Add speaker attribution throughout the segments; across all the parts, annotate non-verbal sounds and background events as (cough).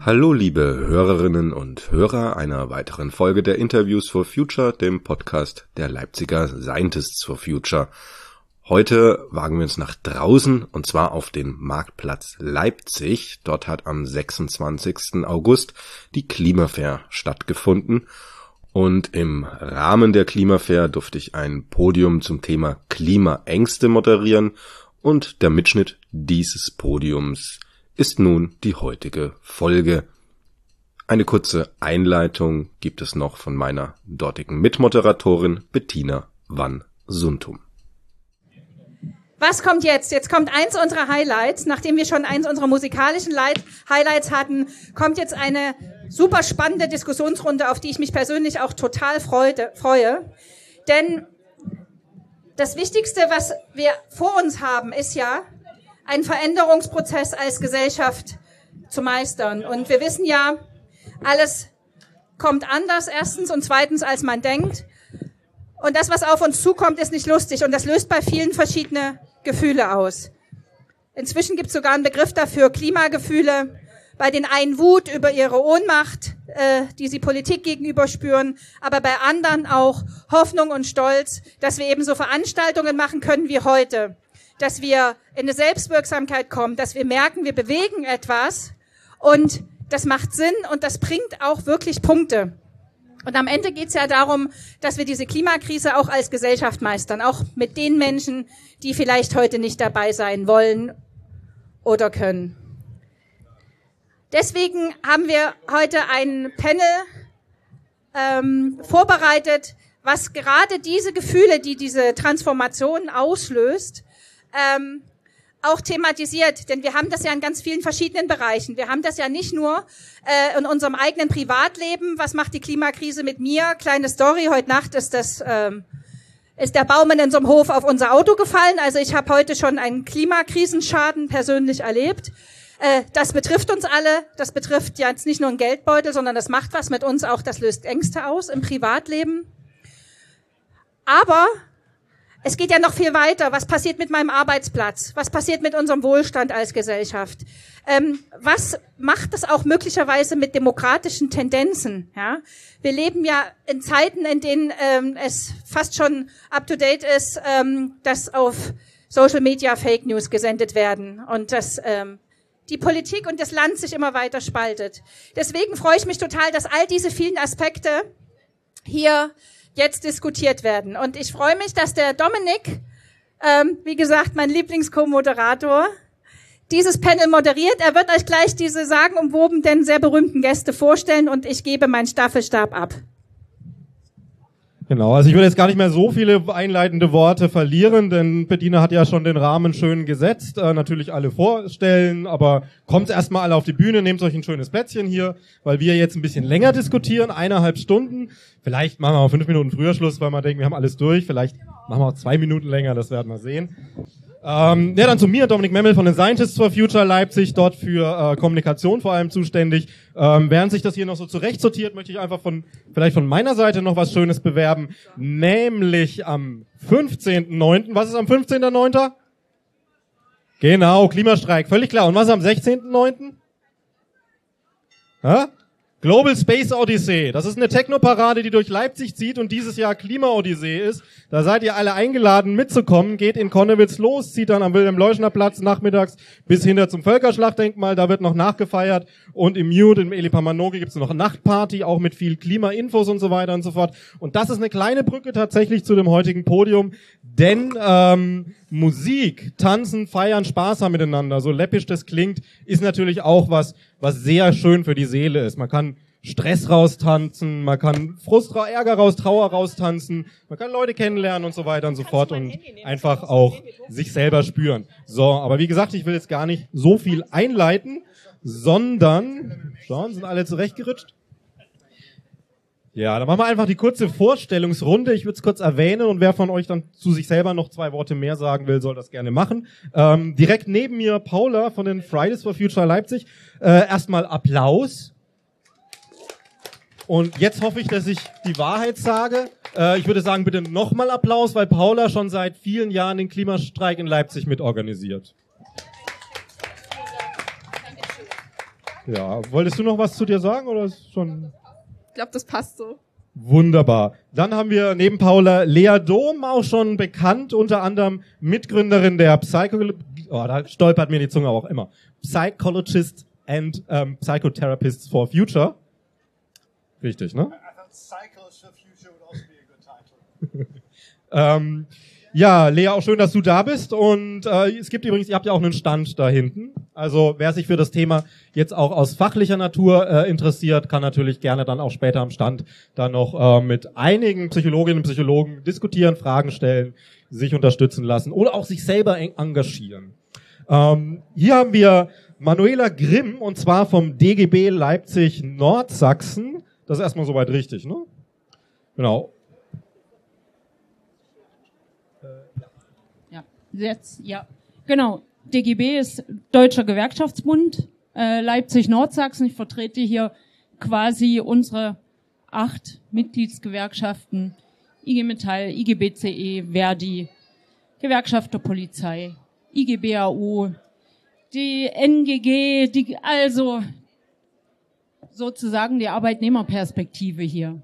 Speaker 1: Hallo liebe Hörerinnen und Hörer einer weiteren Folge der Interviews for Future, dem Podcast der Leipziger Scientists for Future. Heute wagen wir uns nach draußen und zwar auf den Marktplatz Leipzig. Dort hat am 26. August die Klimafair stattgefunden und im Rahmen der Klimafair durfte ich ein Podium zum Thema Klimaängste moderieren und der Mitschnitt dieses Podiums ist nun die heutige Folge. Eine kurze Einleitung gibt es noch von meiner dortigen Mitmoderatorin Bettina van Suntum.
Speaker 2: Was kommt jetzt? Jetzt kommt eins unserer Highlights. Nachdem wir schon eins unserer musikalischen Light Highlights hatten, kommt jetzt eine super spannende Diskussionsrunde, auf die ich mich persönlich auch total freude, freue. Denn das Wichtigste, was wir vor uns haben, ist ja, einen Veränderungsprozess als Gesellschaft zu meistern. Und wir wissen ja, alles kommt anders, erstens und zweitens, als man denkt. Und das, was auf uns zukommt, ist nicht lustig. Und das löst bei vielen verschiedene Gefühle aus. Inzwischen gibt es sogar einen Begriff dafür, Klimagefühle. Bei den einen Wut über ihre Ohnmacht, äh, die sie Politik gegenüber spüren, aber bei anderen auch Hoffnung und Stolz, dass wir eben so Veranstaltungen machen können wie heute dass wir in eine Selbstwirksamkeit kommen, dass wir merken, wir bewegen etwas und das macht Sinn und das bringt auch wirklich Punkte. Und am Ende geht es ja darum, dass wir diese Klimakrise auch als Gesellschaft meistern, auch mit den Menschen, die vielleicht heute nicht dabei sein wollen oder können. Deswegen haben wir heute ein Panel ähm, vorbereitet, was gerade diese Gefühle, die diese Transformation auslöst, ähm, auch thematisiert, denn wir haben das ja in ganz vielen verschiedenen Bereichen. Wir haben das ja nicht nur äh, in unserem eigenen Privatleben. Was macht die Klimakrise mit mir? Kleine Story. Heute Nacht ist das ähm, ist der Baum in unserem Hof auf unser Auto gefallen. Also ich habe heute schon einen Klimakrisenschaden persönlich erlebt. Äh, das betrifft uns alle. Das betrifft ja jetzt nicht nur einen Geldbeutel, sondern das macht was mit uns auch. Das löst Ängste aus im Privatleben. Aber es geht ja noch viel weiter. Was passiert mit meinem Arbeitsplatz? Was passiert mit unserem Wohlstand als Gesellschaft? Ähm, was macht das auch möglicherweise mit demokratischen Tendenzen? Ja? Wir leben ja in Zeiten, in denen ähm, es fast schon up-to-date ist, ähm, dass auf Social Media Fake News gesendet werden und dass ähm, die Politik und das Land sich immer weiter spaltet. Deswegen freue ich mich total, dass all diese vielen Aspekte hier jetzt diskutiert werden. Und ich freue mich, dass der Dominik, ähm, wie gesagt, mein Lieblings-Co-Moderator, dieses Panel moderiert. Er wird euch gleich diese sagenumwoben, denn sehr berühmten Gäste vorstellen und ich gebe meinen Staffelstab ab.
Speaker 3: Genau, also ich würde jetzt gar nicht mehr so viele einleitende Worte verlieren, denn Bettina hat ja schon den Rahmen schön gesetzt. Äh, natürlich alle vorstellen, aber kommt erstmal alle auf die Bühne, nehmt euch ein schönes Plätzchen hier, weil wir jetzt ein bisschen länger diskutieren, eineinhalb Stunden. Vielleicht machen wir auch fünf Minuten früher Schluss, weil wir denken, wir haben alles durch. Vielleicht machen wir auch zwei Minuten länger, das werden wir sehen. Ähm, ja, dann zu mir, Dominik Memmel von den Scientists for Future Leipzig, dort für äh, Kommunikation vor allem zuständig. Ähm, während sich das hier noch so zurecht sortiert, möchte ich einfach von, vielleicht von meiner Seite noch was Schönes bewerben, nämlich am 15.9., was ist am 15.9.? Genau, Klimastreik, völlig klar. Und was ist am 16.9.? Ha? Global Space Odyssey. Das ist eine Technoparade, die durch Leipzig zieht und dieses Jahr Klima Odyssee ist. Da seid ihr alle eingeladen mitzukommen. Geht in Konnewitz los, zieht dann am Wilhelm-Leuschner Platz nachmittags bis hinter zum Völkerschlachtdenkmal. Da wird noch nachgefeiert. Und im Mute, im Elipamanogi gibt's noch eine Nachtparty, auch mit viel Klimainfos und so weiter und so fort. Und das ist eine kleine Brücke tatsächlich zu dem heutigen Podium. Denn ähm, Musik, Tanzen, Feiern, Spaß haben miteinander, so läppisch das klingt, ist natürlich auch was, was sehr schön für die Seele ist. Man kann Stress raustanzen, man kann Frust, Ärger raus, Trauer raustanzen, man kann Leute kennenlernen und so weiter und so fort und einfach auch sich selber spüren. So, aber wie gesagt, ich will jetzt gar nicht so viel einleiten, sondern, schauen, sind alle zurechtgerutscht? Ja, dann machen wir einfach die kurze Vorstellungsrunde. Ich würde es kurz erwähnen und wer von euch dann zu sich selber noch zwei Worte mehr sagen will, soll das gerne machen. Ähm, direkt neben mir Paula von den Fridays for Future Leipzig. Äh, erstmal Applaus. Und jetzt hoffe ich, dass ich die Wahrheit sage. Äh, ich würde sagen, bitte nochmal Applaus, weil Paula schon seit vielen Jahren den Klimastreik in Leipzig mitorganisiert. Ja, wolltest du noch was zu dir sagen oder ist schon?
Speaker 4: Ich glaube, das passt so.
Speaker 3: Wunderbar. Dann haben wir neben Paula Lea Dom, auch schon bekannt, unter anderem Mitgründerin der Psycho, oh, da stolpert mir die Zunge auch immer. Psychologist and ähm, Psychotherapists for Future. Richtig, ne? (laughs) ähm, ja, Lea, auch schön, dass du da bist. Und äh, es gibt übrigens, ihr habt ja auch einen Stand da hinten. Also wer sich für das Thema jetzt auch aus fachlicher Natur äh, interessiert, kann natürlich gerne dann auch später am Stand dann noch äh, mit einigen Psychologinnen und Psychologen diskutieren, Fragen stellen, sich unterstützen lassen oder auch sich selber engagieren. Ähm, hier haben wir Manuela Grimm und zwar vom DGB Leipzig Nordsachsen. Das ist erstmal soweit richtig, ne? Genau.
Speaker 5: Ja, jetzt, ja. Genau. DGB ist Deutscher Gewerkschaftsbund, äh, Leipzig-Nordsachsen. Ich vertrete hier quasi unsere acht Mitgliedsgewerkschaften. IG Metall, IG BCE, Verdi, Gewerkschaft der Polizei, IG BAU, die NGG, die, also sozusagen die Arbeitnehmerperspektive hier.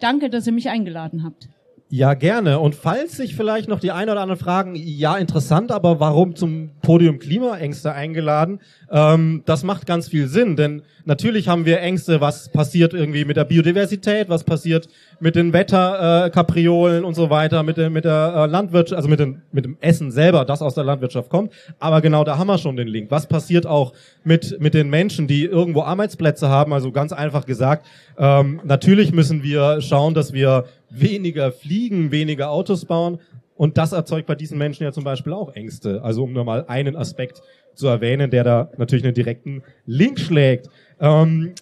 Speaker 5: Danke, dass ihr mich eingeladen habt.
Speaker 3: Ja, gerne. Und falls sich vielleicht noch die ein oder andere fragen, ja, interessant, aber warum zum Podium Klimaängste eingeladen? Ähm, das macht ganz viel Sinn, denn natürlich haben wir Ängste, was passiert irgendwie mit der Biodiversität, was passiert mit den Wetterkapriolen äh, und so weiter, mit, der, mit der äh, Landwirtschaft, also mit, den, mit dem Essen selber, das aus der Landwirtschaft kommt. Aber genau da haben wir schon den Link. Was passiert auch mit, mit den Menschen, die irgendwo Arbeitsplätze haben? Also ganz einfach gesagt, ähm, natürlich müssen wir schauen, dass wir weniger fliegen, weniger Autos bauen. Und das erzeugt bei diesen Menschen ja zum Beispiel auch Ängste. Also um nur mal einen Aspekt zu erwähnen, der da natürlich einen direkten Link schlägt. Ähm,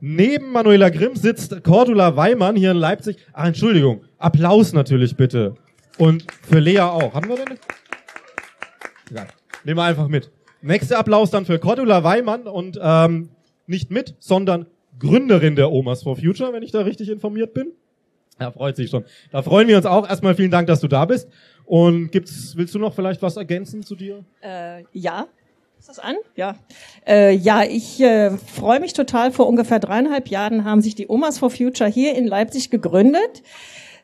Speaker 3: neben Manuela Grimm sitzt Cordula Weimann hier in Leipzig. Ach, Entschuldigung. Applaus natürlich bitte. Und für Lea auch. Haben wir denn? Ja, nehmen wir einfach mit. Nächster Applaus dann für Cordula Weimann und ähm, nicht mit, sondern Gründerin der Omas for Future, wenn ich da richtig informiert bin. (laughs) Ja, freut sich schon. Da freuen wir uns auch. Erstmal vielen Dank, dass du da bist. Und gibt's, willst du noch vielleicht was ergänzen zu dir?
Speaker 6: Äh, ja. Ist das an? Ja. Äh, ja, ich äh, freue mich total. Vor ungefähr dreieinhalb Jahren haben sich die Omas for Future hier in Leipzig gegründet.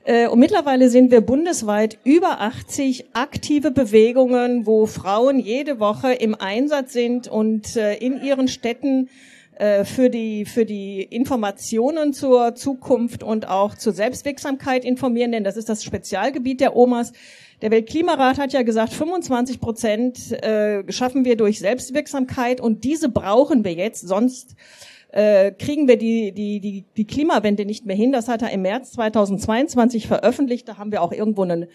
Speaker 6: Äh, und mittlerweile sind wir bundesweit über 80 aktive Bewegungen, wo Frauen jede Woche im Einsatz sind und äh, in ihren Städten für die, für die Informationen zur Zukunft und auch zur Selbstwirksamkeit informieren, denn das ist das Spezialgebiet der Omas. Der Weltklimarat hat ja gesagt, 25 Prozent äh, schaffen wir durch Selbstwirksamkeit und diese brauchen wir jetzt, sonst äh, kriegen wir die, die, die, die Klimawende nicht mehr hin. Das hat er im März 2022 veröffentlicht. Da haben wir auch irgendwo einen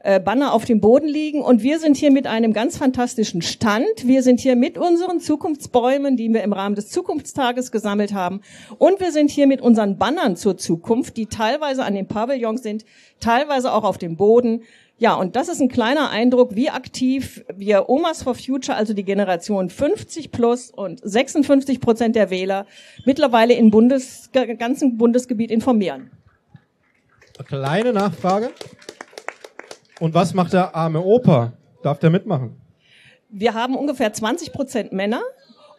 Speaker 6: äh, Banner auf dem Boden liegen. Und wir sind hier mit einem ganz fantastischen Stand. Wir sind hier mit unseren Zukunftsbäumen, die wir im Rahmen des Zukunftstages gesammelt haben. Und wir sind hier mit unseren Bannern zur Zukunft, die teilweise an den Pavillons sind, teilweise auch auf dem Boden. Ja, und das ist ein kleiner Eindruck, wie aktiv wir Omas for Future, also die Generation 50 plus und 56 Prozent der Wähler, mittlerweile im Bundes, ganzen Bundesgebiet informieren.
Speaker 3: Kleine Nachfrage. Und was macht der arme Opa? Darf der mitmachen?
Speaker 6: Wir haben ungefähr 20 Prozent Männer.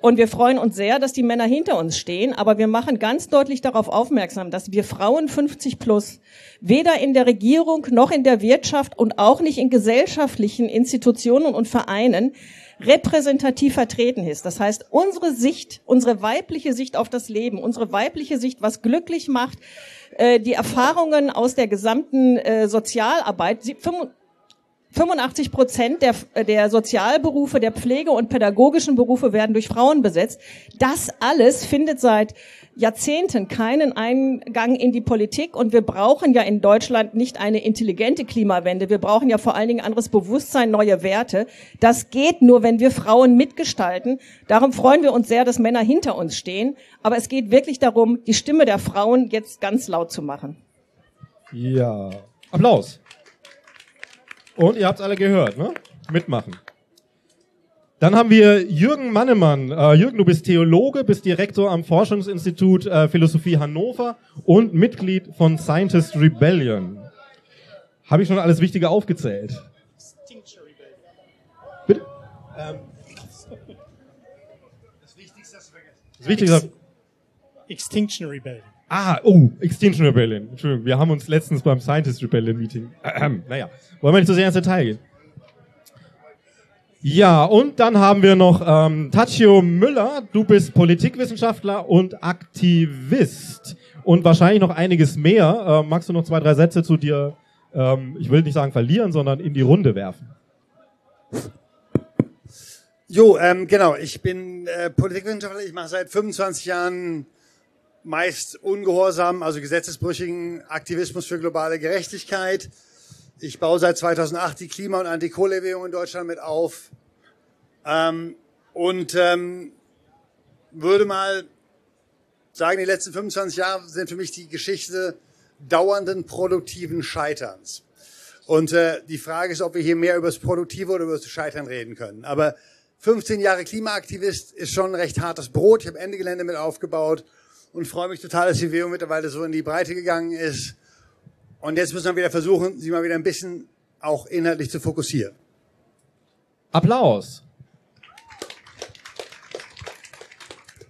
Speaker 6: Und wir freuen uns sehr, dass die Männer hinter uns stehen. Aber wir machen ganz deutlich darauf aufmerksam, dass wir Frauen 50 plus weder in der Regierung noch in der Wirtschaft und auch nicht in gesellschaftlichen Institutionen und Vereinen repräsentativ vertreten ist. Das heißt, unsere Sicht, unsere weibliche Sicht auf das Leben, unsere weibliche Sicht, was glücklich macht, äh, die Erfahrungen aus der gesamten äh, Sozialarbeit, 85 Prozent der, der Sozialberufe, der Pflege- und pädagogischen Berufe werden durch Frauen besetzt. Das alles findet seit Jahrzehnten keinen Eingang in die Politik und wir brauchen ja in Deutschland nicht eine intelligente Klimawende. Wir brauchen ja vor allen Dingen anderes Bewusstsein, neue Werte. Das geht nur, wenn wir Frauen mitgestalten. Darum freuen wir uns sehr, dass Männer hinter uns stehen. Aber es geht wirklich darum, die Stimme der Frauen jetzt ganz laut zu machen.
Speaker 3: Ja. Applaus. Und ihr habt es alle gehört, ne? Mitmachen. Dann haben wir Jürgen Mannemann. Äh, Jürgen, du bist Theologe, bist Direktor am Forschungsinstitut äh, Philosophie Hannover und Mitglied von Scientist Rebellion. Habe ich schon alles Wichtige aufgezählt? Extinction Rebellion. Bitte? Ähm. Das Wichtigste hast du vergessen. Das Wichtigste.
Speaker 7: Extinction Rebellion.
Speaker 3: Ah, oh, Extinction Rebellion. Entschuldigung, wir haben uns letztens beim Scientist Rebellion Meeting. Äh, naja, wollen wir nicht so sehr ins Detail gehen. Ja, und dann haben wir noch ähm, Tachio Müller. Du bist Politikwissenschaftler und Aktivist und wahrscheinlich noch einiges mehr. Äh, magst du noch zwei, drei Sätze zu dir, ähm, ich will nicht sagen verlieren, sondern in die Runde werfen?
Speaker 8: Jo, ähm, genau. Ich bin äh, Politikwissenschaftler. Ich mache seit 25 Jahren meist ungehorsam, also gesetzesbrüchigen Aktivismus für globale Gerechtigkeit. Ich baue seit 2008 die Klima- und Antikohlebewegung in Deutschland mit auf ähm, und ähm, würde mal sagen, die letzten 25 Jahre sind für mich die Geschichte dauernden produktiven Scheiterns. Und äh, die Frage ist, ob wir hier mehr über das Produktive oder über das Scheitern reden können. Aber 15 Jahre Klimaaktivist ist schon recht hartes Brot. Ich habe Ende Gelände mit aufgebaut und freue mich total, dass die Bewegung mittlerweile so in die Breite gegangen ist. Und jetzt müssen wir wieder versuchen, sie mal wieder ein bisschen auch inhaltlich zu fokussieren.
Speaker 3: Applaus.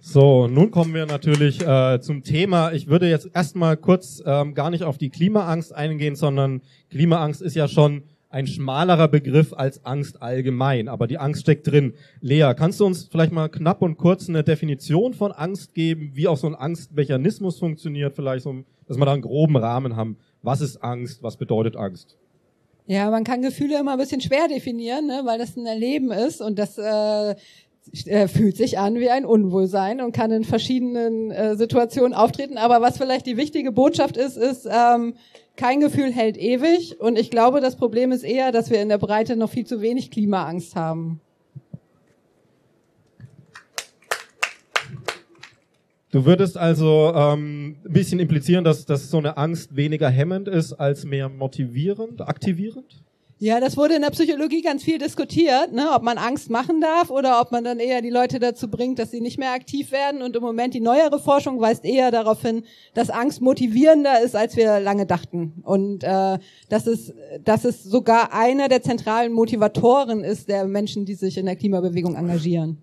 Speaker 3: So, nun kommen wir natürlich äh, zum Thema. Ich würde jetzt erstmal kurz ähm, gar nicht auf die Klimaangst eingehen, sondern Klimaangst ist ja schon ein schmalerer Begriff als Angst allgemein, aber die Angst steckt drin. Lea, kannst du uns vielleicht mal knapp und kurz eine Definition von Angst geben, wie auch so ein Angstmechanismus funktioniert, vielleicht so, dass wir da einen groben Rahmen haben. Was ist Angst? Was bedeutet Angst?
Speaker 9: Ja, man kann Gefühle immer ein bisschen schwer definieren, ne, weil das ein Erleben ist und das äh, äh, fühlt sich an wie ein Unwohlsein und kann in verschiedenen äh, Situationen auftreten. Aber was vielleicht die wichtige Botschaft ist, ist, ähm, kein Gefühl hält ewig. Und ich glaube, das Problem ist eher, dass wir in der Breite noch viel zu wenig Klimaangst haben.
Speaker 3: Du würdest also ähm, ein bisschen implizieren, dass, dass so eine Angst weniger hemmend ist als mehr motivierend, aktivierend?
Speaker 9: Ja, das wurde in der Psychologie ganz viel diskutiert, ne, ob man Angst machen darf oder ob man dann eher die Leute dazu bringt, dass sie nicht mehr aktiv werden. Und im Moment die neuere Forschung weist eher darauf hin, dass Angst motivierender ist, als wir lange dachten. Und äh, dass, es, dass es sogar einer der zentralen Motivatoren ist der Menschen, die sich in der Klimabewegung engagieren.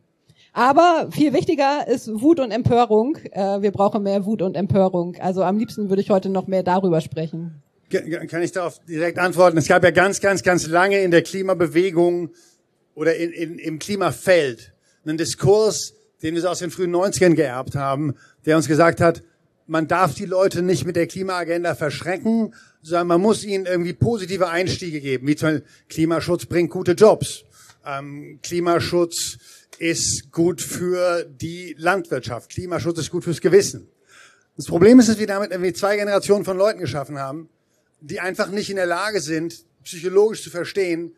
Speaker 9: Aber viel wichtiger ist Wut und Empörung. Äh, wir brauchen mehr Wut und Empörung. Also am liebsten würde ich heute noch mehr darüber sprechen.
Speaker 8: Kann ich darauf direkt antworten? Es gab ja ganz, ganz, ganz lange in der Klimabewegung oder in, in, im Klimafeld einen Diskurs, den wir aus den frühen 90ern geerbt haben, der uns gesagt hat, man darf die Leute nicht mit der Klimaagenda verschrecken, sondern man muss ihnen irgendwie positive Einstiege geben, wie zum Beispiel Klimaschutz bringt gute Jobs. Ähm, Klimaschutz ist gut für die Landwirtschaft. Klimaschutz ist gut fürs Gewissen. Das Problem ist, dass wir damit irgendwie zwei Generationen von Leuten geschaffen haben, die einfach nicht in der Lage sind, psychologisch zu verstehen,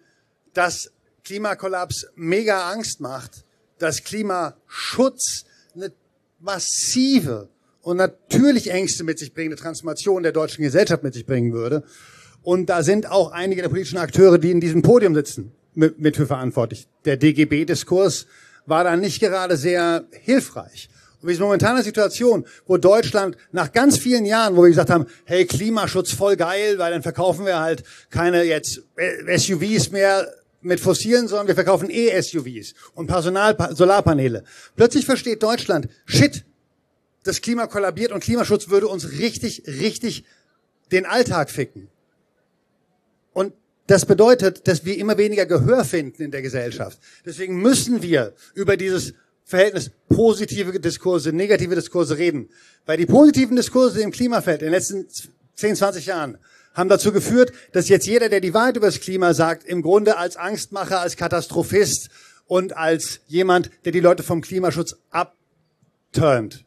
Speaker 8: dass Klimakollaps mega Angst macht, dass Klimaschutz eine massive und natürlich Ängste mit sich bringende Transformation der deutschen Gesellschaft mit sich bringen würde. Und da sind auch einige der politischen Akteure, die in diesem Podium sitzen, mit, mit für verantwortlich. Der DGB-Diskurs war da nicht gerade sehr hilfreich. Und wie ist momentane Situation, wo Deutschland nach ganz vielen Jahren, wo wir gesagt haben, hey, Klimaschutz voll geil, weil dann verkaufen wir halt keine jetzt SUVs mehr mit fossilen, sondern wir verkaufen E-SUVs und Personal Solarpaneele. Plötzlich versteht Deutschland, shit, das Klima kollabiert und Klimaschutz würde uns richtig, richtig den Alltag ficken. Und das bedeutet, dass wir immer weniger Gehör finden in der Gesellschaft. Deswegen müssen wir über dieses Verhältnis positive Diskurse, negative Diskurse reden. Weil die positiven Diskurse im Klimafeld in den letzten 10, 20 Jahren haben dazu geführt, dass jetzt jeder, der die Wahrheit über das Klima sagt, im Grunde als Angstmacher, als Katastrophist und als jemand, der die Leute vom Klimaschutz abturnt,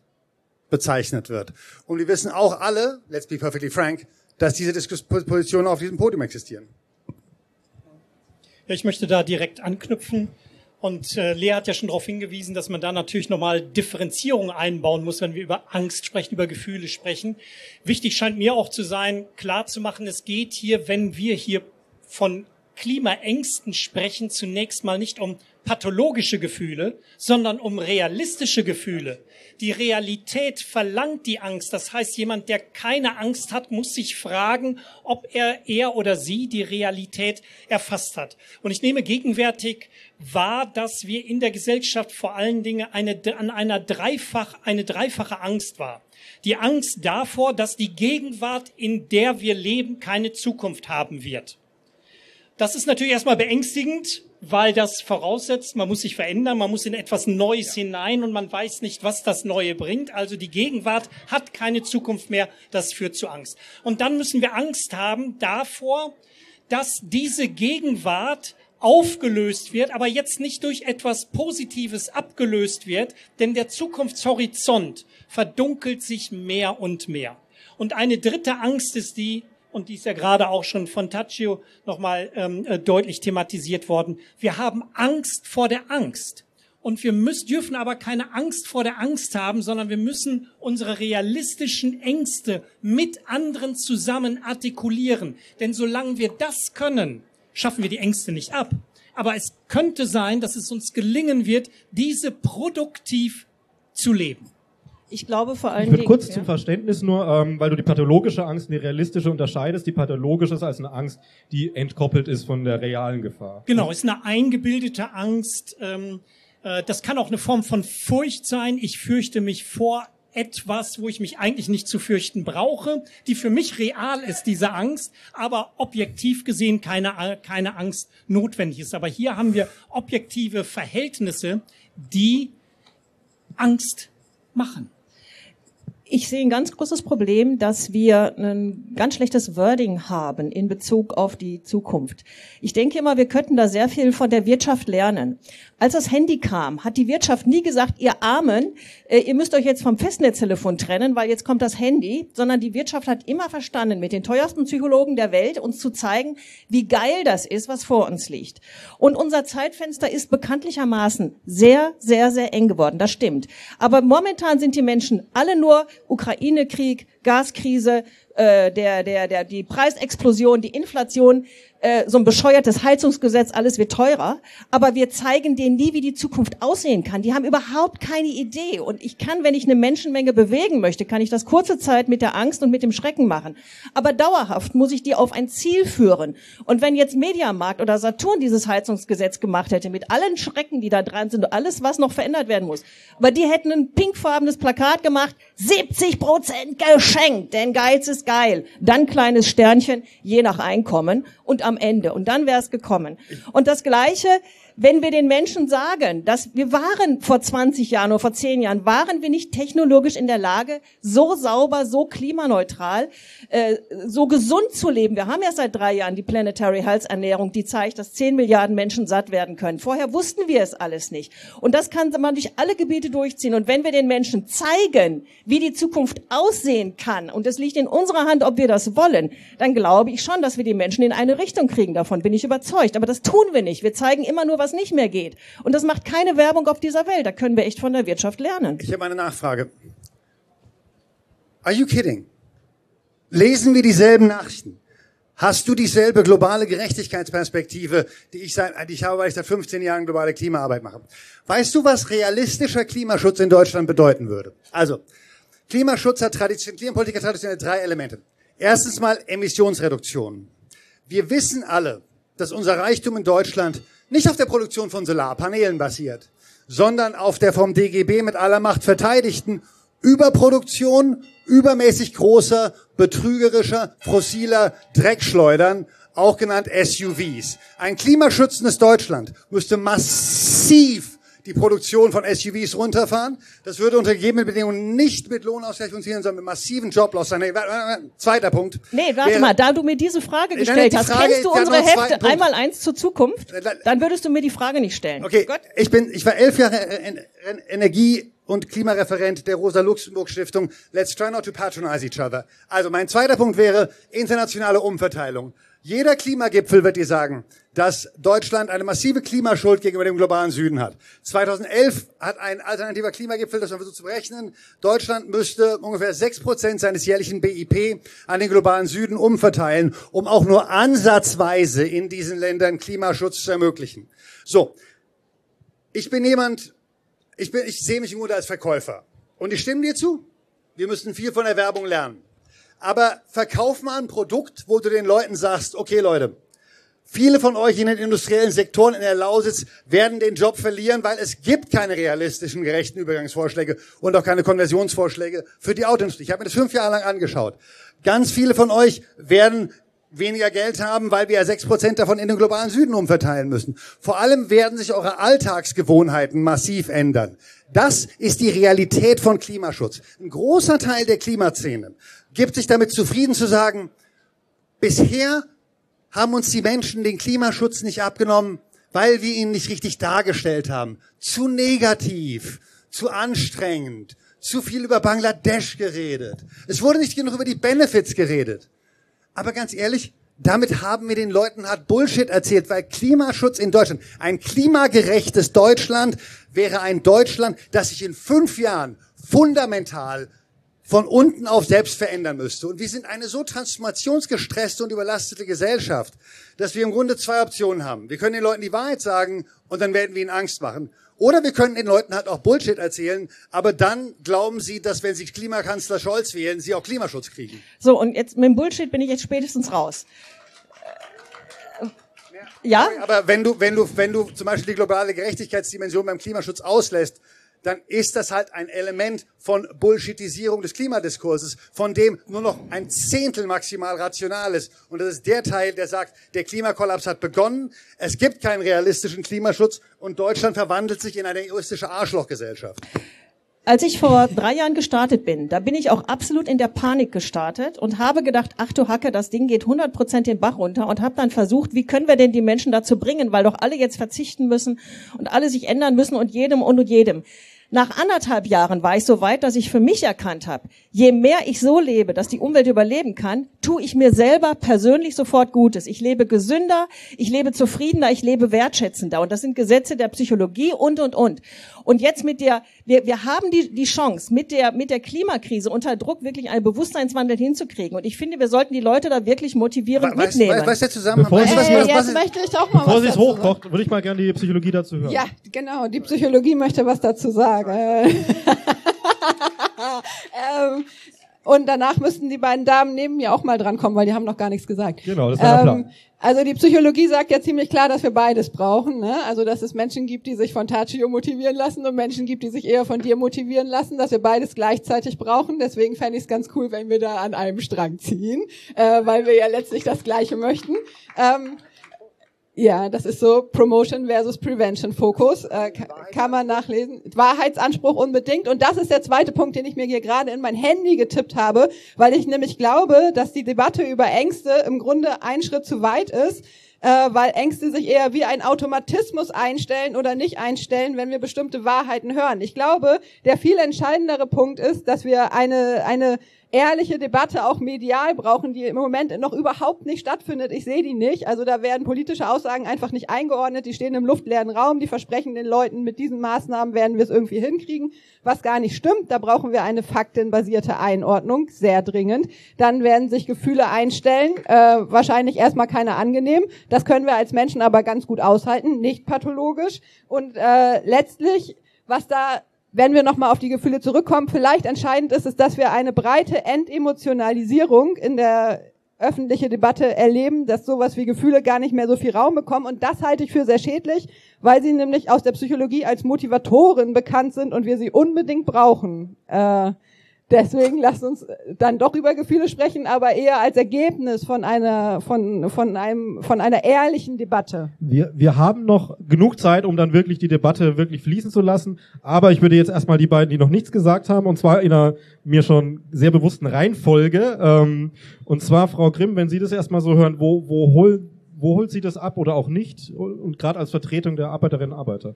Speaker 8: bezeichnet wird. Und wir wissen auch alle, let's be perfectly frank, dass diese Diskussionen auf diesem Podium existieren.
Speaker 7: Ja, ich möchte da direkt anknüpfen. Und äh, Lea hat ja schon darauf hingewiesen, dass man da natürlich nochmal Differenzierung einbauen muss, wenn wir über Angst sprechen, über Gefühle sprechen. Wichtig scheint mir auch zu sein, klar zu machen, es geht hier, wenn wir hier von Klimaängsten sprechen, zunächst mal nicht um pathologische Gefühle, sondern um realistische Gefühle. Die Realität verlangt die Angst. Das heißt, jemand, der keine Angst hat, muss sich fragen, ob er, er oder sie die Realität erfasst hat. Und ich nehme gegenwärtig wahr, dass wir in der Gesellschaft vor allen Dingen eine, an einer dreifach, eine dreifache Angst war. Die Angst davor, dass die Gegenwart, in der wir leben, keine Zukunft haben wird. Das ist natürlich erstmal beängstigend, weil das voraussetzt, man muss sich verändern, man muss in etwas Neues hinein und man weiß nicht, was das Neue bringt. Also die Gegenwart hat keine Zukunft mehr, das führt zu Angst. Und dann müssen wir Angst haben davor, dass diese Gegenwart aufgelöst wird, aber jetzt nicht durch etwas Positives abgelöst wird, denn der Zukunftshorizont verdunkelt sich mehr und mehr. Und eine dritte Angst ist die, und die ist ja gerade auch schon von Taccio nochmal ähm, äh, deutlich thematisiert worden. Wir haben Angst vor der Angst. Und wir müssen, dürfen aber keine Angst vor der Angst haben, sondern wir müssen unsere realistischen Ängste mit anderen zusammen artikulieren. Denn solange wir das können, schaffen wir die Ängste nicht ab. Aber es könnte sein, dass es uns gelingen wird, diese produktiv zu leben.
Speaker 6: Ich glaube vor allen
Speaker 3: ich Dingen. Kurz
Speaker 6: ja.
Speaker 3: zum Verständnis nur, ähm, weil du die pathologische Angst und die realistische unterscheidest. Die pathologische ist als eine Angst, die entkoppelt ist von der realen Gefahr.
Speaker 7: Genau, ist eine eingebildete Angst. Ähm, äh, das kann auch eine Form von Furcht sein. Ich fürchte mich vor etwas, wo ich mich eigentlich nicht zu fürchten brauche, die für mich real ist, diese Angst, aber objektiv gesehen keine, keine Angst notwendig ist. Aber hier haben wir objektive Verhältnisse, die Angst machen
Speaker 6: ich sehe ein ganz großes Problem, dass wir ein ganz schlechtes Wording haben in Bezug auf die Zukunft. Ich denke immer, wir könnten da sehr viel von der Wirtschaft lernen. Als das Handy kam, hat die Wirtschaft nie gesagt, ihr Armen, äh, ihr müsst euch jetzt vom Festnetztelefon trennen, weil jetzt kommt das Handy, sondern die Wirtschaft hat immer verstanden, mit den teuersten Psychologen der Welt uns zu zeigen, wie geil das ist, was vor uns liegt. Und unser Zeitfenster ist bekanntlichermaßen sehr, sehr, sehr eng geworden. Das stimmt. Aber momentan sind die Menschen alle nur Ukraine-Krieg, Gaskrise, äh, der, der, der, die Preisexplosion, die Inflation äh, so ein bescheuertes Heizungsgesetz, alles wird teurer, aber wir zeigen denen nie, wie die Zukunft aussehen kann. Die haben überhaupt keine Idee. Und ich kann, wenn ich eine Menschenmenge bewegen möchte, kann ich das kurze Zeit mit der Angst und mit dem Schrecken machen. Aber dauerhaft muss ich die auf ein Ziel führen. Und wenn jetzt Mediamarkt oder Saturn dieses Heizungsgesetz gemacht hätte, mit allen Schrecken, die da dran sind, alles, was noch verändert werden muss, aber die hätten ein pinkfarbenes Plakat gemacht, 70 Prozent geschenkt, denn Geiz ist geil. Dann kleines Sternchen, je nach Einkommen und am Ende. Und dann wäre es gekommen. Und das Gleiche, wenn wir den Menschen sagen, dass wir waren vor 20 Jahren oder vor 10 Jahren, waren wir nicht technologisch in der Lage, so sauber, so klimaneutral, äh, so gesund zu leben. Wir haben ja seit drei Jahren die Planetary Health Ernährung, die zeigt, dass 10 Milliarden Menschen satt werden können. Vorher wussten wir es alles nicht. Und das kann man durch alle Gebiete durchziehen. Und wenn wir den Menschen zeigen, wie die Zukunft aussehen kann, und es liegt in unserer Hand, ob wir das wollen, dann glaube ich schon, dass wir die Menschen in eine Richtung kriegen. Davon bin ich überzeugt. Aber das tun wir nicht. Wir zeigen immer nur, was nicht mehr geht. Und das macht keine Werbung auf dieser Welt. Da können wir echt von der Wirtschaft lernen.
Speaker 8: Ich habe eine Nachfrage. Are you kidding? Lesen wir dieselben Nachrichten? Hast du dieselbe globale Gerechtigkeitsperspektive, die ich, seit, die ich habe, weil ich seit 15 Jahren globale Klimaarbeit mache? Weißt du, was realistischer Klimaschutz in Deutschland bedeuten würde? Also, Klimaschutz hat Tradition, Klimapolitik hat traditionell drei Elemente. Erstens mal Emissionsreduktion. Wir wissen alle, dass unser Reichtum in Deutschland nicht auf der Produktion von Solarpanelen basiert, sondern auf der vom DGB mit aller Macht verteidigten Überproduktion übermäßig großer, betrügerischer, fossiler Dreckschleudern, auch genannt SUVs. Ein klimaschützendes Deutschland müsste massiv die Produktion von SUVs runterfahren. Das würde unter gegebenen Bedingungen nicht mit Lohnausgleich funktionieren, sondern mit massiven Jobloss sein. Zweiter Punkt.
Speaker 6: Nee, warte
Speaker 8: wäre,
Speaker 6: mal, da du mir diese Frage gestellt
Speaker 8: die
Speaker 6: hast,
Speaker 8: Frage
Speaker 6: kennst du unsere Hefte
Speaker 8: Punkt.
Speaker 6: einmal eins zur Zukunft? Dann würdest du mir die Frage nicht stellen.
Speaker 8: Okay,
Speaker 6: Gut.
Speaker 8: ich bin, ich war elf Jahre en- en- Energie- und Klimareferent der Rosa-Luxemburg-Stiftung. Let's try not to patronize each other. Also mein zweiter Punkt wäre internationale Umverteilung. Jeder Klimagipfel wird dir sagen, dass Deutschland eine massive Klimaschuld gegenüber dem globalen Süden hat. 2011 hat ein alternativer Klimagipfel, das man versucht zu berechnen, Deutschland müsste ungefähr 6% seines jährlichen BIP an den globalen Süden umverteilen, um auch nur ansatzweise in diesen Ländern Klimaschutz zu ermöglichen. So, ich bin jemand, ich bin, ich sehe mich im Grunde als Verkäufer. Und ich stimme dir zu. Wir müssen viel von der Werbung lernen. Aber verkauf mal ein Produkt, wo du den Leuten sagst, okay Leute, viele von euch in den industriellen Sektoren in der Lausitz werden den Job verlieren, weil es gibt keine realistischen, gerechten Übergangsvorschläge und auch keine Konversionsvorschläge für die Autoindustrie. Ich habe mir das fünf Jahre lang angeschaut. Ganz viele von euch werden weniger Geld haben, weil wir ja sechs Prozent davon in den globalen Süden umverteilen müssen. Vor allem werden sich eure Alltagsgewohnheiten massiv ändern. Das ist die Realität von Klimaschutz. Ein großer Teil der Klimaszene gibt sich damit zufrieden zu sagen, bisher haben uns die Menschen den Klimaschutz nicht abgenommen, weil wir ihn nicht richtig dargestellt haben. Zu negativ, zu anstrengend, zu viel über Bangladesch geredet. Es wurde nicht genug über die Benefits geredet. Aber ganz ehrlich, damit haben wir den Leuten hart Bullshit erzählt, weil Klimaschutz in Deutschland, ein klimagerechtes Deutschland wäre ein Deutschland, das sich in fünf Jahren fundamental von unten auf selbst verändern müsste. Und wir sind eine so transformationsgestresste und überlastete Gesellschaft, dass wir im Grunde zwei Optionen haben. Wir können den Leuten die Wahrheit sagen und dann werden wir ihnen Angst machen. Oder wir können den Leuten halt auch Bullshit erzählen, aber dann glauben sie, dass wenn sie Klimakanzler Scholz wählen, sie auch Klimaschutz kriegen.
Speaker 6: So, und jetzt mit dem Bullshit bin ich jetzt spätestens raus. Ja?
Speaker 8: Aber wenn du, wenn du, wenn du zum Beispiel die globale Gerechtigkeitsdimension beim Klimaschutz auslässt, dann ist das halt ein Element von Bullshitisierung des Klimadiskurses, von dem nur noch ein Zehntel maximal rational ist. Und das ist der Teil, der sagt, der Klimakollaps hat begonnen, es gibt keinen realistischen Klimaschutz und Deutschland verwandelt sich in eine egoistische Arschlochgesellschaft.
Speaker 6: Als ich vor drei Jahren gestartet bin, da bin ich auch absolut in der Panik gestartet und habe gedacht, ach du Hacke, das Ding geht 100 Prozent den Bach runter und habe dann versucht, wie können wir denn die Menschen dazu bringen, weil doch alle jetzt verzichten müssen und alle sich ändern müssen und jedem und und jedem. Nach anderthalb Jahren war ich so weit, dass ich für mich erkannt habe, je mehr ich so lebe, dass die Umwelt überleben kann, tue ich mir selber persönlich sofort Gutes. Ich lebe gesünder, ich lebe zufriedener, ich lebe wertschätzender. Und das sind Gesetze der Psychologie und, und, und. Und jetzt mit der, wir, wir haben die, die Chance, mit der, mit der Klimakrise unter Druck wirklich einen Bewusstseinswandel hinzukriegen. Und ich finde, wir sollten die Leute da wirklich motivierend
Speaker 8: Weißt,
Speaker 6: mitnehmen.
Speaker 8: weißt, weißt du der Zusammenhang?
Speaker 3: Bevor
Speaker 8: Weißt was, was, was,
Speaker 9: jetzt möchte ich auch mal
Speaker 3: Bevor
Speaker 9: was
Speaker 3: sie es hochkocht, würde ich mal gerne die Psychologie dazu hören.
Speaker 9: Ja, genau. Die Psychologie möchte was dazu sagen. (laughs) ähm, und danach müssten die beiden Damen neben mir auch mal drankommen, weil die haben noch gar nichts gesagt.
Speaker 3: Genau, das war der Plan.
Speaker 9: Also die Psychologie sagt ja ziemlich klar, dass wir beides brauchen. Ne? Also dass es Menschen gibt, die sich von Tachio motivieren lassen und Menschen gibt, die sich eher von dir motivieren lassen, dass wir beides gleichzeitig brauchen. Deswegen fände ich es ganz cool, wenn wir da an einem Strang ziehen, äh, weil wir ja letztlich das Gleiche möchten. Ähm, ja, das ist so Promotion versus Prevention Fokus. Äh, ka- kann man nachlesen. Wahrheitsanspruch unbedingt. Und das ist der zweite Punkt, den ich mir hier gerade in mein Handy getippt habe, weil ich nämlich glaube, dass die Debatte über Ängste im Grunde ein Schritt zu weit ist. Äh, weil Ängste sich eher wie ein Automatismus einstellen oder nicht einstellen, wenn wir bestimmte Wahrheiten hören. Ich glaube, der viel entscheidendere Punkt ist, dass wir eine, eine ehrliche Debatte auch medial brauchen, die im Moment noch überhaupt nicht stattfindet. Ich sehe die nicht. Also da werden politische Aussagen einfach nicht eingeordnet. Die stehen im luftleeren Raum. Die versprechen den Leuten, mit diesen Maßnahmen werden wir es irgendwie hinkriegen, was gar nicht stimmt. Da brauchen wir eine faktenbasierte Einordnung, sehr dringend. Dann werden sich Gefühle einstellen, äh, wahrscheinlich erstmal keine angenehm. Das können wir als Menschen aber ganz gut aushalten, nicht pathologisch. Und äh, letztlich, was da wenn wir nochmal auf die Gefühle zurückkommen, vielleicht entscheidend ist es, dass wir eine breite Entemotionalisierung in der öffentliche Debatte erleben, dass sowas wie Gefühle gar nicht mehr so viel Raum bekommen. Und das halte ich für sehr schädlich, weil sie nämlich aus der Psychologie als Motivatoren bekannt sind und wir sie unbedingt brauchen. Äh, Deswegen lasst uns dann doch über Gefühle sprechen, aber eher als Ergebnis von einer, von, von einem, von einer ehrlichen Debatte.
Speaker 3: Wir, wir haben noch genug Zeit, um dann wirklich die Debatte wirklich fließen zu lassen. Aber ich würde jetzt erstmal die beiden, die noch nichts gesagt haben, und zwar in einer mir schon sehr bewussten Reihenfolge. Ähm, und zwar, Frau Grimm, wenn Sie das erstmal so hören, wo, wo, hol, wo holt sie das ab oder auch nicht? Und gerade als Vertretung der Arbeiterinnen und Arbeiter.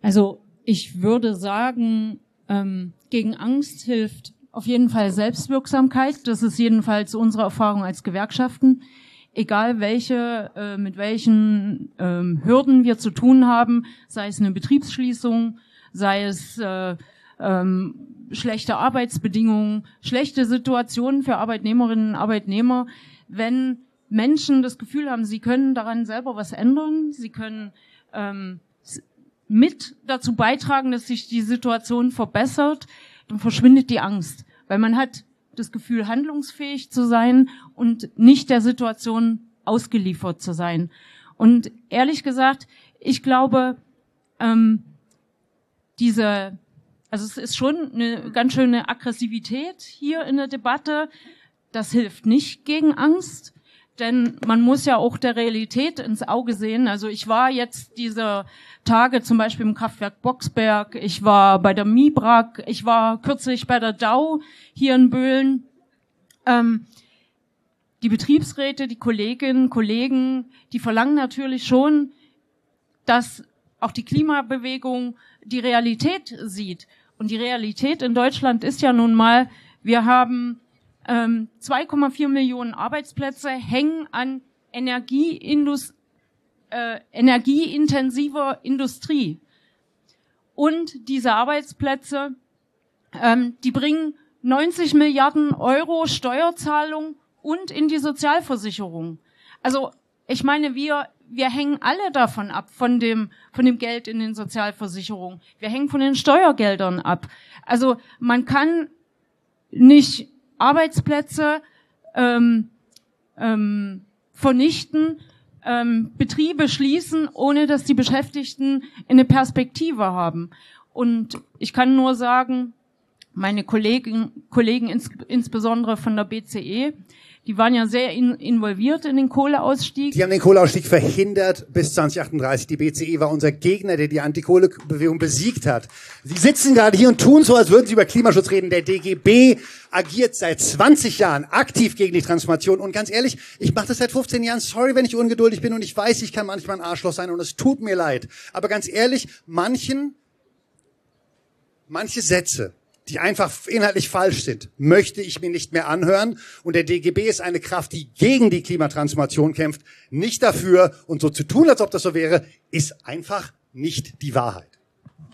Speaker 5: Also ich würde sagen, ähm, gegen Angst hilft auf jeden Fall Selbstwirksamkeit. Das ist jedenfalls unsere Erfahrung als Gewerkschaften. Egal welche, äh, mit welchen ähm, Hürden wir zu tun haben, sei es eine Betriebsschließung, sei es äh, ähm, schlechte Arbeitsbedingungen, schlechte Situationen für Arbeitnehmerinnen und Arbeitnehmer, wenn Menschen das Gefühl haben, sie können daran selber was ändern, sie können ähm, mit dazu beitragen, dass sich die Situation verbessert, dann verschwindet die Angst, weil man hat das Gefühl, handlungsfähig zu sein und nicht der Situation ausgeliefert zu sein. Und ehrlich gesagt, ich glaube, ähm, diese, also es ist schon eine ganz schöne Aggressivität hier in der Debatte. Das hilft nicht gegen Angst denn man muss ja auch der Realität ins Auge sehen. Also ich war jetzt diese Tage zum Beispiel im Kraftwerk Boxberg, ich war bei der Mibrak, ich war kürzlich bei der Dau hier in Böhlen. Ähm, die Betriebsräte, die Kolleginnen, Kollegen, die verlangen natürlich schon, dass auch die Klimabewegung die Realität sieht. Und die Realität in Deutschland ist ja nun mal, wir haben ähm, 2,4 Millionen Arbeitsplätze hängen an Energieindus äh, energieintensiver Industrie. Und diese Arbeitsplätze, ähm, die bringen 90 Milliarden Euro Steuerzahlung und in die Sozialversicherung. Also ich meine, wir wir hängen alle davon ab, von dem, von dem Geld in den Sozialversicherungen. Wir hängen von den Steuergeldern ab. Also man kann nicht Arbeitsplätze ähm, ähm, vernichten, ähm, Betriebe schließen, ohne dass die Beschäftigten eine Perspektive haben. Und ich kann nur sagen, meine Kollegen, Kollegen ins, insbesondere von der BCE, die waren ja sehr in, involviert in den Kohleausstieg.
Speaker 8: Die haben den Kohleausstieg verhindert bis 2038. Die BCE war unser Gegner, der die Antikohlebewegung besiegt hat. Sie sitzen gerade hier und tun so, als würden sie über Klimaschutz reden. Der DGB agiert seit 20 Jahren aktiv gegen die Transformation. Und ganz ehrlich, ich mache das seit 15 Jahren. Sorry, wenn ich ungeduldig bin und ich weiß, ich kann manchmal ein Arschloch sein und es tut mir leid. Aber ganz ehrlich, manchen, manche Sätze, die einfach inhaltlich falsch sind, möchte ich mir nicht mehr anhören. Und der DGB ist eine Kraft, die gegen die Klimatransformation kämpft, nicht dafür. Und so zu tun, als ob das so wäre, ist einfach nicht die Wahrheit.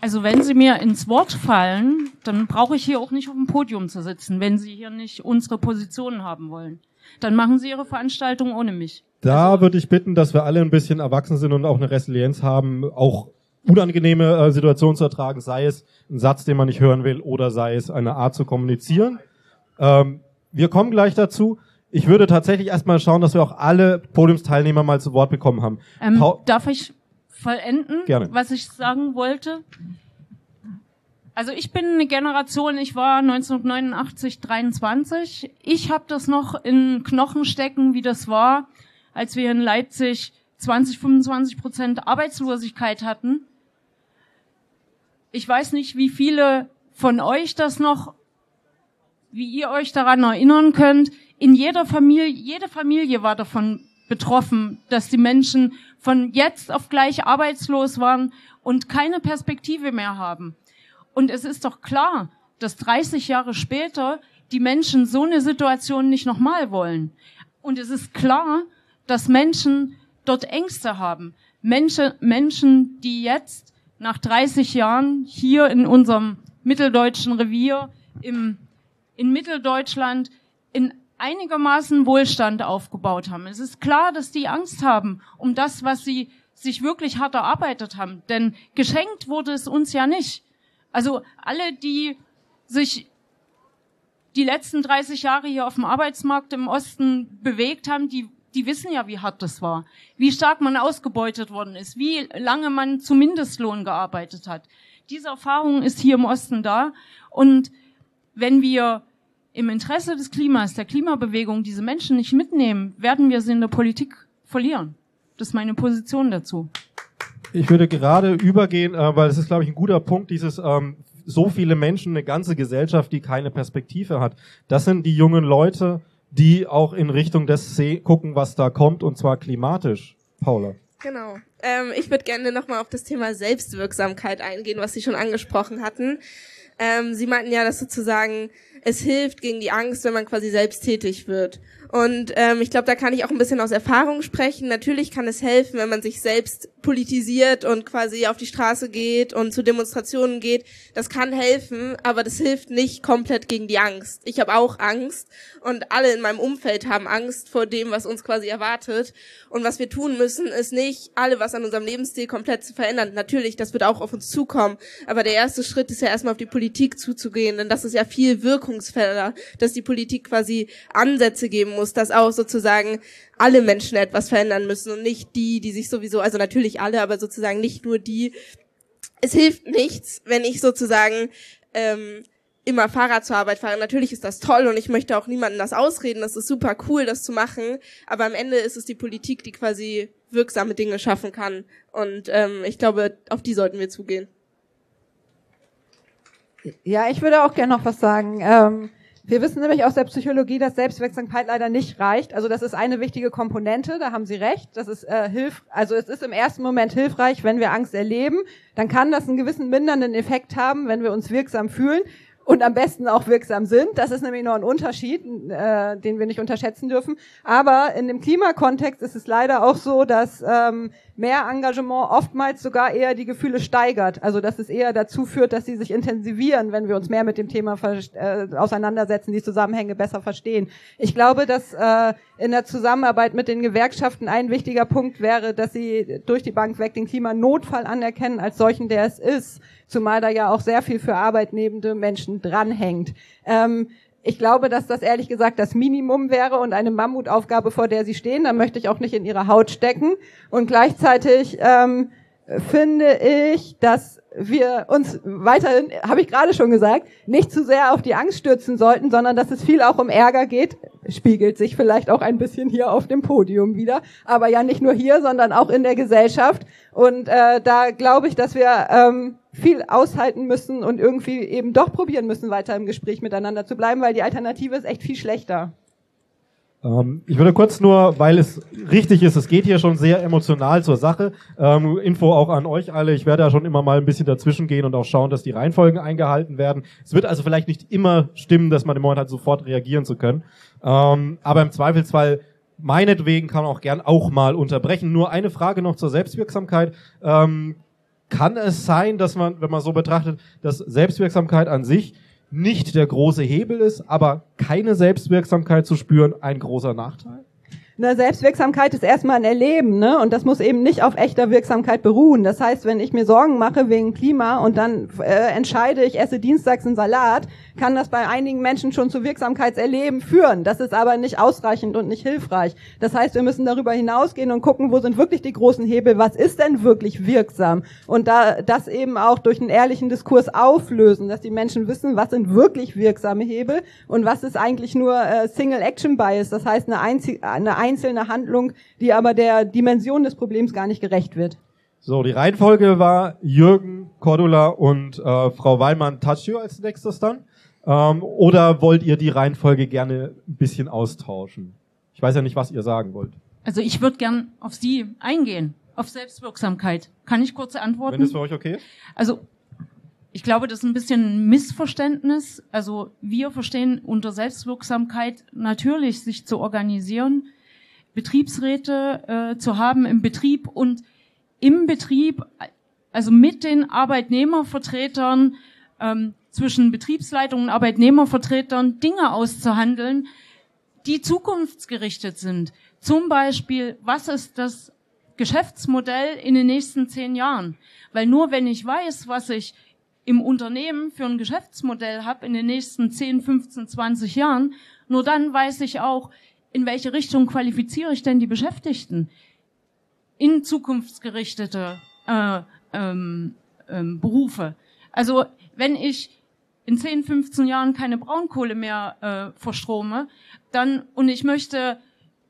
Speaker 5: Also wenn Sie mir ins Wort fallen, dann brauche ich hier auch nicht auf dem Podium zu sitzen, wenn Sie hier nicht unsere Positionen haben wollen. Dann machen Sie Ihre Veranstaltung ohne mich.
Speaker 3: Da also, würde ich bitten, dass wir alle ein bisschen erwachsen sind und auch eine Resilienz haben, auch unangenehme äh, Situationen zu ertragen, sei es ein Satz, den man nicht hören will, oder sei es eine Art zu kommunizieren. Ähm, wir kommen gleich dazu. Ich würde tatsächlich erstmal schauen, dass wir auch alle Podiumsteilnehmer mal zu Wort bekommen haben.
Speaker 5: Ähm, darf ich vollenden,
Speaker 3: Gerne.
Speaker 5: was ich sagen wollte? Also ich bin eine Generation, ich war 1989 23. Ich habe das noch in Knochen stecken, wie das war, als wir in Leipzig 20, 25 Prozent Arbeitslosigkeit hatten. Ich weiß nicht, wie viele von euch das noch, wie ihr euch daran erinnern könnt. In jeder Familie, jede Familie war davon betroffen, dass die Menschen von jetzt auf gleich arbeitslos waren und keine Perspektive mehr haben. Und es ist doch klar, dass 30 Jahre später die Menschen so eine Situation nicht nochmal wollen. Und es ist klar, dass Menschen dort Ängste haben. Menschen, Menschen, die jetzt nach 30 Jahren hier in unserem mitteldeutschen Revier im, in Mitteldeutschland in einigermaßen Wohlstand aufgebaut haben. Es ist klar, dass die Angst haben um das, was sie sich wirklich hart erarbeitet haben. Denn geschenkt wurde es uns ja nicht. Also alle, die sich die letzten 30 Jahre hier auf dem Arbeitsmarkt im Osten bewegt haben, die die wissen ja, wie hart das war, wie stark man ausgebeutet worden ist, wie lange man zu Mindestlohn gearbeitet hat. Diese Erfahrung ist hier im Osten da und wenn wir im Interesse des Klimas, der Klimabewegung diese Menschen nicht mitnehmen, werden wir sie in der Politik verlieren. Das ist meine Position dazu.
Speaker 3: Ich würde gerade übergehen, äh, weil es ist, glaube ich, ein guter Punkt, dieses ähm, so viele Menschen, eine ganze Gesellschaft, die keine Perspektive hat. Das sind die jungen Leute, die auch in Richtung des gucken, was da kommt, und zwar klimatisch. Paula.
Speaker 4: Genau. Ähm, ich würde gerne nochmal auf das Thema Selbstwirksamkeit eingehen, was Sie schon angesprochen hatten. Ähm, Sie meinten ja, dass sozusagen es hilft gegen die Angst, wenn man quasi selbst tätig wird. Und ähm, ich glaube, da kann ich auch ein bisschen aus Erfahrung sprechen. Natürlich kann es helfen, wenn man sich selbst politisiert und quasi auf die Straße geht und zu Demonstrationen geht. Das kann helfen, aber das hilft nicht komplett gegen die Angst. Ich habe auch Angst und alle in meinem Umfeld haben Angst vor dem, was uns quasi erwartet. Und was wir tun müssen, ist nicht alle was an unserem Lebensstil komplett zu verändern. Natürlich, das wird auch auf uns zukommen. Aber der erste Schritt ist ja erstmal auf die Politik zuzugehen, denn das ist ja viel wirkungsvoller, dass die Politik quasi Ansätze geben muss, dass auch sozusagen alle Menschen etwas verändern müssen und nicht die, die sich sowieso, also natürlich alle, aber sozusagen nicht nur die. Es hilft nichts, wenn ich sozusagen ähm, immer Fahrrad zur Arbeit fahre. Natürlich ist das toll und ich möchte auch niemandem das ausreden. Das ist super cool, das zu machen. Aber am Ende ist es die Politik, die quasi wirksame Dinge schaffen kann. Und ähm, ich glaube, auf die sollten wir zugehen.
Speaker 9: Ja, ich würde auch gerne noch was sagen. Ähm, wir wissen nämlich aus der Psychologie, dass Selbstwirksamkeit leider nicht reicht. Also das ist eine wichtige Komponente, da haben Sie recht. Das ist äh, hilf, also es ist im ersten Moment hilfreich, wenn wir Angst erleben, dann kann das einen gewissen mindernden Effekt haben, wenn wir uns wirksam fühlen und am besten auch wirksam sind. Das ist nämlich noch ein Unterschied, äh, den wir nicht unterschätzen dürfen. Aber in dem Klimakontext ist es leider auch so, dass ähm, mehr Engagement oftmals sogar eher die Gefühle steigert. Also dass es eher dazu führt, dass sie sich intensivieren, wenn wir uns mehr mit dem Thema äh, auseinandersetzen, die Zusammenhänge besser verstehen. Ich glaube, dass äh, in der Zusammenarbeit mit den Gewerkschaften ein wichtiger Punkt wäre, dass sie durch die Bank weg den Klimanotfall anerkennen als solchen, der es ist, zumal da ja auch sehr viel für arbeitnehmende Menschen dranhängt. Ähm, ich glaube, dass das ehrlich gesagt das Minimum wäre und eine Mammutaufgabe, vor der Sie stehen. Da möchte ich auch nicht in Ihre Haut stecken. Und gleichzeitig ähm, finde ich, dass wir uns weiterhin, habe ich gerade schon gesagt, nicht zu sehr auf die Angst stürzen sollten, sondern dass es viel auch um Ärger geht, spiegelt sich vielleicht auch ein bisschen hier auf dem Podium wieder, aber ja nicht nur hier, sondern auch in der Gesellschaft. Und äh, da glaube ich, dass wir ähm, viel aushalten müssen und irgendwie eben doch probieren müssen, weiter im Gespräch miteinander zu bleiben, weil die Alternative ist echt viel schlechter.
Speaker 3: Ähm, ich würde kurz nur, weil es richtig ist, es geht hier schon sehr emotional zur Sache. Ähm, Info auch an euch alle. Ich werde da schon immer mal ein bisschen dazwischen gehen und auch schauen, dass die Reihenfolgen eingehalten werden. Es wird also vielleicht nicht immer stimmen, dass man im Moment hat, sofort reagieren zu können. Ähm, aber im Zweifelsfall meinetwegen kann man auch gern auch mal unterbrechen. Nur eine Frage noch zur Selbstwirksamkeit. Ähm, kann es sein, dass man, wenn man so betrachtet, dass Selbstwirksamkeit an sich nicht der große Hebel ist, aber keine Selbstwirksamkeit zu spüren ein großer Nachteil?
Speaker 9: Eine Selbstwirksamkeit ist erstmal ein Erleben, ne? Und das muss eben nicht auf echter Wirksamkeit beruhen. Das heißt, wenn ich mir Sorgen mache wegen Klima und dann äh, entscheide, ich esse dienstags einen Salat, kann das bei einigen Menschen schon zu Wirksamkeitserleben führen. Das ist aber nicht ausreichend und nicht hilfreich. Das heißt, wir müssen darüber hinausgehen und gucken, wo sind wirklich die großen Hebel, was ist denn wirklich wirksam? Und da das eben auch durch einen ehrlichen Diskurs auflösen, dass die Menschen wissen, was sind wirklich wirksame Hebel und was ist eigentlich nur äh, Single Action Bias, das heißt eine, einzige, eine einzelne Handlung, die aber der Dimension des Problems gar nicht gerecht wird.
Speaker 3: So, die Reihenfolge war Jürgen, Cordula und äh, Frau Weilmann-Tatschio als nächstes dann. Ähm, oder wollt ihr die Reihenfolge gerne ein bisschen austauschen? Ich weiß ja nicht, was ihr sagen wollt.
Speaker 5: Also ich würde gern auf Sie eingehen, auf Selbstwirksamkeit. Kann ich kurze antworten?
Speaker 3: Wenn das für euch okay ist?
Speaker 5: Also ich glaube, das ist ein bisschen ein Missverständnis. Also wir verstehen unter Selbstwirksamkeit natürlich, sich zu organisieren, Betriebsräte äh, zu haben im Betrieb und im Betrieb, also mit den Arbeitnehmervertretern, ähm, zwischen Betriebsleitung und Arbeitnehmervertretern Dinge auszuhandeln, die zukunftsgerichtet sind. Zum Beispiel, was ist das Geschäftsmodell in den nächsten zehn Jahren? Weil nur wenn ich weiß, was ich im Unternehmen für ein Geschäftsmodell habe in den nächsten 10, 15, 20 Jahren, nur dann weiß ich auch, in welche Richtung qualifiziere ich denn die Beschäftigten in zukunftsgerichtete äh, ähm, ähm, Berufe. Also wenn ich in 10, 15 Jahren keine Braunkohle mehr äh, verstrome, dann und ich möchte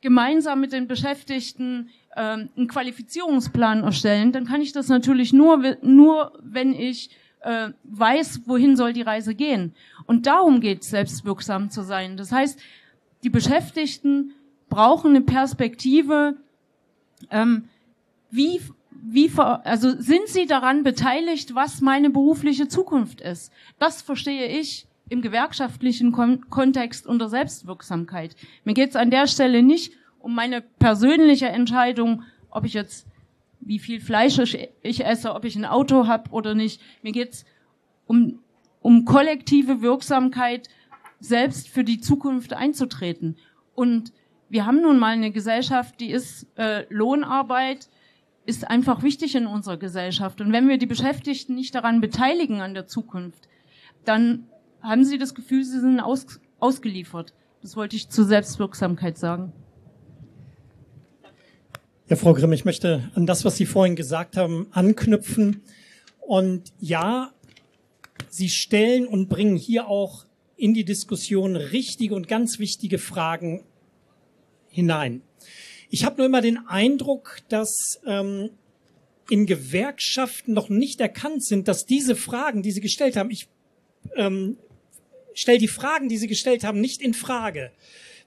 Speaker 5: gemeinsam mit den Beschäftigten äh, einen Qualifizierungsplan erstellen, dann kann ich das natürlich nur, nur wenn ich äh, weiß, wohin soll die Reise gehen. Und darum geht selbstwirksam zu sein. Das heißt, die Beschäftigten brauchen eine Perspektive, ähm, wie, wie, also sind sie daran beteiligt, was meine berufliche Zukunft ist? Das verstehe ich im gewerkschaftlichen Kon Kontext unter Selbstwirksamkeit. Mir geht es an der Stelle nicht um meine persönliche Entscheidung, ob ich jetzt wie viel Fleisch ich, esse, ob ich ein Auto habe oder nicht. Mir geht's um, um kollektive Wirksamkeit, selbst für die Zukunft einzutreten. Und wir haben nun mal eine Gesellschaft, die ist äh, Lohnarbeit, ist einfach wichtig in unserer Gesellschaft. Und wenn wir die Beschäftigten nicht daran beteiligen an der Zukunft, dann haben sie das Gefühl, sie sind aus, ausgeliefert. Das wollte ich zur Selbstwirksamkeit sagen.
Speaker 7: Ja, Frau Grimm, ich möchte an das, was Sie vorhin gesagt haben, anknüpfen. Und ja, Sie stellen und bringen hier auch in die Diskussion richtige und ganz wichtige Fragen hinein. Ich habe nur immer den Eindruck, dass ähm, in Gewerkschaften noch nicht erkannt sind, dass diese Fragen, die Sie gestellt haben, ich ähm, stelle die Fragen, die Sie gestellt haben, nicht in Frage.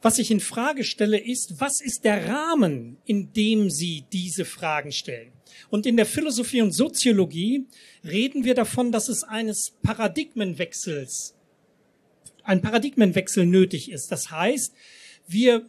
Speaker 7: Was ich in Frage stelle, ist, was ist der Rahmen, in dem Sie diese Fragen stellen? Und in der Philosophie und Soziologie reden wir davon, dass es eines Paradigmenwechsels, ein Paradigmenwechsel nötig ist. Das heißt, wir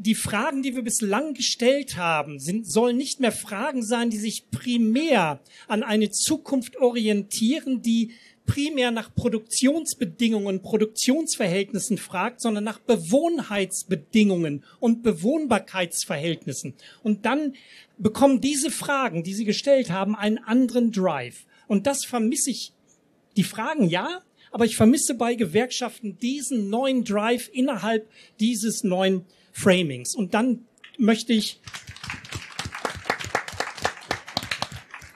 Speaker 7: die Fragen, die wir bislang gestellt haben, sind, sollen nicht mehr Fragen sein, die sich primär an eine Zukunft orientieren, die primär nach Produktionsbedingungen, Produktionsverhältnissen fragt, sondern nach Bewohnheitsbedingungen und Bewohnbarkeitsverhältnissen. Und dann bekommen diese Fragen, die Sie gestellt haben, einen anderen Drive. Und das vermisse ich. Die Fragen ja, aber ich vermisse bei Gewerkschaften diesen neuen Drive innerhalb dieses neuen Framings. Und dann möchte ich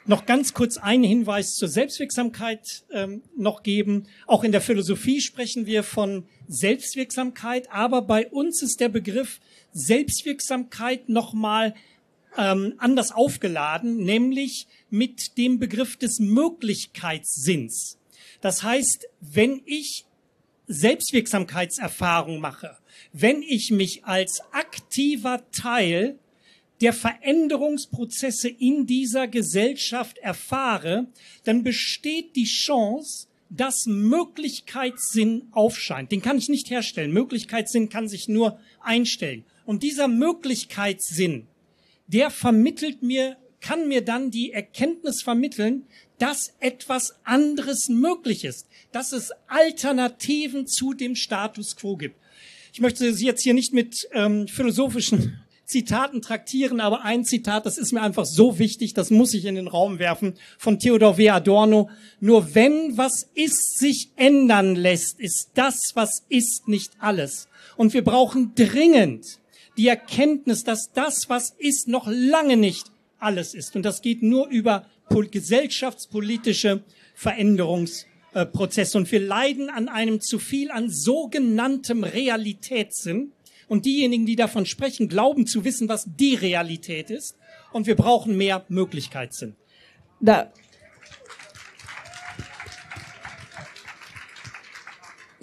Speaker 7: noch ganz kurz einen Hinweis zur Selbstwirksamkeit ähm, noch geben. Auch in der Philosophie sprechen wir von Selbstwirksamkeit, aber bei uns ist der Begriff Selbstwirksamkeit nochmal ähm, anders aufgeladen, nämlich mit dem Begriff des Möglichkeitssinns. Das heißt, wenn ich Selbstwirksamkeitserfahrung mache, wenn ich mich als aktiver Teil der Veränderungsprozesse in dieser Gesellschaft erfahre, dann besteht die Chance, dass Möglichkeitssinn aufscheint. Den kann ich nicht herstellen. Möglichkeitssinn kann sich nur einstellen. Und dieser Möglichkeitssinn, der vermittelt mir, kann mir dann die Erkenntnis vermitteln, dass etwas anderes möglich ist, dass es Alternativen zu dem Status quo gibt. Ich möchte Sie jetzt hier nicht mit ähm, philosophischen (laughs) Zitaten traktieren, aber ein Zitat, das ist mir einfach so wichtig, das muss ich in den Raum werfen, von Theodor W. Adorno. Nur wenn was ist sich ändern lässt, ist das, was ist, nicht alles. Und wir brauchen dringend die Erkenntnis, dass das, was ist, noch lange nicht alles ist. Und das geht nur über gesellschaftspolitische Veränderungsprozesse. Und wir leiden an einem zu viel an sogenanntem Realitätssinn und diejenigen, die davon sprechen, glauben zu wissen, was die Realität ist. Und wir brauchen mehr Möglichkeitssinn.
Speaker 6: Da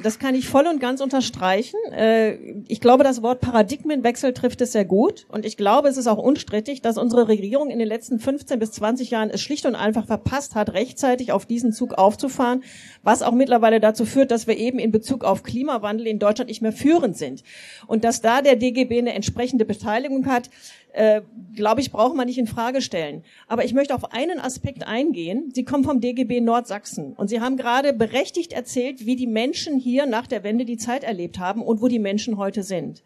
Speaker 6: Das kann ich voll und ganz unterstreichen. Äh, ich glaube, das Wort Paradigmenwechsel trifft es sehr gut. Und ich glaube, es ist auch unstrittig, dass unsere Regierung in den letzten 15 bis 20 Jahren es schlicht und einfach verpasst hat, rechtzeitig auf diesen Zug aufzufahren, was auch mittlerweile dazu führt, dass wir eben in Bezug auf Klimawandel in Deutschland nicht mehr führend sind. Und dass da der DGB eine entsprechende Beteiligung hat, äh, glaube ich, braucht man nicht in Frage stellen. Aber ich möchte auf einen Aspekt eingehen. Sie kommen vom DGB Nordsachsen und Sie haben gerade berechtigt erzählt, wie die Menschen hier nach der Wende die Zeit erlebt haben und wo die Menschen heute sind.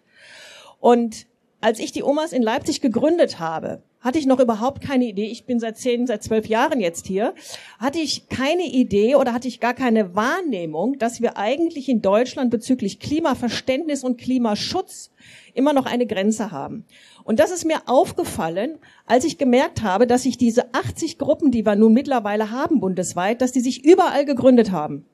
Speaker 6: Und als ich die Omas in Leipzig gegründet habe, hatte ich noch überhaupt keine Idee. Ich bin seit zehn, seit zwölf Jahren jetzt hier. Hatte ich keine Idee oder hatte ich gar keine Wahrnehmung, dass wir eigentlich in Deutschland bezüglich Klimaverständnis und Klimaschutz immer noch eine Grenze haben. Und das ist mir aufgefallen, als ich gemerkt habe, dass sich diese 80 Gruppen, die wir nun mittlerweile haben bundesweit, dass die sich überall gegründet haben.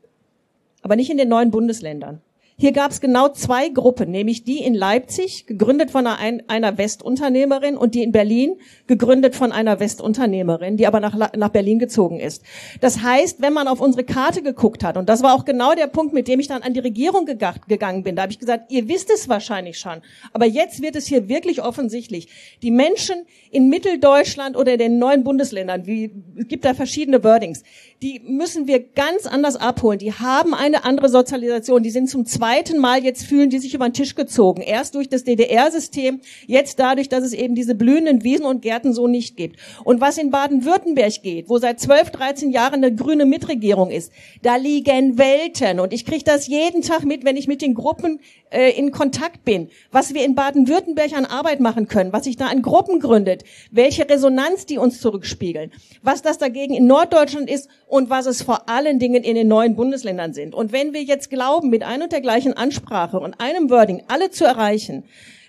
Speaker 6: aber nicht in den neuen Bundesländern. Hier gab es genau zwei Gruppen, nämlich die in Leipzig, gegründet von einer, Westunternehmerin, und die in Berlin, gegründet von einer Westunternehmerin, die aber nach, nach Berlin gezogen ist. Das heißt, wenn man auf unsere Karte geguckt hat, und das war auch genau der Punkt, mit dem ich dann an die Regierung gegangen bin, da habe ich gesagt, ihr wisst es wahrscheinlich schon, aber jetzt wird es hier wirklich offensichtlich. Die Menschen in Mitteldeutschland oder in den neuen Bundesländern, wie, es gibt da verschiedene Wordings, die müssen wir ganz anders abholen. Die haben eine andere Sozialisation. Die sind zum zweiten Mal jetzt fühlen die sich über den Tisch gezogen. Erst durch das DDR-System, jetzt dadurch, dass es eben diese blühenden Wiesen und Gärten so nicht gibt. Und was in Baden-Württemberg geht, wo seit 12, 13 Jahren eine grüne Mitregierung ist, da liegen Welten. Und ich kriege das jeden Tag mit, wenn ich mit den Gruppen äh, in Kontakt bin, was wir in Baden-Württemberg an Arbeit machen können, was sich da an Gruppen gründet, welche Resonanz die uns zurückspiegeln, was das dagegen in Norddeutschland ist und was es vor allen Dingen in den neuen Bundesländern sind. Und wenn wir jetzt glauben, mit ein und der gleichen Ansprache und einem Wording alle zu erreichen,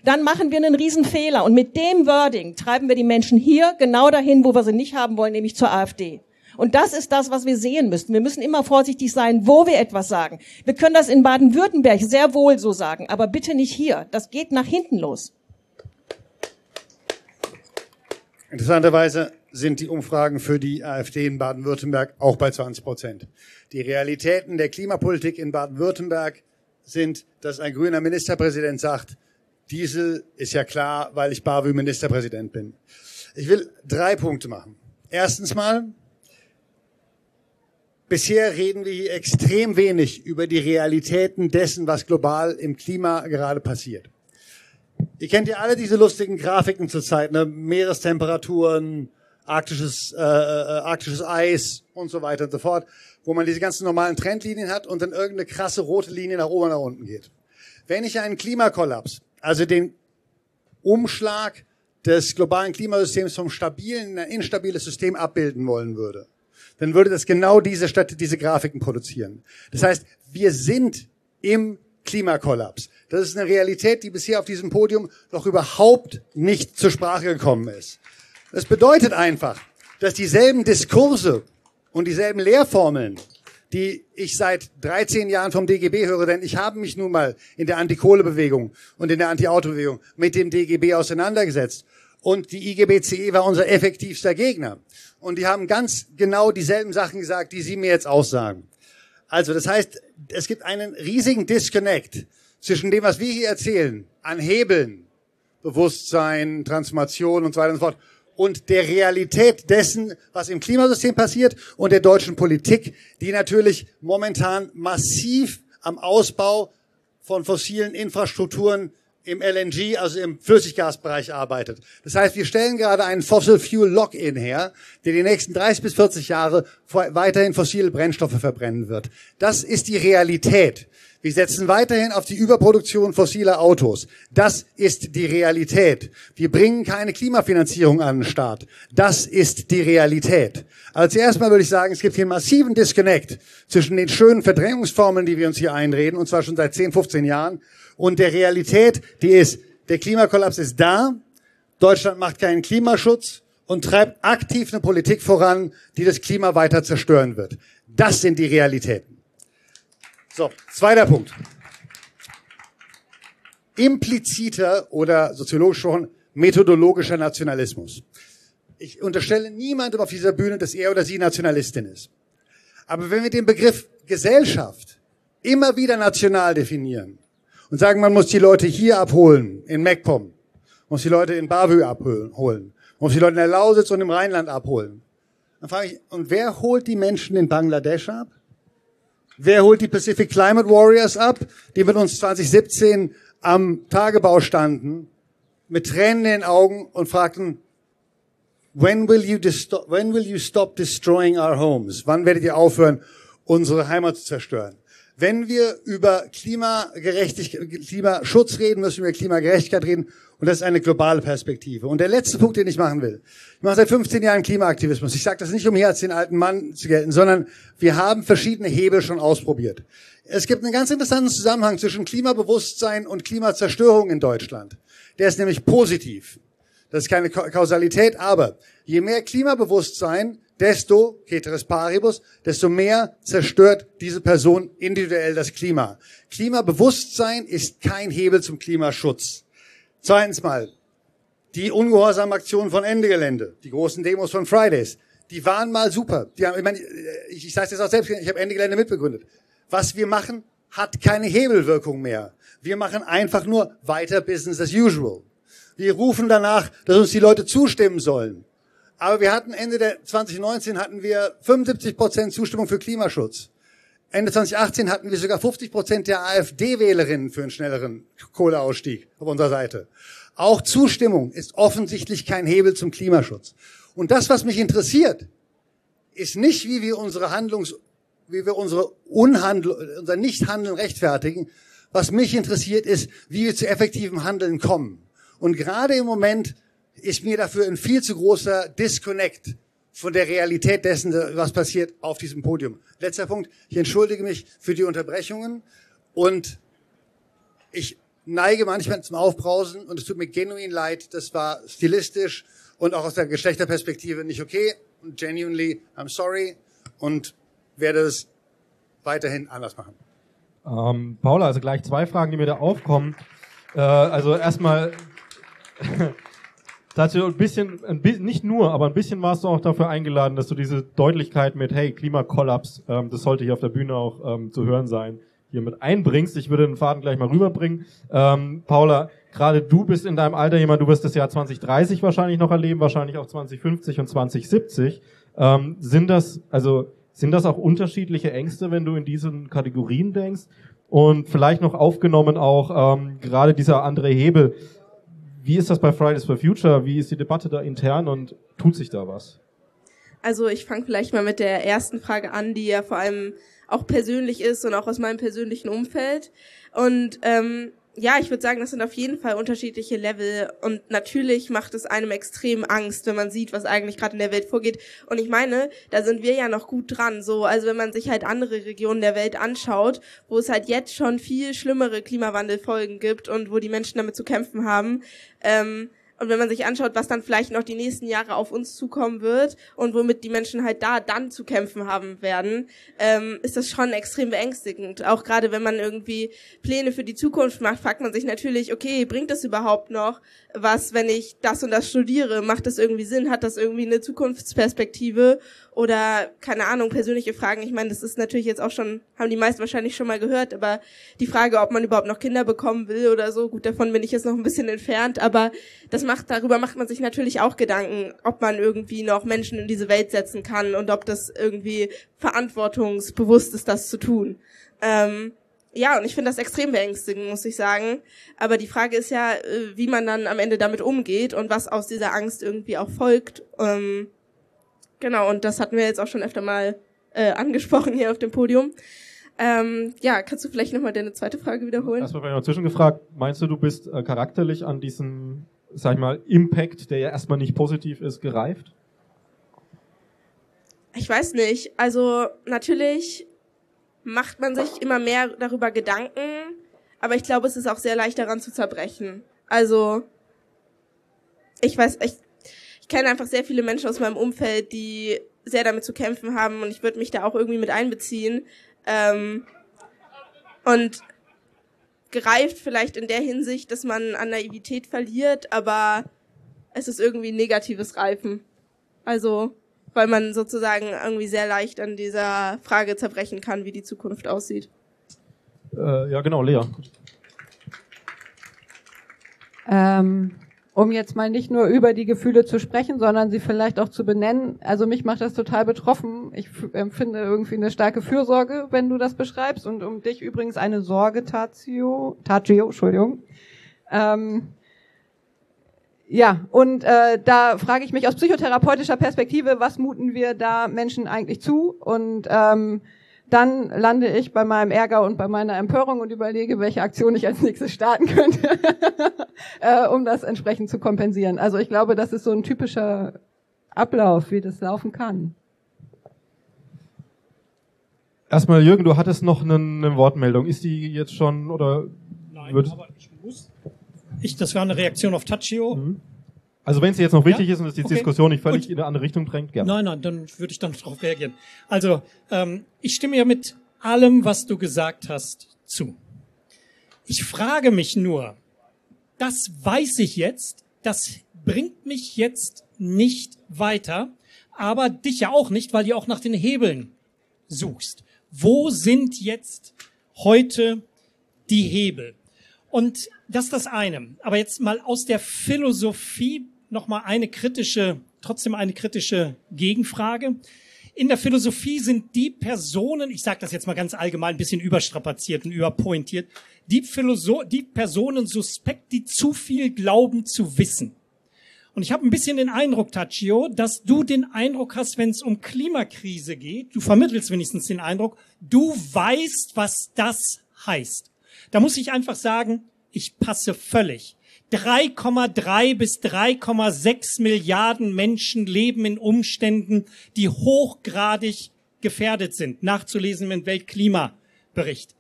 Speaker 6: dann machen wir einen Riesenfehler. Und mit dem Wording treiben wir die Menschen hier genau dahin, wo wir sie nicht haben wollen, nämlich zur AfD. Und das ist das, was wir sehen müssen. Wir müssen immer vorsichtig sein, wo wir etwas sagen. Wir können das in Baden-Württemberg sehr wohl so sagen, aber bitte nicht hier. Das geht nach hinten los.
Speaker 8: Interessanterweise sind die Umfragen für die AfD in Baden-Württemberg auch bei 20 Prozent. Die Realitäten der Klimapolitik in Baden-Württemberg sind, dass ein grüner Ministerpräsident sagt, Diesel ist ja klar, weil ich Bavü Ministerpräsident bin. Ich will drei Punkte machen. Erstens mal, Bisher reden wir hier extrem wenig über die Realitäten dessen, was global im Klima gerade passiert. Ihr kennt ja alle diese lustigen Grafiken zurzeit, ne? Meerestemperaturen, arktisches, äh, äh, arktisches Eis und so weiter und so fort, wo man diese ganzen normalen Trendlinien hat und dann irgendeine krasse rote Linie nach oben nach unten geht. Wenn ich einen Klimakollaps, also den Umschlag des globalen Klimasystems vom stabilen in ein instabiles System abbilden wollen würde, dann würde das genau diese, Stadt, diese Grafiken produzieren. Das heißt, wir sind im Klimakollaps. Das ist eine Realität, die bisher auf diesem Podium noch überhaupt nicht zur Sprache gekommen ist. Das bedeutet einfach, dass dieselben Diskurse und dieselben Lehrformeln, die ich seit 13 Jahren vom DGB höre, denn ich habe mich nun mal in der Antikohlebewegung und in der Anti-Auto-Bewegung mit dem DGB auseinandergesetzt. Und die IGBCE war unser effektivster Gegner. Und die haben ganz genau dieselben Sachen gesagt, die Sie mir jetzt aussagen. Also das heißt, es gibt einen riesigen Disconnect zwischen dem, was wir hier erzählen, an Hebeln, Bewusstsein, Transformation und so weiter und so fort, und der Realität dessen, was im Klimasystem passiert und der deutschen Politik, die natürlich momentan massiv am Ausbau von fossilen Infrastrukturen im LNG, also im Flüssiggasbereich arbeitet. Das heißt, wir stellen gerade einen Fossil Fuel Lock-in her, der die nächsten 30 bis 40 Jahre weiterhin fossile Brennstoffe verbrennen wird. Das ist die Realität. Wir setzen weiterhin auf die Überproduktion fossiler Autos. Das ist die Realität. Wir bringen keine Klimafinanzierung an den Start. Das ist die Realität. Als erstmal würde ich sagen, es gibt hier einen massiven Disconnect zwischen den schönen Verdrängungsformeln, die wir uns hier einreden, und zwar schon seit 10, 15 Jahren, und der Realität, die ist, der Klimakollaps ist da, Deutschland macht keinen Klimaschutz und treibt aktiv eine Politik voran, die das Klima weiter zerstören wird. Das sind die Realitäten. So, zweiter Punkt. Impliziter oder soziologisch schon methodologischer Nationalismus. Ich unterstelle niemandem auf dieser Bühne, dass er oder sie Nationalistin ist. Aber wenn wir den Begriff Gesellschaft immer wieder national definieren, und sagen, man muss die Leute hier abholen, in MacPom, muss die Leute in Bavü abholen, muss die Leute in der Lausitz und im Rheinland abholen. Dann frage ich, und wer holt die Menschen in Bangladesch ab? Wer holt die Pacific Climate Warriors ab, die mit uns 2017 am Tagebau standen, mit Tränen in den Augen und fragten, when will you, when will you stop destroying our homes? Wann werdet ihr aufhören, unsere Heimat zu zerstören? Wenn wir über Klimagerechtigkeit, Klimaschutz reden, müssen wir über Klimagerechtigkeit reden. Und das ist eine globale Perspektive. Und der letzte Punkt, den ich machen will. Ich mache seit 15 Jahren Klimaaktivismus. Ich sage das nicht, um hier als den alten Mann zu gelten, sondern wir haben verschiedene Hebel schon ausprobiert. Es gibt einen ganz interessanten Zusammenhang zwischen Klimabewusstsein und Klimazerstörung in Deutschland. Der ist nämlich positiv. Das ist keine Kausalität, aber je mehr Klimabewusstsein, desto, ceteris paribus, desto mehr zerstört diese Person individuell das Klima. Klimabewusstsein ist kein Hebel zum Klimaschutz. Zweitens mal, die ungehorsame Aktion von Ende Gelände, die großen Demos von Fridays, die waren mal super. Die haben, ich, meine, ich, ich sage das auch selbst, ich habe Ende Gelände mitbegründet. Was wir machen, hat keine Hebelwirkung mehr. Wir machen einfach nur weiter Business as usual. Wir rufen danach, dass uns die Leute zustimmen sollen. Aber wir hatten Ende der 2019 hatten wir 75 Prozent Zustimmung für Klimaschutz. Ende 2018 hatten wir sogar 50 Prozent der AfD-Wählerinnen für einen schnelleren Kohleausstieg auf unserer Seite. Auch Zustimmung ist offensichtlich kein Hebel zum Klimaschutz. Und das, was mich interessiert, ist nicht, wie wir unsere Handlungs, wie wir unsere Unhandel, unser Nichthandeln rechtfertigen. Was mich interessiert, ist, wie wir zu effektivem Handeln kommen. Und gerade im Moment ist mir dafür ein viel zu großer Disconnect von der Realität dessen, was passiert auf diesem Podium. Letzter Punkt. Ich entschuldige mich für die Unterbrechungen und ich neige manchmal zum Aufbrausen und es tut mir genuin leid. Das war stilistisch und auch aus der Geschlechterperspektive nicht okay. Und genuinely, I'm sorry und werde es weiterhin anders machen.
Speaker 3: Ähm, Paula, also gleich zwei Fragen, die mir da aufkommen. Äh, also erstmal (laughs) dazu ein bisschen, ein bisschen, nicht nur, aber ein bisschen warst du auch dafür eingeladen, dass du diese Deutlichkeit mit, hey, Klimakollaps, ähm, das sollte hier auf der Bühne auch ähm, zu hören sein, hier mit einbringst. Ich würde den Faden gleich mal rüberbringen. Ähm, Paula, gerade du bist in deinem Alter jemand, du wirst das Jahr 2030 wahrscheinlich noch erleben, wahrscheinlich auch 2050 und 2070. Ähm, sind das, also, sind das auch unterschiedliche Ängste, wenn du in diesen Kategorien denkst? Und vielleicht noch aufgenommen auch ähm, gerade dieser andere Hebel. Wie ist das bei Fridays for Future? Wie ist die Debatte da intern und tut sich da was?
Speaker 4: Also ich fange vielleicht mal mit der ersten Frage an, die ja vor allem auch persönlich ist und auch aus meinem persönlichen Umfeld. Und ähm, ja, ich würde sagen, das sind auf jeden Fall unterschiedliche Level und natürlich macht es einem extrem Angst, wenn man sieht, was eigentlich gerade in der Welt vorgeht. Und ich meine, da sind wir ja noch gut dran. So, also wenn man sich halt andere Regionen der Welt anschaut, wo es halt jetzt schon viel schlimmere Klimawandelfolgen gibt und wo die Menschen damit zu kämpfen haben, ähm, und wenn man sich anschaut, was dann vielleicht noch die nächsten Jahre auf uns zukommen wird und womit die Menschen halt da dann zu kämpfen haben werden, ähm, ist das schon extrem beängstigend. Auch gerade wenn man irgendwie Pläne für die Zukunft macht, fragt man sich natürlich, okay, bringt das überhaupt noch was, wenn ich das und das studiere? Macht das irgendwie Sinn? Hat das irgendwie eine Zukunftsperspektive? Oder keine Ahnung, persönliche Fragen. Ich meine, das ist natürlich jetzt auch schon, haben die meisten wahrscheinlich schon mal gehört, aber die Frage, ob man überhaupt noch Kinder bekommen will oder so, gut, davon bin ich jetzt noch ein bisschen entfernt, aber das macht, darüber macht man sich natürlich auch Gedanken, ob man irgendwie noch Menschen in diese Welt setzen kann und ob das irgendwie verantwortungsbewusst ist, das zu tun. Ähm, ja, und ich finde das extrem beängstigend, muss ich sagen. Aber die Frage ist ja, äh, wie man dann am Ende damit umgeht und was aus dieser Angst irgendwie auch folgt. Ähm, Genau, und das hatten wir jetzt auch schon öfter mal äh, angesprochen hier auf dem Podium. Ähm, ja, kannst du vielleicht nochmal deine zweite Frage wiederholen?
Speaker 3: Erstmal vielleicht noch zwischengefragt, meinst du, du bist äh, charakterlich an diesen, sag ich mal, Impact, der ja erstmal nicht positiv ist, gereift?
Speaker 4: Ich weiß nicht. Also natürlich macht man sich immer mehr darüber Gedanken, aber ich glaube, es ist auch sehr leicht daran zu zerbrechen. Also ich weiß, ich, kenne einfach sehr viele Menschen aus meinem Umfeld, die sehr damit zu kämpfen haben und ich würde mich da auch irgendwie mit einbeziehen. Ähm, und gereift vielleicht in der Hinsicht, dass man an Naivität verliert, aber es ist irgendwie ein negatives Reifen. Also, weil man sozusagen irgendwie sehr leicht an dieser Frage zerbrechen kann, wie die Zukunft aussieht.
Speaker 3: Äh, ja, genau, Lea.
Speaker 9: Ähm, um jetzt mal nicht nur über die Gefühle zu sprechen, sondern sie vielleicht auch zu benennen. Also mich macht das total betroffen. Ich empfinde irgendwie eine starke Fürsorge, wenn du das beschreibst. Und um dich übrigens eine Sorge, Tazio, Tagio, Entschuldigung. Ähm, ja, und äh, da frage ich mich aus psychotherapeutischer Perspektive, was muten wir da Menschen eigentlich zu? Und ähm, dann lande ich bei meinem Ärger und bei meiner Empörung und überlege, welche Aktion ich als nächstes starten könnte, (laughs) äh, um das entsprechend zu kompensieren. Also ich glaube, das ist so ein typischer Ablauf, wie das laufen kann.
Speaker 3: Erstmal, Jürgen, du hattest noch eine, eine Wortmeldung. Ist die jetzt schon oder?
Speaker 7: Nein, aber ich muss. Ich, das war eine Reaktion auf Tachio. Mhm.
Speaker 3: Also wenn es jetzt noch wichtig
Speaker 7: Ja?
Speaker 3: ist und es die
Speaker 7: Okay.
Speaker 3: Diskussion nicht völlig
Speaker 7: Gut.
Speaker 3: in eine andere Richtung drängt, gerne.
Speaker 7: Nein, nein, dann würde ich dann (laughs) darauf reagieren. Also, ähm, ich stimme ja mit allem, was du gesagt hast, zu. Ich frage mich nur, das weiß ich jetzt, das bringt mich jetzt nicht weiter, aber dich ja auch nicht, weil du auch nach den Hebeln suchst. Wo sind jetzt heute die Hebel? Und das ist das eine. Aber jetzt mal aus der Philosophie noch mal eine kritische, trotzdem eine kritische Gegenfrage. In der Philosophie sind die Personen, ich sage das jetzt mal ganz allgemein, ein bisschen überstrapaziert und überpointiert, die, Philosoph die Personen suspekt, die zu viel glauben zu wissen. Und ich habe ein bisschen den Eindruck, Tachio, dass du den Eindruck hast, wenn es um Klimakrise geht, du vermittelst wenigstens den Eindruck, du weißt, was das heißt. Da muss ich einfach sagen, ich passe völlig. 3,3 bis 3,6 Milliarden Menschen leben in Umständen, die hochgradig gefährdet sind, nachzulesen im Weltklimabericht.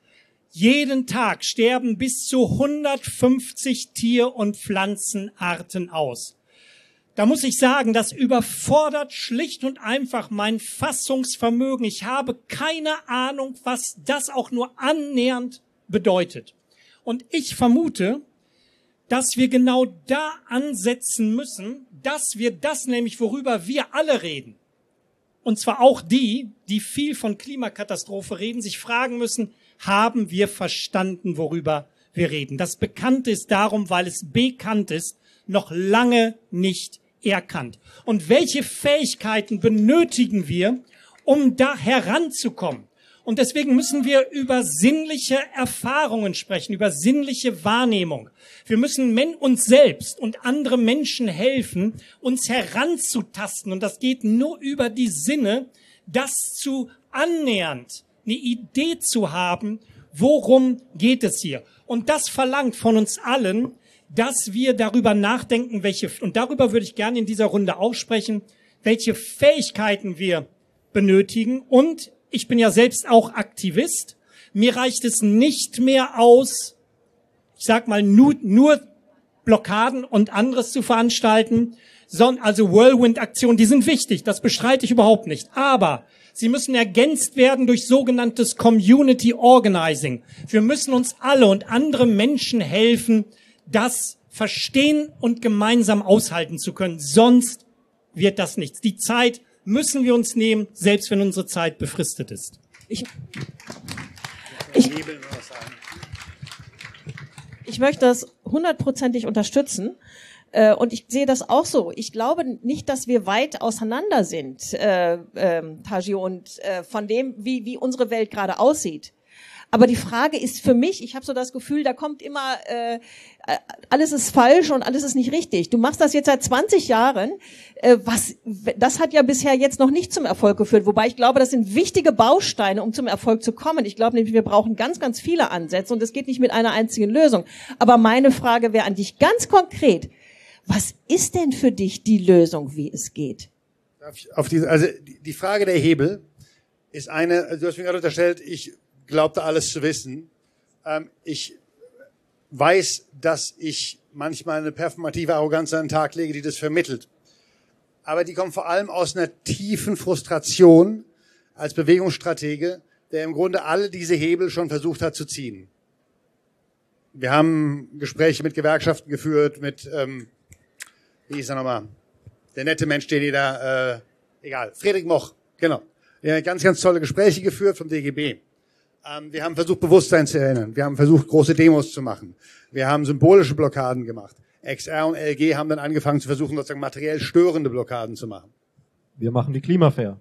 Speaker 7: Jeden Tag sterben bis zu 150 Tier- und Pflanzenarten aus. Da muss ich sagen, das überfordert schlicht und einfach mein Fassungsvermögen. Ich habe keine Ahnung, was das auch nur annähernd bedeutet. Und ich vermute, dass wir genau da ansetzen müssen, dass wir das nämlich, worüber wir alle reden, und zwar auch die, die viel von Klimakatastrophe reden, sich fragen müssen, haben wir verstanden, worüber wir reden? Das bekannt ist darum, weil es bekannt ist, noch lange nicht erkannt. Und welche Fähigkeiten benötigen wir, um da heranzukommen? Und deswegen müssen wir über sinnliche Erfahrungen sprechen, über sinnliche Wahrnehmung. Wir müssen uns selbst und andere Menschen helfen, uns heranzutasten. Und das geht nur über die Sinne, das zu annähernd eine Idee zu haben, worum geht es hier. Und das verlangt von uns allen, dass wir darüber nachdenken, welche, und darüber würde ich gerne in dieser Runde auch sprechen, welche Fähigkeiten wir benötigen. Und ich bin ja selbst auch Aktivist. Mir reicht es nicht mehr aus, ich sag mal, nur, nur Blockaden und anderes zu veranstalten, sondern also Whirlwind-Aktionen, die sind wichtig, das bestreite ich überhaupt nicht. Aber sie müssen ergänzt werden durch sogenanntes Community Organizing. Wir müssen uns alle und andere Menschen helfen, das verstehen und gemeinsam aushalten zu können. Sonst wird das nichts. Die Zeit müssen wir uns nehmen, selbst wenn unsere Zeit befristet ist.
Speaker 6: Ich, ich, ich möchte das hundertprozentig unterstützen. Äh, und ich sehe das auch so. Ich glaube nicht, dass wir weit auseinander sind, äh, äh, Tagio, und äh, von dem, wie, wie unsere Welt gerade aussieht. Aber die Frage ist für mich, ich habe so das Gefühl, da kommt immer, äh, alles ist falsch und alles ist nicht richtig. Du machst das jetzt seit 20 Jahren. Äh, was, das hat ja bisher jetzt noch nicht zum Erfolg geführt. Wobei ich glaube, das sind wichtige Bausteine, um zum Erfolg zu kommen. Ich glaube nämlich, wir brauchen ganz, ganz viele Ansätze und es geht nicht mit einer einzigen Lösung. Aber meine Frage wäre an dich ganz konkret. Was ist denn für dich die Lösung, wie es geht?
Speaker 8: Auf diese, also die Frage der Hebel ist eine, du hast mir gerade unterstellt, ich glaubte alles zu wissen. Ähm, ich weiß, dass ich manchmal eine performative Arroganz an den Tag lege, die das vermittelt. Aber die kommt vor allem aus einer tiefen Frustration als Bewegungsstratege, der im Grunde alle diese Hebel schon versucht hat zu ziehen. Wir haben Gespräche mit Gewerkschaften geführt, mit, ähm, wie hieß er nochmal, der nette Mensch, den da, äh, egal, Friedrich Moch, genau. Wir haben ganz, ganz tolle Gespräche geführt vom DGB. Ähm, wir haben versucht, Bewusstsein zu erinnern. Wir haben versucht, große Demos zu machen. Wir haben symbolische Blockaden gemacht. XR und LG haben dann angefangen zu versuchen, sozusagen materiell störende Blockaden zu machen.
Speaker 3: Wir machen die Klimafair.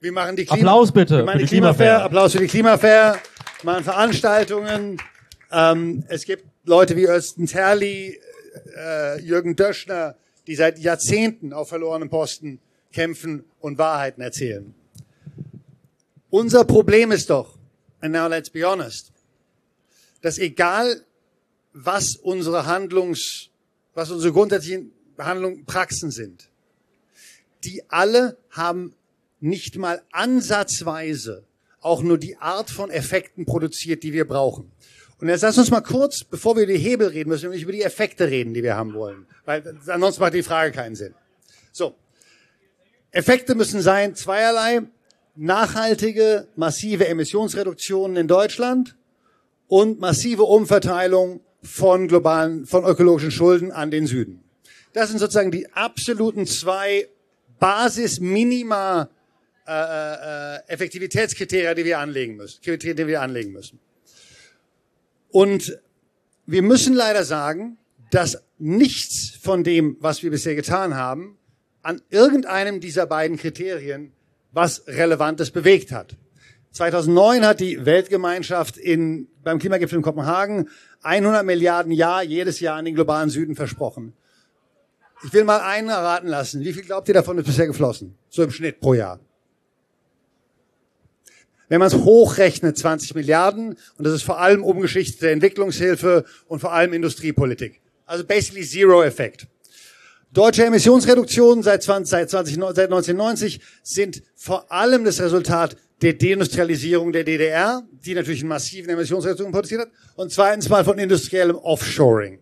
Speaker 8: Wir machen die Klima
Speaker 3: Applaus bitte
Speaker 8: Wir machen
Speaker 3: für
Speaker 8: die
Speaker 3: die
Speaker 8: Klimafair.
Speaker 3: Klimafair.
Speaker 8: Applaus für die Klimafair. Wir machen Veranstaltungen. Ähm, es gibt Leute wie Östen Terli, äh, Jürgen Döschner, die seit Jahrzehnten auf verlorenen Posten kämpfen und Wahrheiten erzählen. Unser Problem ist doch, and now let's be honest, dass egal was unsere Handlungs, was unsere grundsätzlichen Handlungen, Praxen sind, die alle haben nicht mal ansatzweise auch nur die Art von Effekten produziert, die wir brauchen. Und jetzt lass uns mal kurz, bevor wir über die Hebel reden, müssen wir nämlich über die Effekte reden, die wir haben wollen. Weil ansonsten macht die Frage keinen Sinn. So. Effekte müssen sein zweierlei. Nachhaltige, massive Emissionsreduktionen in Deutschland und massive Umverteilung von globalen, von ökologischen Schulden an den Süden. Das sind sozusagen die absoluten zwei Basis-Minima äh, äh, Effektivitätskriterien, die wir anlegen müssen, Kriterien, die wir anlegen müssen. Und wir müssen leider sagen, dass nichts von dem, was wir bisher getan haben, an irgendeinem dieser beiden Kriterien was Relevantes bewegt hat. 2009 hat die Weltgemeinschaft in, beim Klimagipfel in Kopenhagen 100 Milliarden Jahr jedes Jahr an den globalen Süden versprochen. Ich will mal einen erraten lassen. Wie viel glaubt ihr davon ist bisher geflossen? So im Schnitt pro Jahr. Wenn man es hochrechnet, 20 Milliarden. Und das ist vor allem umgeschichtete Entwicklungshilfe und vor allem Industriepolitik. Also basically zero Effekt. Deutsche Emissionsreduktionen seit, 20, seit, 20, seit 1990 sind vor allem das Resultat der Deindustrialisierung der DDR, die natürlich einen massiven Emissionsreduktionen produziert hat, und zweitens mal von industriellem Offshoring.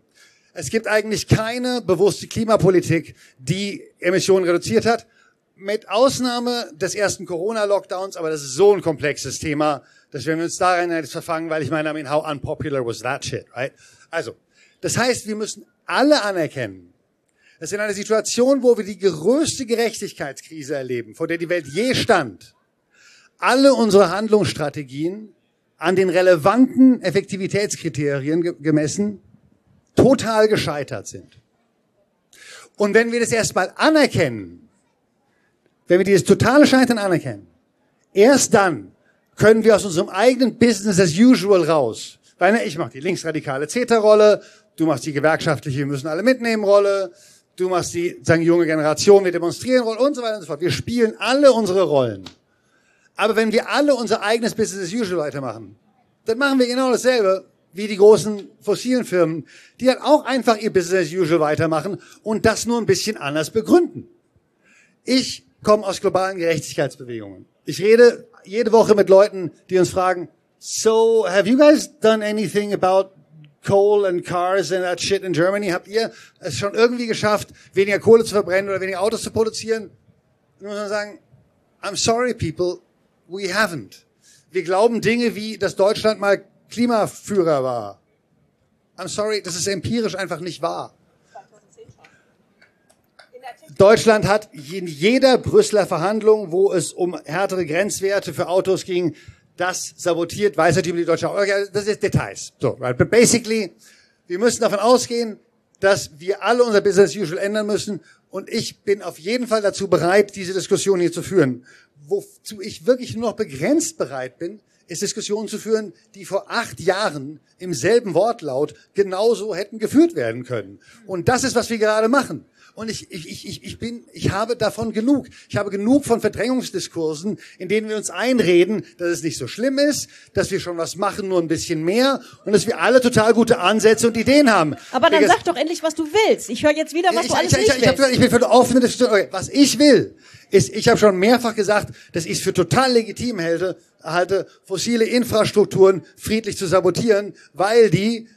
Speaker 8: Es gibt eigentlich keine bewusste Klimapolitik, die Emissionen reduziert hat, mit Ausnahme des ersten Corona-Lockdowns, aber das ist so ein komplexes Thema, dass wir uns darin jetzt verfangen, weil ich meine, I mean, how unpopular was that shit, right? Also, das heißt, wir müssen alle anerkennen, dass in einer Situation, wo wir die größte Gerechtigkeitskrise erleben, vor der die Welt je stand, alle unsere Handlungsstrategien an den relevanten Effektivitätskriterien gemessen total gescheitert sind. Und wenn wir das erstmal anerkennen, wenn wir dieses totale Scheitern anerkennen, erst dann können wir aus unserem eigenen Business as usual raus. Weil ne, ich mache die linksradikale CETA-Rolle, du machst die gewerkschaftliche, wir müssen alle mitnehmen Rolle, du machst die sagen junge Generation, wir demonstrieren Rolle und so weiter und so fort. Wir spielen alle unsere Rollen. Aber wenn wir alle unser eigenes Business as usual weitermachen, dann machen wir genau dasselbe wie die großen fossilen Firmen, die halt auch einfach ihr Business as usual weitermachen und das nur ein bisschen anders begründen. Ich komme aus globalen Gerechtigkeitsbewegungen. Ich rede jede Woche mit Leuten, die uns fragen, so have you guys done anything about coal and cars and that shit in Germany? Habt ihr es schon irgendwie geschafft, weniger Kohle zu verbrennen oder weniger Autos zu produzieren? Und muss man sagen, I'm sorry people, we haven't. Wir glauben Dinge wie, dass Deutschland mal Klimaführer war. I'm sorry, das ist empirisch einfach nicht wahr. Deutschland hat in jeder Brüsseler Verhandlung, wo es um härtere Grenzwerte für Autos ging, das sabotiert, weiß natürlich die deutsche das ist Details. So, right? But basically, wir müssen davon ausgehen, dass wir alle unser Business usual ändern müssen. Und ich bin auf jeden Fall dazu bereit, diese Diskussion hier zu führen wozu ich wirklich nur noch begrenzt bereit bin, ist Diskussionen zu führen, die vor acht Jahren im selben Wortlaut genauso hätten geführt werden können. Und das ist, was wir gerade machen. Und ich, ich, ich, ich bin, ich habe davon genug. Ich habe genug von Verdrängungsdiskursen, in denen wir uns einreden, dass es nicht so schlimm ist, dass wir schon was machen, nur ein bisschen mehr und dass wir alle total gute Ansätze und Ideen haben.
Speaker 6: Aber dann sag doch endlich, was du willst. Ich höre jetzt wieder, was
Speaker 8: ich,
Speaker 6: du alles
Speaker 8: ich,
Speaker 6: nicht
Speaker 8: ich, ich,
Speaker 6: willst.
Speaker 8: ich, ich bin für eine offene Diskussion. Okay, was ich will, ist, ich habe schon mehrfach gesagt, dass ich es für total legitim halte, halte, fossile Infrastrukturen friedlich zu sabotieren, weil die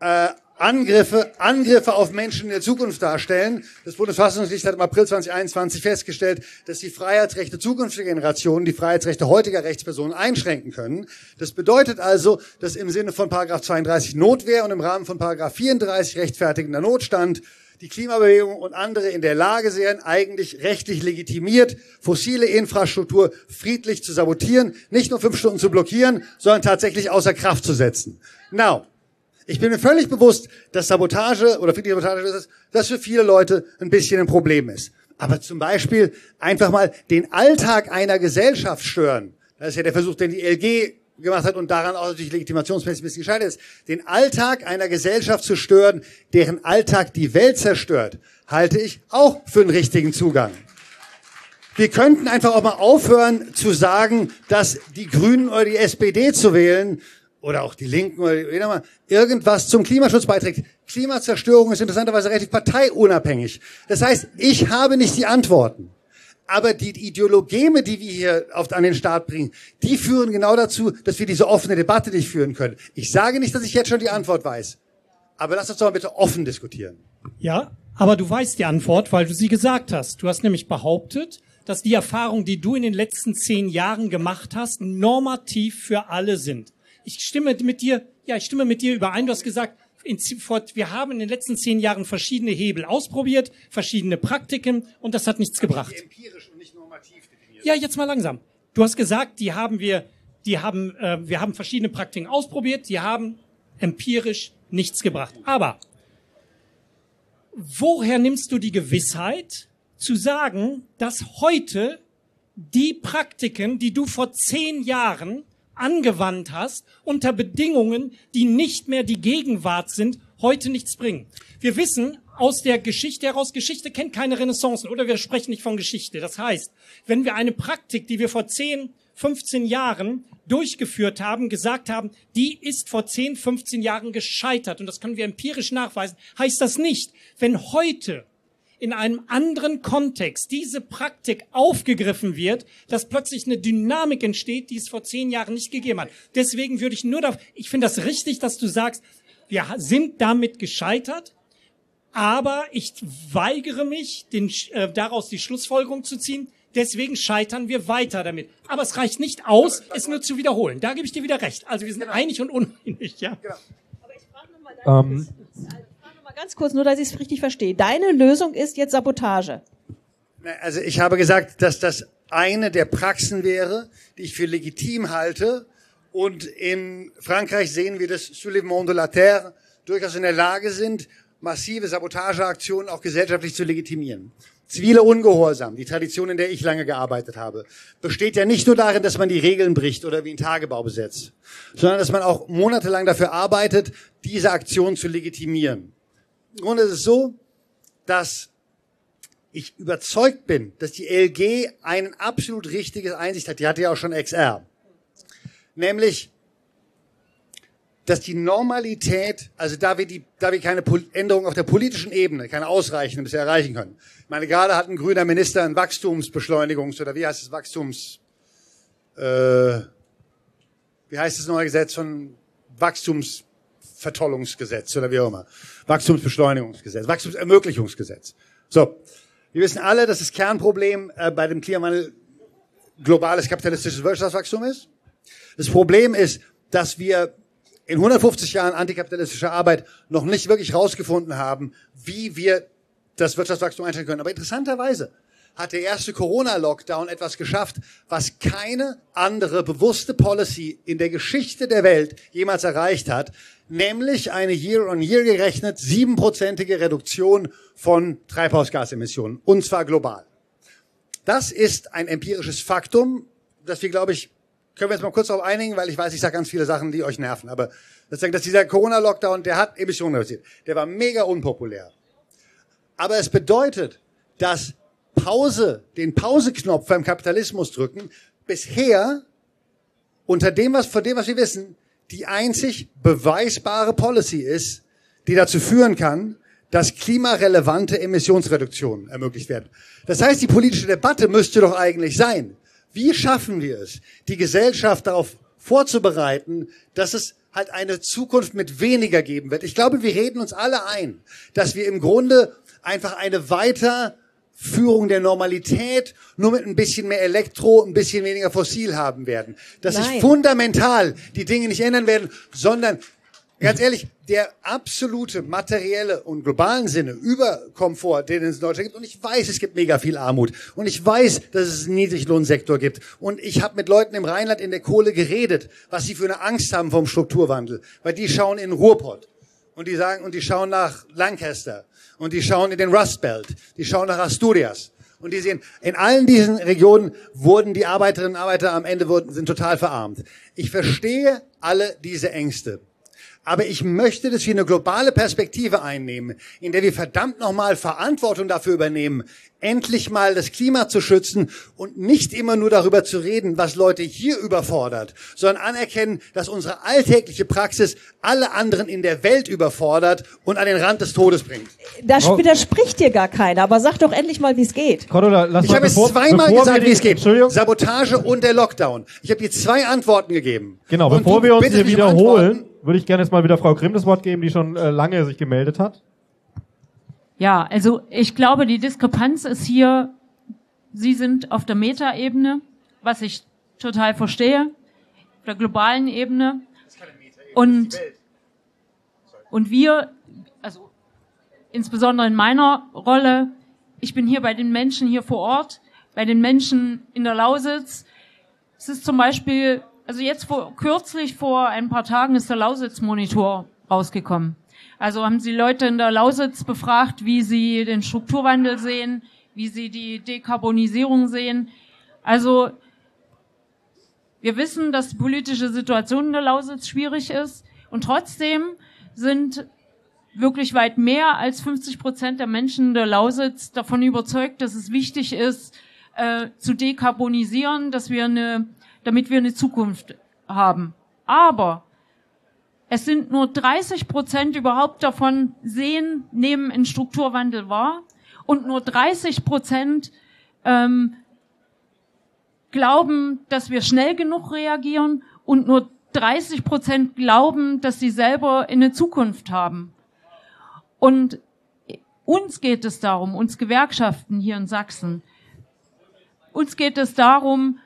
Speaker 8: äh, Angriffe, Angriffe auf Menschen in der Zukunft darstellen. Das Bundesverfassungsgericht hat im April 2021 festgestellt, dass die Freiheitsrechte zukünftiger Generationen die Freiheitsrechte heutiger Rechtspersonen einschränken können. Das bedeutet also, dass im Sinne von Paragraph 32 Notwehr und im Rahmen von Paragraph 34 rechtfertigender Notstand die Klimabewegung und andere in der Lage sehen, eigentlich rechtlich legitimiert, fossile Infrastruktur friedlich zu sabotieren, nicht nur fünf Stunden zu blockieren, sondern tatsächlich außer Kraft zu setzen. Now, ich bin mir völlig bewusst, dass Sabotage oder friedliche Sabotage ist, das für viele Leute ein bisschen ein Problem ist. Aber zum Beispiel einfach mal den Alltag einer Gesellschaft stören. Das ist ja der Versuch, den die LG gemacht hat und daran auch natürlich legitimationsmäßig ein bisschen gescheitert ist, den Alltag einer Gesellschaft zu stören, deren Alltag die Welt zerstört, halte ich auch für einen richtigen Zugang. Wir könnten einfach auch mal aufhören zu sagen, dass die Grünen oder die SPD zu wählen oder auch die Linken oder irgendwas zum Klimaschutz beiträgt. Klimazerstörung ist interessanterweise relativ parteiunabhängig. Das heißt, ich habe nicht die Antworten. Aber die Ideologeme, die wir hier oft an den Start bringen, die führen genau dazu, dass wir diese offene Debatte nicht führen können. Ich sage nicht, dass ich jetzt schon die Antwort weiß. Aber lass uns doch mal bitte offen diskutieren.
Speaker 7: Ja, aber du weißt die Antwort, weil du sie gesagt hast. Du hast nämlich behauptet, dass die Erfahrungen, die du in den letzten zehn Jahren gemacht hast, normativ für alle sind. Ich stimme mit dir, ja, ich stimme mit dir überein. Du hast gesagt, wir haben in den letzten zehn Jahren verschiedene Hebel ausprobiert, verschiedene Praktiken und das hat nichts gebracht.
Speaker 8: Empirisch und nicht normativ definiert.
Speaker 7: Ja, jetzt mal langsam. Du hast gesagt, die haben wir, die haben, äh, wir haben verschiedene Praktiken ausprobiert, die haben empirisch nichts gebracht. Aber woher nimmst du die Gewissheit zu sagen, dass heute die Praktiken, die du vor zehn Jahren angewandt hast, unter Bedingungen, die nicht mehr die Gegenwart sind, heute nichts bringen. Wir wissen aus der Geschichte heraus, Geschichte kennt keine Renaissancen oder wir sprechen nicht von Geschichte. Das heißt, wenn wir eine Praktik, die wir vor 10, 15 Jahren durchgeführt haben, gesagt haben, die ist vor 10, 15 Jahren gescheitert und das können wir empirisch nachweisen, heißt das nicht, wenn heute in einem anderen Kontext diese Praktik aufgegriffen wird, dass plötzlich eine Dynamik entsteht, die es vor zehn Jahren nicht gegeben hat. Deswegen würde ich nur darauf, ich finde das richtig, dass du sagst, wir sind damit gescheitert, aber ich weigere mich, den, äh, daraus die Schlussfolgerung zu ziehen. Deswegen scheitern wir weiter damit. Aber es reicht nicht aus, es nur zu wiederholen. Da gebe ich dir wieder recht. Also wir sind genau. einig und uneinig, ja. Genau. Aber ich frage
Speaker 6: nochmal ähm, ganz kurz, nur dass ich es richtig verstehe. Deine Lösung ist jetzt Sabotage.
Speaker 8: Also ich habe gesagt, dass das eine der Praxen wäre, die ich für legitim halte. Und in Frankreich sehen wir, dass Soulèvement de la Terre durchaus in der Lage sind, massive Sabotageaktionen auch gesellschaftlich zu legitimieren. Zivile Ungehorsam, die Tradition, in der ich lange gearbeitet habe, besteht ja nicht nur darin, dass man die Regeln bricht oder wie ein Tagebau besetzt, sondern dass man auch monatelang dafür arbeitet, diese Aktion zu legitimieren. Grunde ist es so, dass ich überzeugt bin, dass die LG ein absolut richtiges Einsicht hat. Die hatte ja auch schon XR. Nämlich, dass die Normalität, also da wir, die, da wir keine Änderung auf der politischen Ebene, keine ausreichende bisher erreichen können. Ich meine, gerade hat ein grüner Minister ein Wachstumsbeschleunigungs- oder wie heißt es, Wachstums, äh, wie heißt das neue Gesetz von Wachstums, Vertollungsgesetz oder wie auch immer. Wachstumsbeschleunigungsgesetz, Wachstumsermöglichungsgesetz. So, wir wissen alle, dass das Kernproblem äh, bei dem Klimawandel globales kapitalistisches Wirtschaftswachstum ist. Das Problem ist, dass wir in 150 Jahren antikapitalistischer Arbeit noch nicht wirklich herausgefunden haben, wie wir das Wirtschaftswachstum einstellen können. Aber interessanterweise hat der erste Corona-Lockdown etwas geschafft, was keine andere bewusste Policy in der Geschichte der Welt jemals erreicht hat, nämlich eine Year-on-Year -year gerechnet siebenprozentige Reduktion von Treibhausgasemissionen, und zwar global. Das ist ein empirisches Faktum, das wir, glaube ich, können wir jetzt mal kurz darauf einigen, weil ich weiß, ich sage ganz viele Sachen, die euch nerven, aber sozusagen, dass dieser Corona-Lockdown, der hat Emissionen reduziert. Der war mega unpopulär. Aber es bedeutet, dass Pause, den Pauseknopf beim Kapitalismus drücken, bisher unter dem, was, von dem, was wir wissen, die einzig beweisbare Policy ist, die dazu führen kann, dass klimarelevante Emissionsreduktionen ermöglicht werden. Das heißt, die politische Debatte müsste doch eigentlich sein, wie schaffen wir es, die Gesellschaft darauf vorzubereiten, dass es halt eine Zukunft mit weniger geben wird. Ich glaube, wir reden uns alle ein, dass wir im Grunde einfach eine weiter Führung der Normalität nur mit ein bisschen mehr Elektro, ein bisschen weniger fossil haben werden. Dass Nein. sich fundamental die Dinge nicht ändern werden, sondern ganz ehrlich, der absolute materielle und globalen Sinne über Komfort, den es in Deutschland gibt, und ich weiß, es gibt mega viel Armut, und ich weiß, dass es einen Niedriglohnsektor gibt, und ich habe mit Leuten im Rheinland in der Kohle geredet, was sie für eine Angst haben vom Strukturwandel, weil die schauen in Ruhrpott und die sagen und die schauen nach Lancaster und die schauen in den Rust Belt, die schauen nach Asturias und die sehen, in allen diesen Regionen wurden die Arbeiterinnen und Arbeiter am Ende wurden, sind total verarmt. Ich verstehe alle diese Ängste. Aber ich möchte, dass wir eine globale Perspektive einnehmen, in der wir verdammt nochmal Verantwortung dafür übernehmen, endlich mal das Klima zu schützen und nicht immer nur darüber zu reden, was Leute hier überfordert, sondern anerkennen, dass unsere alltägliche Praxis alle anderen in der Welt überfordert und an den Rand des Todes bringt.
Speaker 6: Da widerspricht dir gar keiner, aber sag doch endlich mal, wie es geht.
Speaker 3: Cordula, lass
Speaker 8: Ich habe jetzt zweimal gesagt, wie es geht.
Speaker 3: Entschuldigung.
Speaker 8: Sabotage und der Lockdown. Ich habe dir zwei Antworten gegeben.
Speaker 3: Genau,
Speaker 8: Und
Speaker 3: bevor wir uns hier
Speaker 8: um
Speaker 3: wiederholen. Würde ich gerne jetzt mal wieder Frau Grimm das Wort geben, die schon äh, lange sich gemeldet hat.
Speaker 5: Ja, also ich glaube, die Diskrepanz ist hier, Sie sind auf der Metaebene, was ich total verstehe, auf der globalen Ebene. Und, und wir, also insbesondere in meiner Rolle, ich bin hier bei den Menschen hier vor Ort, bei den Menschen in der Lausitz. Es ist zum Beispiel, also jetzt vor, kürzlich vor ein paar Tagen ist der Lausitz-Monitor rausgekommen. Also haben sie Leute in der Lausitz befragt, wie sie den Strukturwandel sehen, wie sie die Dekarbonisierung sehen. Also wir wissen, dass die politische Situation in der Lausitz schwierig ist und trotzdem sind wirklich weit mehr als 50 Prozent der Menschen in der Lausitz davon überzeugt, dass es wichtig ist, äh, zu dekarbonisieren, dass wir eine, damit wir eine Zukunft haben. Aber es sind nur 30 Prozent überhaupt davon sehen, nehmen einen Strukturwandel wahr und nur 30 Prozent ähm, glauben, dass wir schnell genug reagieren und nur 30 Prozent glauben, dass sie selber eine Zukunft haben. Und uns geht es darum, uns Gewerkschaften hier in Sachsen, uns geht es darum,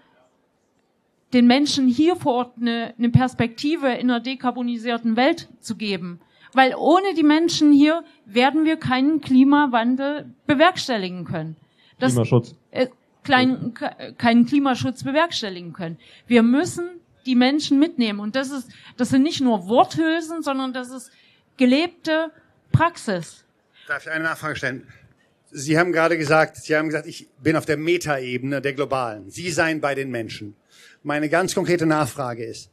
Speaker 5: den Menschen hier vor Ort eine, eine Perspektive in einer dekarbonisierten Welt zu geben. Weil ohne die Menschen hier werden wir keinen Klimawandel bewerkstelligen können. Das,
Speaker 3: Klimaschutz.
Speaker 5: äh, klein, ke- keinen Klimaschutz bewerkstelligen können. Wir müssen die Menschen mitnehmen. Und das ist, das sind nicht nur Worthülsen, sondern das ist gelebte Praxis.
Speaker 8: Darf ich eine Nachfrage stellen? Sie haben gerade gesagt, Sie haben gesagt, ich bin auf der Metaebene der globalen. Sie seien bei den Menschen. Meine ganz konkrete Nachfrage ist,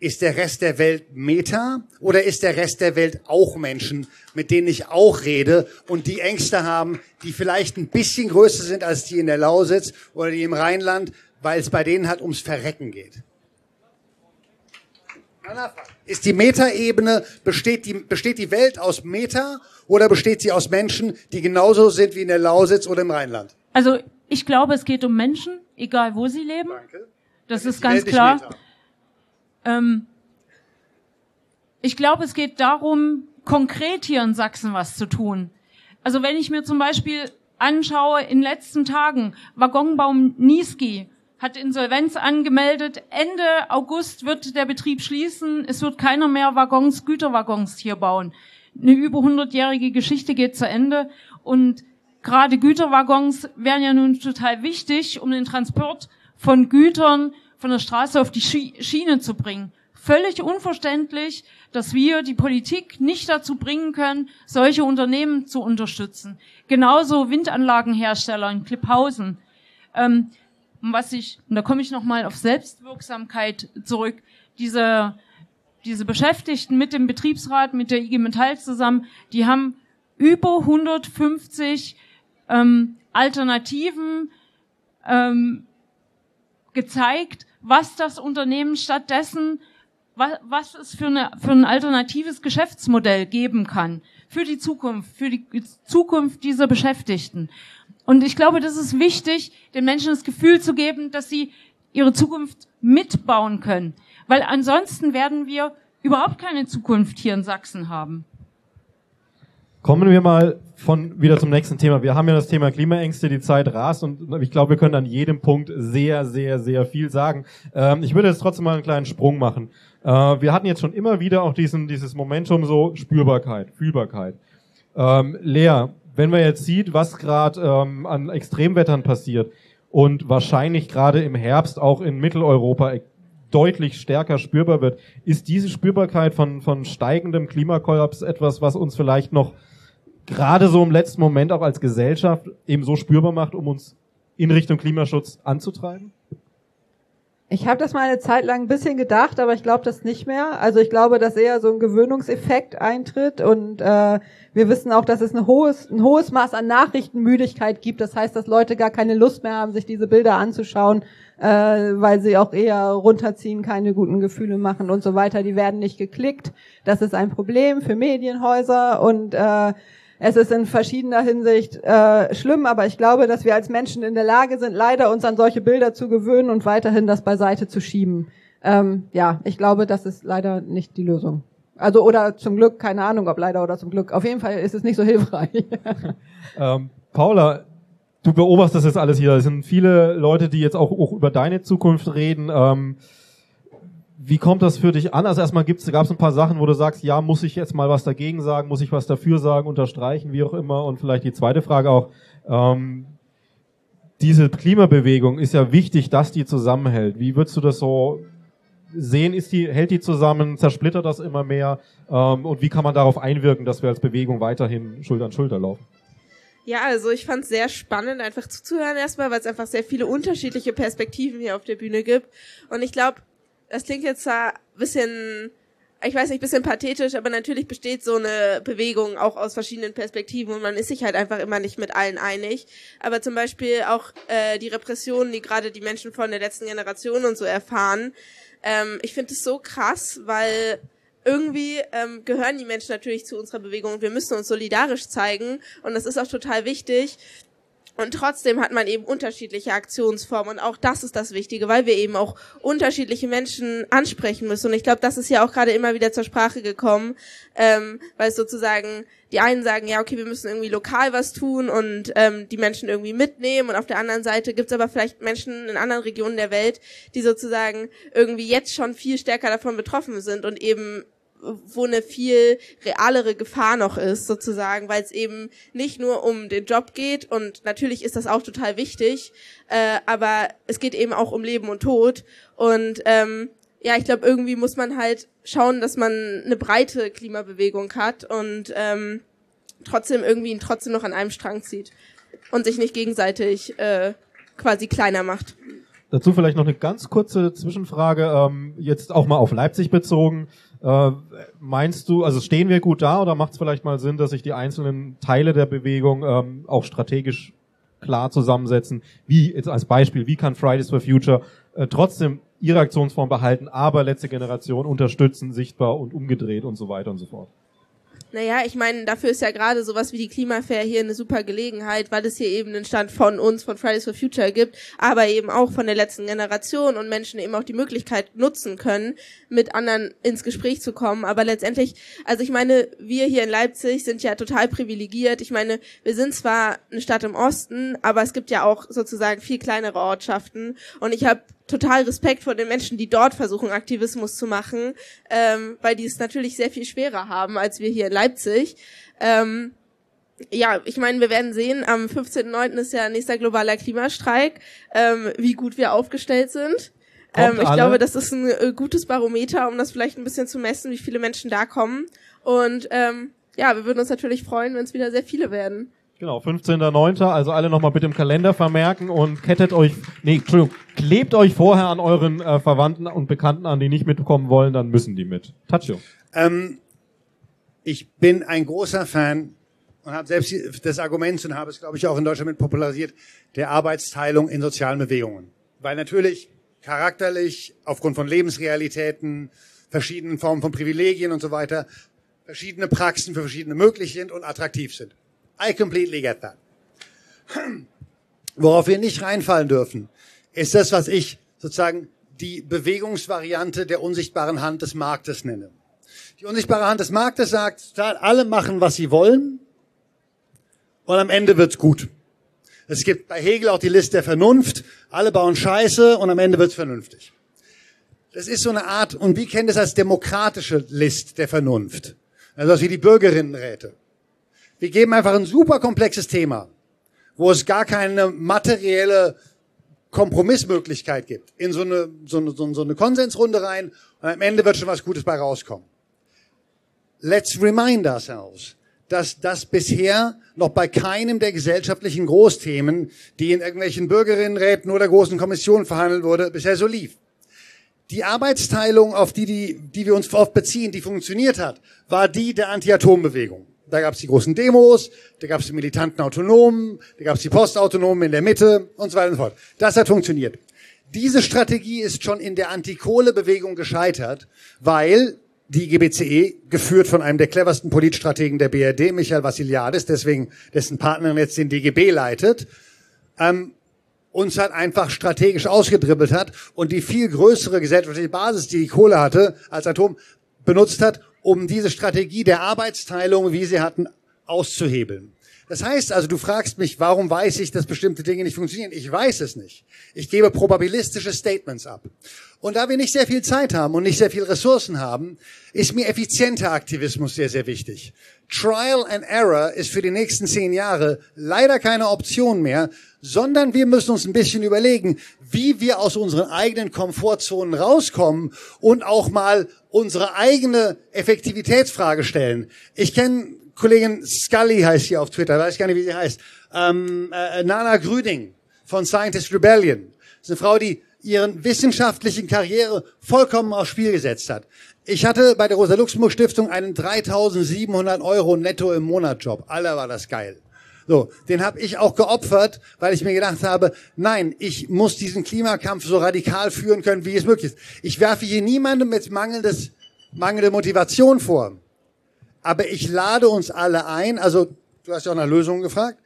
Speaker 8: ist der Rest der Welt Meta oder ist der Rest der Welt auch Menschen, mit denen ich auch rede und die Ängste haben, die vielleicht ein bisschen größer sind als die in der Lausitz oder die im Rheinland, weil es bei denen halt ums Verrecken geht? Ist die Metaebene, besteht die, besteht die Welt aus Meta oder besteht sie aus Menschen, die genauso sind wie in der Lausitz oder im Rheinland?
Speaker 5: Also ich glaube, es geht um Menschen, egal wo sie leben. Das ist ganz klar. Ähm, ich glaube, es geht darum, konkret hier in Sachsen was zu tun. Also wenn ich mir zum Beispiel anschaue, in den letzten Tagen, Waggonbaum Niesky hat Insolvenz angemeldet. Ende August wird der Betrieb schließen. Es wird keiner mehr Waggons, Güterwaggons hier bauen. Eine über 100-jährige Geschichte geht zu Ende. Und gerade Güterwaggons wären ja nun total wichtig, um den Transport von Gütern von der Straße auf die Schi- Schiene zu bringen. Völlig unverständlich, dass wir die Politik nicht dazu bringen können, solche Unternehmen zu unterstützen. Genauso Windanlagenhersteller in Klipphausen. Ähm, was ich, und da komme ich nochmal auf Selbstwirksamkeit zurück, diese, diese Beschäftigten mit dem Betriebsrat, mit der IG Metall zusammen, die haben über 150 ähm, Alternativen ähm, gezeigt, was das Unternehmen stattdessen, was, was es für, eine, für ein alternatives Geschäftsmodell geben kann für die Zukunft, für die Zukunft dieser Beschäftigten. Und ich glaube, das ist wichtig, den Menschen das Gefühl zu geben, dass sie ihre Zukunft mitbauen können. Weil ansonsten werden wir überhaupt keine Zukunft hier in Sachsen haben.
Speaker 3: Kommen wir mal von wieder zum nächsten Thema. Wir haben ja das Thema Klimaängste, die Zeit rast und ich glaube, wir können an jedem Punkt sehr, sehr, sehr viel sagen. Ähm, ich würde jetzt trotzdem mal einen kleinen Sprung machen. Äh, wir hatten jetzt schon immer wieder auch diesen, dieses Momentum so Spürbarkeit, Fühlbarkeit. Ähm, Lea, wenn man jetzt sieht, was gerade ähm, an Extremwettern passiert und wahrscheinlich gerade im Herbst auch in Mitteleuropa deutlich stärker spürbar wird, ist diese Spürbarkeit von, von steigendem Klimakollaps etwas, was uns vielleicht noch gerade so im letzten Moment auch als Gesellschaft eben so spürbar macht, um uns in Richtung Klimaschutz anzutreiben?
Speaker 9: Ich habe das mal eine Zeit lang ein bisschen gedacht, aber ich glaube das nicht mehr. Also ich glaube, dass eher so ein Gewöhnungseffekt eintritt und äh, wir wissen auch, dass es ein hohes, ein hohes Maß an Nachrichtenmüdigkeit gibt. Das heißt, dass Leute gar keine Lust mehr haben, sich diese Bilder anzuschauen, äh, weil sie auch eher runterziehen, keine guten Gefühle machen und so weiter. Die werden nicht geklickt. Das ist ein Problem für Medienhäuser und äh, es ist in verschiedener Hinsicht äh, schlimm, aber ich glaube, dass wir als Menschen in der Lage sind, leider uns an solche Bilder zu gewöhnen und weiterhin das beiseite zu schieben. Ähm, ja, ich glaube, das ist leider nicht die Lösung. Also oder zum Glück, keine Ahnung, ob leider oder zum Glück. Auf jeden Fall ist es nicht so hilfreich. (laughs)
Speaker 3: ähm, Paula, du beobachtest jetzt alles hier. Es sind viele Leute, die jetzt auch, auch über deine Zukunft reden. Ähm, wie kommt das für dich an? Also erstmal gab es ein paar Sachen, wo du sagst, ja, muss ich jetzt mal was dagegen sagen, muss ich was dafür sagen, unterstreichen, wie auch immer. Und vielleicht die zweite Frage auch, ähm, diese Klimabewegung ist ja wichtig, dass die zusammenhält. Wie würdest du das so sehen? Ist die, hält die zusammen, zersplittert das immer mehr? Ähm, und wie kann man darauf einwirken, dass wir als Bewegung weiterhin Schulter an Schulter laufen?
Speaker 4: Ja, also ich fand es sehr spannend, einfach zuzuhören erstmal, weil es einfach sehr viele unterschiedliche Perspektiven hier auf der Bühne gibt. Und ich glaube, das klingt jetzt zwar bisschen, ich weiß nicht, bisschen pathetisch, aber natürlich besteht so eine Bewegung auch aus verschiedenen Perspektiven und man ist sich halt einfach immer nicht mit allen einig. Aber zum Beispiel auch äh, die Repressionen, die gerade die Menschen von der letzten Generation und so erfahren, ähm, ich finde es so krass, weil irgendwie ähm, gehören die Menschen natürlich zu unserer Bewegung wir müssen uns solidarisch zeigen und das ist auch total wichtig. Und trotzdem hat man eben unterschiedliche Aktionsformen. Und auch das ist das Wichtige, weil wir eben auch unterschiedliche Menschen ansprechen müssen. Und ich glaube, das ist ja auch gerade immer wieder zur Sprache gekommen, ähm, weil es sozusagen die einen sagen, ja, okay, wir müssen irgendwie lokal was tun und ähm, die Menschen irgendwie mitnehmen. Und auf der anderen Seite gibt es aber vielleicht Menschen in anderen Regionen der Welt, die sozusagen irgendwie jetzt schon viel stärker davon betroffen sind und eben wo eine viel realere Gefahr noch ist, sozusagen, weil es eben nicht nur um den Job geht und natürlich ist das auch total wichtig, äh, aber es geht eben auch um Leben und Tod und ähm, ja, ich glaube, irgendwie muss man halt schauen, dass man eine breite Klimabewegung hat und ähm, trotzdem irgendwie ihn trotzdem noch an einem Strang zieht und sich nicht gegenseitig äh, quasi kleiner macht.
Speaker 3: Dazu vielleicht noch eine ganz kurze Zwischenfrage, ähm, jetzt auch mal auf Leipzig bezogen. Äh, meinst du, also stehen wir gut da oder macht es vielleicht mal Sinn, dass sich die einzelnen Teile der Bewegung ähm, auch strategisch klar zusammensetzen? Wie jetzt als Beispiel, wie kann Fridays for Future äh, trotzdem ihre Aktionsform behalten, aber letzte Generation unterstützen, sichtbar und umgedreht und so weiter und so fort?
Speaker 4: Naja, ich meine, dafür ist ja gerade sowas wie die Klimafair hier eine super Gelegenheit, weil es hier eben einen Stand von uns, von Fridays for Future gibt, aber eben auch von der letzten Generation und Menschen eben auch die Möglichkeit nutzen können, mit anderen ins Gespräch zu kommen. Aber letztendlich, also ich meine, wir hier in Leipzig sind ja total privilegiert. Ich meine, wir sind zwar eine Stadt im Osten, aber es gibt ja auch sozusagen viel kleinere Ortschaften und ich habe total Respekt vor den Menschen, die dort versuchen, Aktivismus zu machen, ähm, weil die es natürlich sehr viel schwerer haben als wir hier in Leipzig. Ähm, ja, ich meine, wir werden sehen, am 15.09. ist ja nächster globaler Klimastreik, ähm, wie gut wir aufgestellt sind. Ähm, ich glaube, das ist ein äh, gutes Barometer, um das vielleicht ein bisschen zu messen, wie viele Menschen da kommen. Und ähm, ja, wir würden uns natürlich freuen, wenn es wieder sehr viele werden.
Speaker 3: Genau, 15.09. Also alle nochmal bitte im Kalender vermerken und kettet euch, nee, Entschuldigung, klebt euch vorher an euren äh, Verwandten und Bekannten an, die nicht mitkommen wollen, dann müssen die mit. Tacho.
Speaker 8: Ähm, ich bin ein großer Fan und habe selbst das Argument und habe es, glaube ich, auch in Deutschland mit popularisiert, der Arbeitsteilung in sozialen Bewegungen. Weil natürlich charakterlich, aufgrund von Lebensrealitäten, verschiedenen Formen von Privilegien und so weiter, verschiedene Praxen für verschiedene möglich sind und attraktiv sind. I completely get that. (clears throat) Worauf wir nicht reinfallen dürfen, ist das, was ich sozusagen die Bewegungsvariante der unsichtbaren Hand des Marktes nenne. Die unsichtbare Hand des Marktes sagt, alle machen, was sie wollen und am Ende wird's gut. Es gibt bei Hegel auch die List der Vernunft. Alle bauen Scheiße und am Ende wird's vernünftig. Das ist so eine Art, und wie kennt es als demokratische List der Vernunft? Also wie die Bürgerinnenräte. Wir geben einfach ein super komplexes Thema, wo es gar keine materielle Kompromissmöglichkeit gibt, in so eine, so eine, so eine Konsensrunde rein und am Ende wird schon was Gutes bei rauskommen. Let's remind ourselves, dass das bisher noch bei keinem der gesellschaftlichen Großthemen, die in irgendwelchen Bürgerinnenräten oder großen Kommissionen verhandelt wurde, bisher so lief. Die Arbeitsteilung, auf die, die, die wir uns oft beziehen, die funktioniert hat, war die der Anti-Atom-Bewegung. Da gab es die großen Demos, da gab es die militanten Autonomen, da gab es die Postautonomen in der Mitte und so weiter und so fort. Das hat funktioniert. Diese Strategie ist schon in der Antikohle-Bewegung gescheitert, weil die GBCE, geführt von einem der cleversten Politstrategen der BRD, Michael Vassiliadis, deswegen dessen Partnerin jetzt den DGB leitet, ähm, uns halt einfach strategisch ausgedribbelt hat und die viel größere gesellschaftliche Basis, die die Kohle hatte, als Atom benutzt hat, um diese Strategie der Arbeitsteilung, wie sie hatten, auszuhebeln. Das heißt also, du fragst mich, warum weiß ich, dass bestimmte Dinge nicht funktionieren? Ich weiß es nicht. Ich gebe probabilistische Statements ab. Und da wir nicht sehr viel Zeit haben und nicht sehr viel Ressourcen haben, ist mir effizienter Aktivismus sehr, sehr wichtig. Trial and Error ist für die nächsten zehn Jahre leider keine Option mehr, sondern wir müssen uns ein bisschen überlegen, wie wir aus unseren eigenen Komfortzonen rauskommen und auch mal unsere eigene Effektivitätsfrage stellen. Ich kenne Kollegin Scully heißt sie auf Twitter, weiß gar nicht, wie sie heißt. Ähm, äh, Nana Grüding von Scientist Rebellion. Das ist eine Frau, die ihren wissenschaftlichen Karriere vollkommen aufs Spiel gesetzt hat. Ich hatte bei der Rosa-Luxemburg-Stiftung einen 3.700 Euro netto im Monat Job. Alter, war das geil. So, den habe ich auch geopfert, weil ich mir gedacht habe, nein, ich muss diesen Klimakampf so radikal führen können, wie es möglich ist. Ich werfe hier niemandem mit mangelndes, mangelnde Motivation vor. Aber ich lade uns alle ein, also du hast ja auch nach Lösungen gefragt,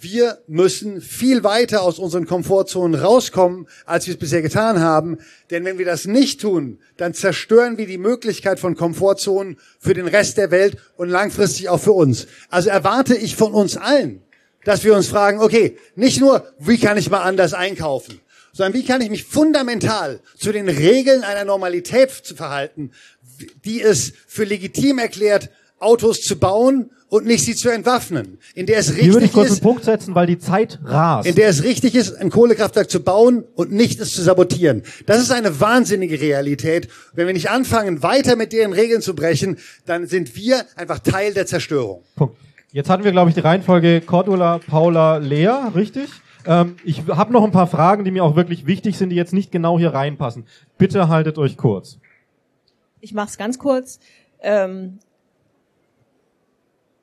Speaker 8: wir müssen viel weiter aus unseren Komfortzonen rauskommen, als wir es bisher getan haben. Denn wenn wir das nicht tun, dann zerstören wir die Möglichkeit von Komfortzonen für den Rest der Welt und langfristig auch für uns. Also erwarte ich von uns allen, dass wir uns fragen, okay, nicht nur, wie kann ich mal anders einkaufen, sondern wie kann ich mich fundamental zu den Regeln einer Normalität verhalten, die es für legitim erklärt, Autos zu bauen und nicht sie zu entwaffnen. In der es richtig
Speaker 3: Hier würde ich kurz
Speaker 8: ist,
Speaker 3: einen Punkt setzen, weil die Zeit rast.
Speaker 8: in der es richtig ist, ein Kohlekraftwerk zu bauen und nicht es zu sabotieren. Das ist eine wahnsinnige Realität. Wenn wir nicht anfangen, weiter mit deren Regeln zu brechen, dann sind wir einfach Teil der Zerstörung.
Speaker 3: Punkt. Jetzt hatten wir, glaube ich, die Reihenfolge Cordula, Paula, Lea, richtig? Ähm, ich habe noch ein paar Fragen, die mir auch wirklich wichtig sind, die jetzt nicht genau hier reinpassen. Bitte haltet euch kurz.
Speaker 6: Ich mache es ganz kurz. Ähm,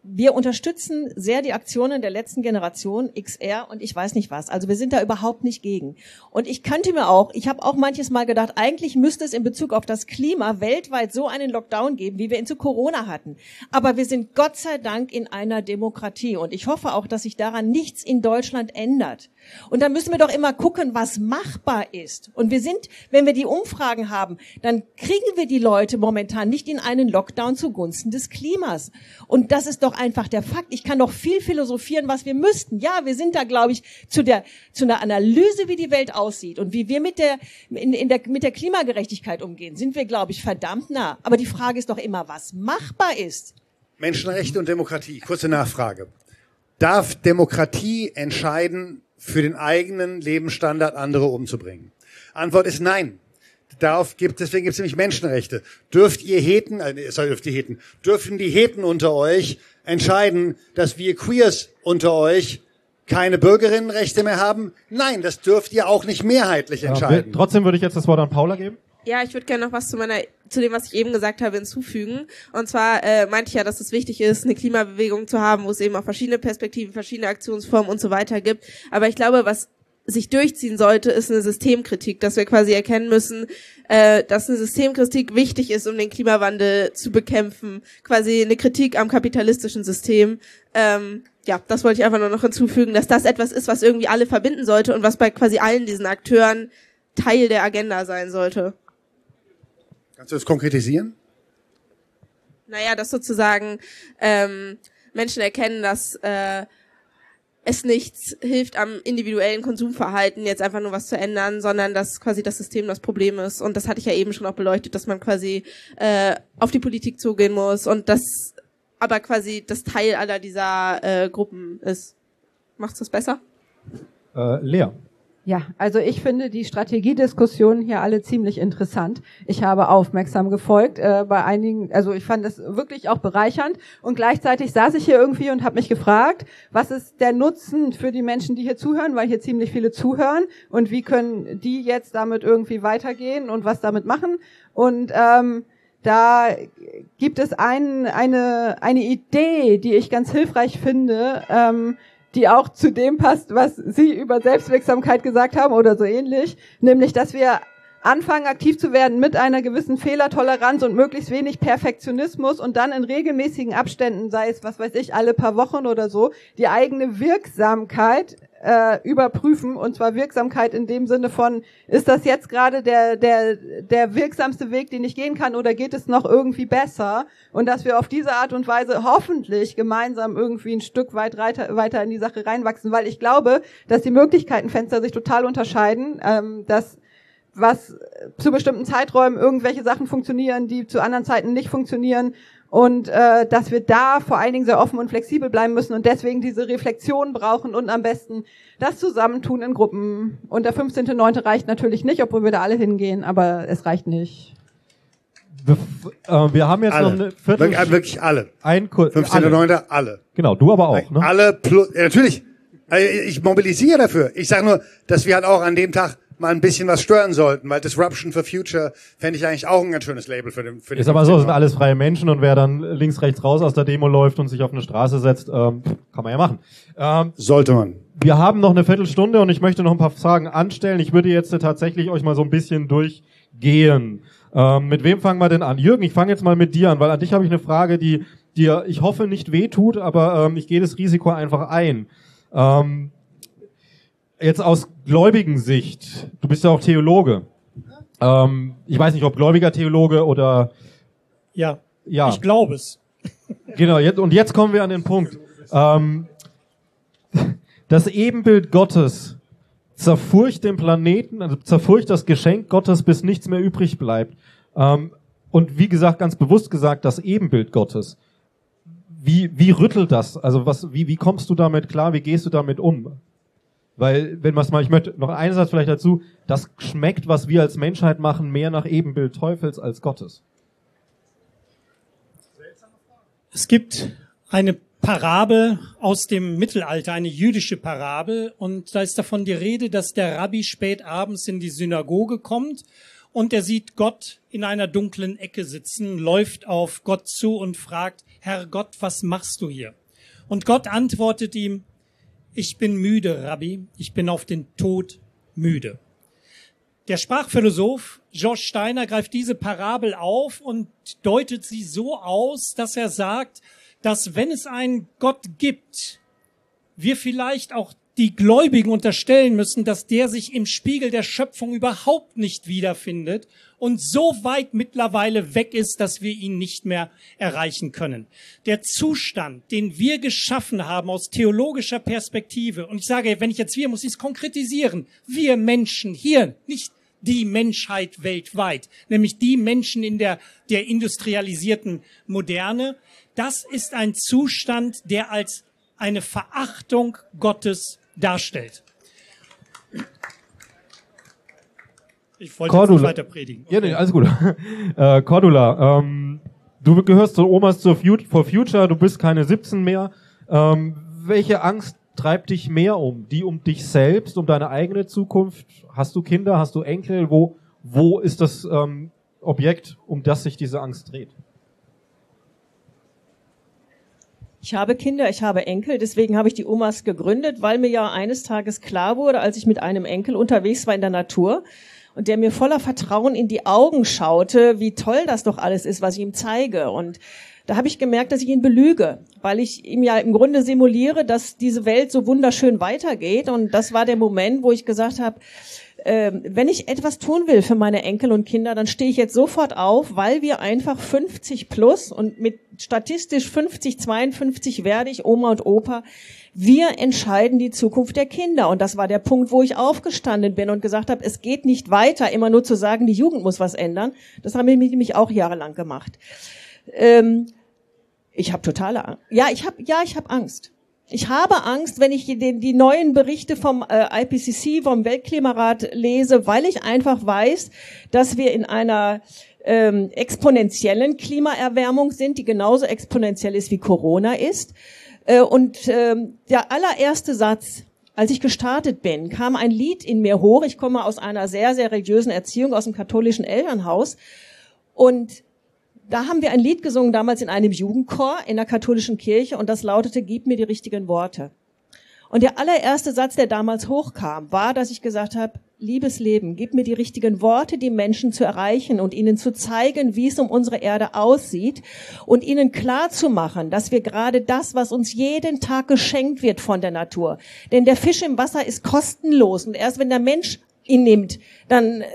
Speaker 6: wir unterstützen sehr die Aktionen der letzten Generation, XR und ich weiß nicht was. Also wir sind da überhaupt nicht gegen. Und ich könnte mir auch, ich habe auch manches Mal gedacht, eigentlich müsste es in Bezug auf das Klima weltweit so einen Lockdown geben, wie wir ihn zu Corona hatten. Aber wir sind Gott sei Dank in einer Demokratie und ich hoffe auch, dass sich daran nichts in Deutschland ändert. Und dann müssen wir doch immer gucken, was machbar ist. Und wir sind, wenn wir die Umfragen haben, dann kriegen wir die Leute momentan nicht in einen Lockdown zugunsten des Klimas. Und das ist doch einfach der Fakt. Ich kann doch viel philosophieren, was wir müssten. Ja, wir sind da, glaube ich, zu der, zu einer Analyse, wie die Welt aussieht und wie wir mit der, in, in der, mit der Klimagerechtigkeit umgehen, sind wir, glaube ich, verdammt nah. Aber die Frage ist doch immer, was machbar ist.
Speaker 8: Menschenrechte und Demokratie. Kurze Nachfrage. Darf Demokratie entscheiden, für den eigenen Lebensstandard andere umzubringen? Antwort ist nein. Darauf gibt, deswegen gibt es nämlich Menschenrechte. Dürft ihr Heten, äh, sorry, dürft ihr Heten, dürfen die Heten unter euch entscheiden, dass wir Queers unter euch keine Bürgerinnenrechte mehr haben? Nein, das dürft ihr auch nicht mehrheitlich
Speaker 3: Ja,
Speaker 8: entscheiden.
Speaker 3: wir- trotzdem würde ich jetzt das Wort an Paula geben.
Speaker 4: Ja, ich würde gerne noch was zu meiner, zu dem, was ich eben gesagt habe, hinzufügen. Und zwar äh, meinte ich ja, dass es wichtig ist, eine Klimabewegung zu haben, wo es eben auch verschiedene Perspektiven, verschiedene Aktionsformen und so weiter gibt. Aber ich glaube, was sich durchziehen sollte, ist eine Systemkritik, dass wir quasi erkennen müssen, äh, dass eine Systemkritik wichtig ist, um den Klimawandel zu bekämpfen. Quasi eine Kritik am kapitalistischen System. Ähm, ja, das wollte ich einfach nur noch hinzufügen, dass das etwas ist, was irgendwie alle verbinden sollte und was bei quasi allen diesen Akteuren Teil der Agenda sein sollte.
Speaker 8: Kannst du das konkretisieren?
Speaker 4: Naja, dass sozusagen ähm, Menschen erkennen, dass äh, es nichts hilft am individuellen Konsumverhalten, jetzt einfach nur was zu ändern, sondern dass quasi das System das Problem ist. Und das hatte ich ja eben schon auch beleuchtet, dass man quasi äh, auf die Politik zugehen muss und das aber quasi das Teil aller dieser äh, Gruppen ist. Macht's das besser?
Speaker 3: Äh, Lea.
Speaker 9: Ja, also ich finde die Strategiediskussionen hier alle ziemlich interessant. Ich habe aufmerksam gefolgt äh, bei einigen, also ich fand das wirklich auch bereichernd. Und gleichzeitig saß ich hier irgendwie und habe mich gefragt, was ist der Nutzen für die Menschen, die hier zuhören, weil hier ziemlich viele zuhören? Und wie können die jetzt damit irgendwie weitergehen und was damit machen? Und ähm, da gibt es ein, eine, eine Idee, die ich ganz hilfreich finde, ähm, die auch zu dem passt, was Sie über Selbstwirksamkeit gesagt haben oder so ähnlich, nämlich dass wir anfangen aktiv zu werden mit einer gewissen Fehlertoleranz und möglichst wenig Perfektionismus und dann in regelmäßigen Abständen, sei es was weiß ich, alle paar Wochen oder so, die eigene Wirksamkeit äh, überprüfen und zwar Wirksamkeit in dem Sinne von ist das jetzt gerade der der der wirksamste Weg, den ich gehen kann oder geht es noch irgendwie besser? Und dass wir auf diese Art und Weise hoffentlich gemeinsam irgendwie ein Stück weit weiter, weiter in die Sache reinwachsen, weil ich glaube, dass die Möglichkeitenfenster sich total unterscheiden, ähm, dass was zu bestimmten Zeiträumen irgendwelche Sachen funktionieren, die zu anderen Zeiten nicht funktionieren und äh, dass wir da vor allen Dingen sehr offen und flexibel bleiben müssen und deswegen diese Reflexion brauchen und am besten das Zusammentun in Gruppen. Und der 15.9. reicht natürlich nicht, obwohl wir da alle hingehen, aber es reicht nicht.
Speaker 3: Bef äh, wir haben jetzt
Speaker 8: alle.
Speaker 3: noch eine Viertel
Speaker 8: Wirklich, wirklich alle.
Speaker 3: ein Kur
Speaker 8: 15.9. alle. alle.
Speaker 3: Genau, du aber auch, ne?
Speaker 8: Alle plus, ja, natürlich. Also Ich mobilisiere dafür. Ich sage nur, dass wir halt auch an dem Tag mal ein bisschen was stören sollten, weil Disruption for Future fände ich eigentlich auch ein ganz schönes Label für den für den
Speaker 3: Ist aber so, sind
Speaker 8: 15.9..
Speaker 3: alles freie Menschen und wer dann links, rechts raus aus der Demo läuft und sich auf eine Straße setzt, ähm, kann man ja machen. Ähm,
Speaker 8: Sollte man.
Speaker 3: wir haben noch eine Viertelstunde und ich möchte noch ein paar Fragen anstellen. Ich würde jetzt tatsächlich euch mal so ein bisschen durchgehen. Ähm, mit wem fangen wir denn an? Jürgen, ich fange jetzt mal mit dir an, weil an dich habe ich eine Frage, die dir, ich hoffe, nicht wehtut, aber ähm, ich gehe das Risiko einfach ein. Ähm, jetzt aus gläubigen Sicht, du bist ja auch Theologe. Ähm, ich weiß nicht, ob gläubiger Theologe oder
Speaker 7: Ja,
Speaker 3: ja.
Speaker 7: ich glaube es. (laughs)
Speaker 3: Genau, jetzt, und jetzt kommen wir an den Punkt. Ähm, das Ebenbild Gottes zerfurcht den Planeten, also zerfurcht das Geschenk Gottes, bis nichts mehr übrig bleibt. Ähm, und wie gesagt, ganz bewusst gesagt, das Ebenbild Gottes. Wie, wie rüttelt das? Also was, wie, wie kommst du damit klar? Wie gehst du damit um? Weil, wenn man es mal, ich möchte noch einen Satz vielleicht dazu, das schmeckt, was wir als Menschheit machen, mehr nach Ebenbild Teufels als Gottes.
Speaker 7: Es gibt eine Parabel aus dem Mittelalter, eine jüdische Parabel, und da ist davon die Rede, dass der Rabbi spät abends in die Synagoge kommt und er sieht Gott in einer dunklen Ecke sitzen, läuft auf Gott zu und fragt, Herr Gott, was machst du hier? Und Gott antwortet ihm, ich bin müde, Rabbi, ich bin auf den Tod müde. Der Sprachphilosoph George Steiner greift diese Parabel auf und deutet sie so aus, dass er sagt, dass wenn es einen Gott gibt, wir vielleicht auch die Gläubigen unterstellen müssen, dass der sich im Spiegel der Schöpfung überhaupt nicht wiederfindet und so weit mittlerweile weg ist, dass wir ihn nicht mehr erreichen können. Der Zustand, den wir geschaffen haben aus theologischer Perspektive, und ich sage, wenn ich jetzt wir, muss ich es konkretisieren, wir Menschen hier, nicht die Menschheit weltweit, nämlich die Menschen in der, der industrialisierten Moderne, das ist ein Zustand, der als eine Verachtung Gottes darstellt. Ich wollte jetzt
Speaker 3: Cordula.
Speaker 7: nicht weiter predigen.
Speaker 3: Ja, nee, alles gut. (laughs) äh, Cordula, ähm, du gehörst zu Omas zur Fut for Future, du bist keine 17 mehr. Ähm, welche Angst treibt dich mehr um? Die um dich selbst, um deine eigene Zukunft? Hast du Kinder, hast du Enkel? Wo, wo ist das ähm, Objekt, um das sich diese Angst dreht?
Speaker 6: Ich habe Kinder, ich habe Enkel, deswegen habe ich die Omas gegründet, weil mir ja eines Tages klar wurde, als ich mit einem Enkel unterwegs war in der Natur und der mir voller Vertrauen in die Augen schaute, wie toll das doch alles ist, was ich ihm zeige. Und da habe ich gemerkt, dass ich ihn belüge, weil ich ihm ja im Grunde simuliere, dass diese Welt so wunderschön weitergeht. Und das war der Moment, wo ich gesagt habe, ähm, wenn ich etwas tun will für meine Enkel und Kinder, dann stehe ich jetzt sofort auf, weil wir einfach 50 plus und mit statistisch 50, 52 werde ich Oma und Opa. Wir entscheiden die Zukunft der Kinder. Und das war der Punkt, wo ich aufgestanden bin und gesagt habe, es geht nicht weiter, immer nur zu sagen, die Jugend muss was ändern. Das haben wir nämlich auch jahrelang gemacht. Ähm, ich habe totale Angst. Ja, ich habe ja, ich habe Angst. Ich habe Angst, wenn ich die, die neuen Berichte vom äh, IPCC, vom Weltklimarat lese, weil ich einfach weiß, dass wir in einer ähm, exponentiellen Klimaerwärmung sind, die genauso exponentiell ist wie Corona ist. Äh, und ähm, der allererste Satz, als ich gestartet bin, kam ein Lied in mir hoch. Ich komme aus einer sehr, sehr religiösen Erziehung, aus dem katholischen Elternhaus. Und da haben wir ein Lied gesungen, damals in einem Jugendchor in der katholischen Kirche, und das lautete, gib mir die richtigen Worte. Und der allererste Satz, der damals hochkam, war, dass ich gesagt habe, liebes Leben, gib mir die richtigen Worte, die Menschen zu erreichen und ihnen zu zeigen, wie es um unsere Erde aussieht und ihnen klar zu machen, dass wir gerade das, was uns jeden Tag geschenkt wird von der Natur, denn der Fisch im Wasser ist kostenlos und erst wenn der Mensch ihn nimmt, dann äh,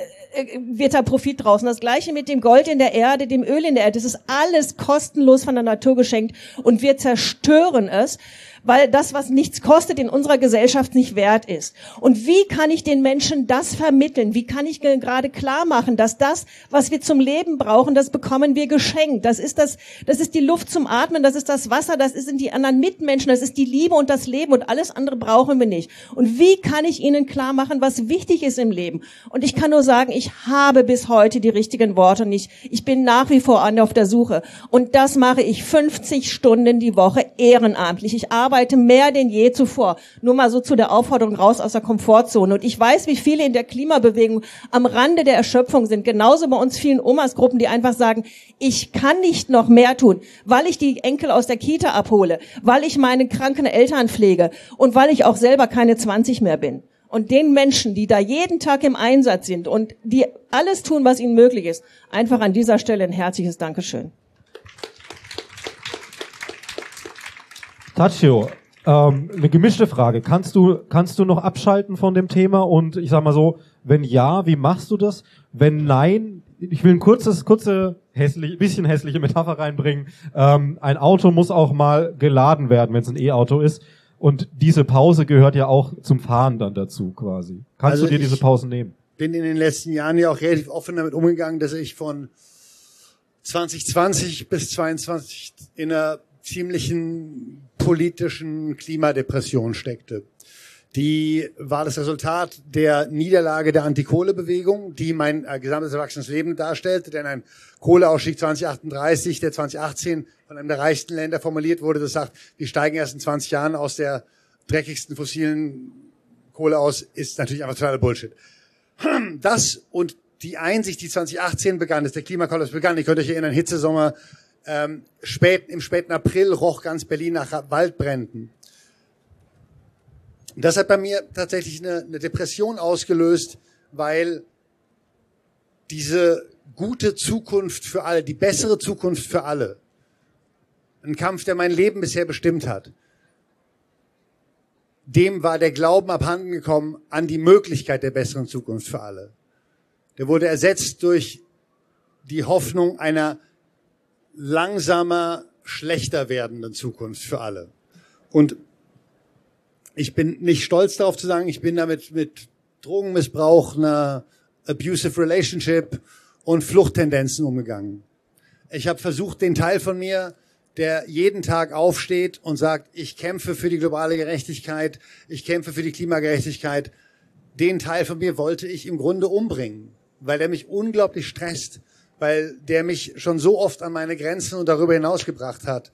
Speaker 6: wird da Profit draußen. Das gleiche mit dem Gold in der Erde, dem Öl in der Erde. Das ist alles kostenlos von der Natur geschenkt und wir zerstören es weil das, was nichts kostet, in unserer Gesellschaft nicht wert ist. Und wie kann ich den Menschen das vermitteln? Wie kann ich gerade klar machen, dass das, was wir zum Leben brauchen, das bekommen wir geschenkt. Das ist das, das ist die Luft zum Atmen, das ist das Wasser, das sind die anderen Mitmenschen, das ist die Liebe und das Leben und alles andere brauchen wir nicht. Und wie kann ich ihnen klar machen, was wichtig ist im Leben? Und ich kann nur sagen, ich habe bis heute die richtigen Worte nicht. Ich bin nach wie vor auf der Suche. Und das mache ich 50 Stunden die Woche ehrenamtlich. Ich arbeite arbeite mehr denn je zuvor. Nur mal so zu der Aufforderung raus aus der Komfortzone. Und ich weiß, wie viele in der Klimabewegung am Rande der Erschöpfung sind. Genauso bei uns vielen Omas-Gruppen, die einfach sagen, ich kann nicht noch mehr tun, weil ich die Enkel aus der Kita abhole, weil ich meine kranken Eltern pflege und weil ich auch selber keine 20 mehr bin. Und den Menschen, die da jeden Tag im Einsatz sind und die alles tun, was ihnen möglich ist, einfach an dieser Stelle ein herzliches Dankeschön.
Speaker 3: Taccio, ähm, eine gemischte Frage. Kannst du, kannst du noch abschalten von dem Thema? Und ich sag mal so, wenn ja, wie machst du das? Wenn nein, ich will ein kurzes, kurze, hässlich, bisschen hässliche Metapher reinbringen. Ähm, ein Auto muss auch mal geladen werden, wenn es ein E-Auto ist. Und diese Pause gehört ja auch zum Fahren dann dazu, quasi. Kannst also du dir diese Pausen nehmen?
Speaker 8: Bin in den letzten Jahren ja auch relativ offen damit umgegangen, dass ich von 2020 bis 2022 in einer ziemlichen politischen Klimadepression steckte. Die war das Resultat der Niederlage der Antikohlebewegung, die mein äh, gesamtes erwachsenes Leben darstellte, denn ein Kohleausstieg 2038, der 2018 von einem der reichsten Länder formuliert wurde, das sagt, wir steigen erst in 20 Jahren aus der dreckigsten fossilen Kohle aus, ist natürlich einfach totaler Bullshit. Das und die Einsicht, die 2018 begann, dass der Klimakollaps begann, ihr könnt euch erinnern, Hitzesommer ähm, spät, im späten April roch ganz Berlin nach Waldbränden. Das hat bei mir tatsächlich eine, eine Depression ausgelöst, weil diese gute Zukunft für alle, die bessere Zukunft für alle, ein Kampf, der mein Leben bisher bestimmt hat, dem war der Glauben abhanden gekommen an die Möglichkeit der besseren Zukunft für alle. Der wurde ersetzt durch die Hoffnung einer langsamer, schlechter werdenden Zukunft für alle. Und ich bin nicht stolz darauf zu sagen, ich bin damit mit Drogenmissbrauch, einer abusive relationship und Fluchttendenzen umgegangen. Ich habe versucht, den Teil von mir, der jeden Tag aufsteht und sagt, ich kämpfe für die globale Gerechtigkeit, ich kämpfe für die Klimagerechtigkeit, den Teil von mir wollte ich im Grunde umbringen, weil er mich unglaublich stresst, weil der mich schon so oft an meine Grenzen und darüber hinaus gebracht hat,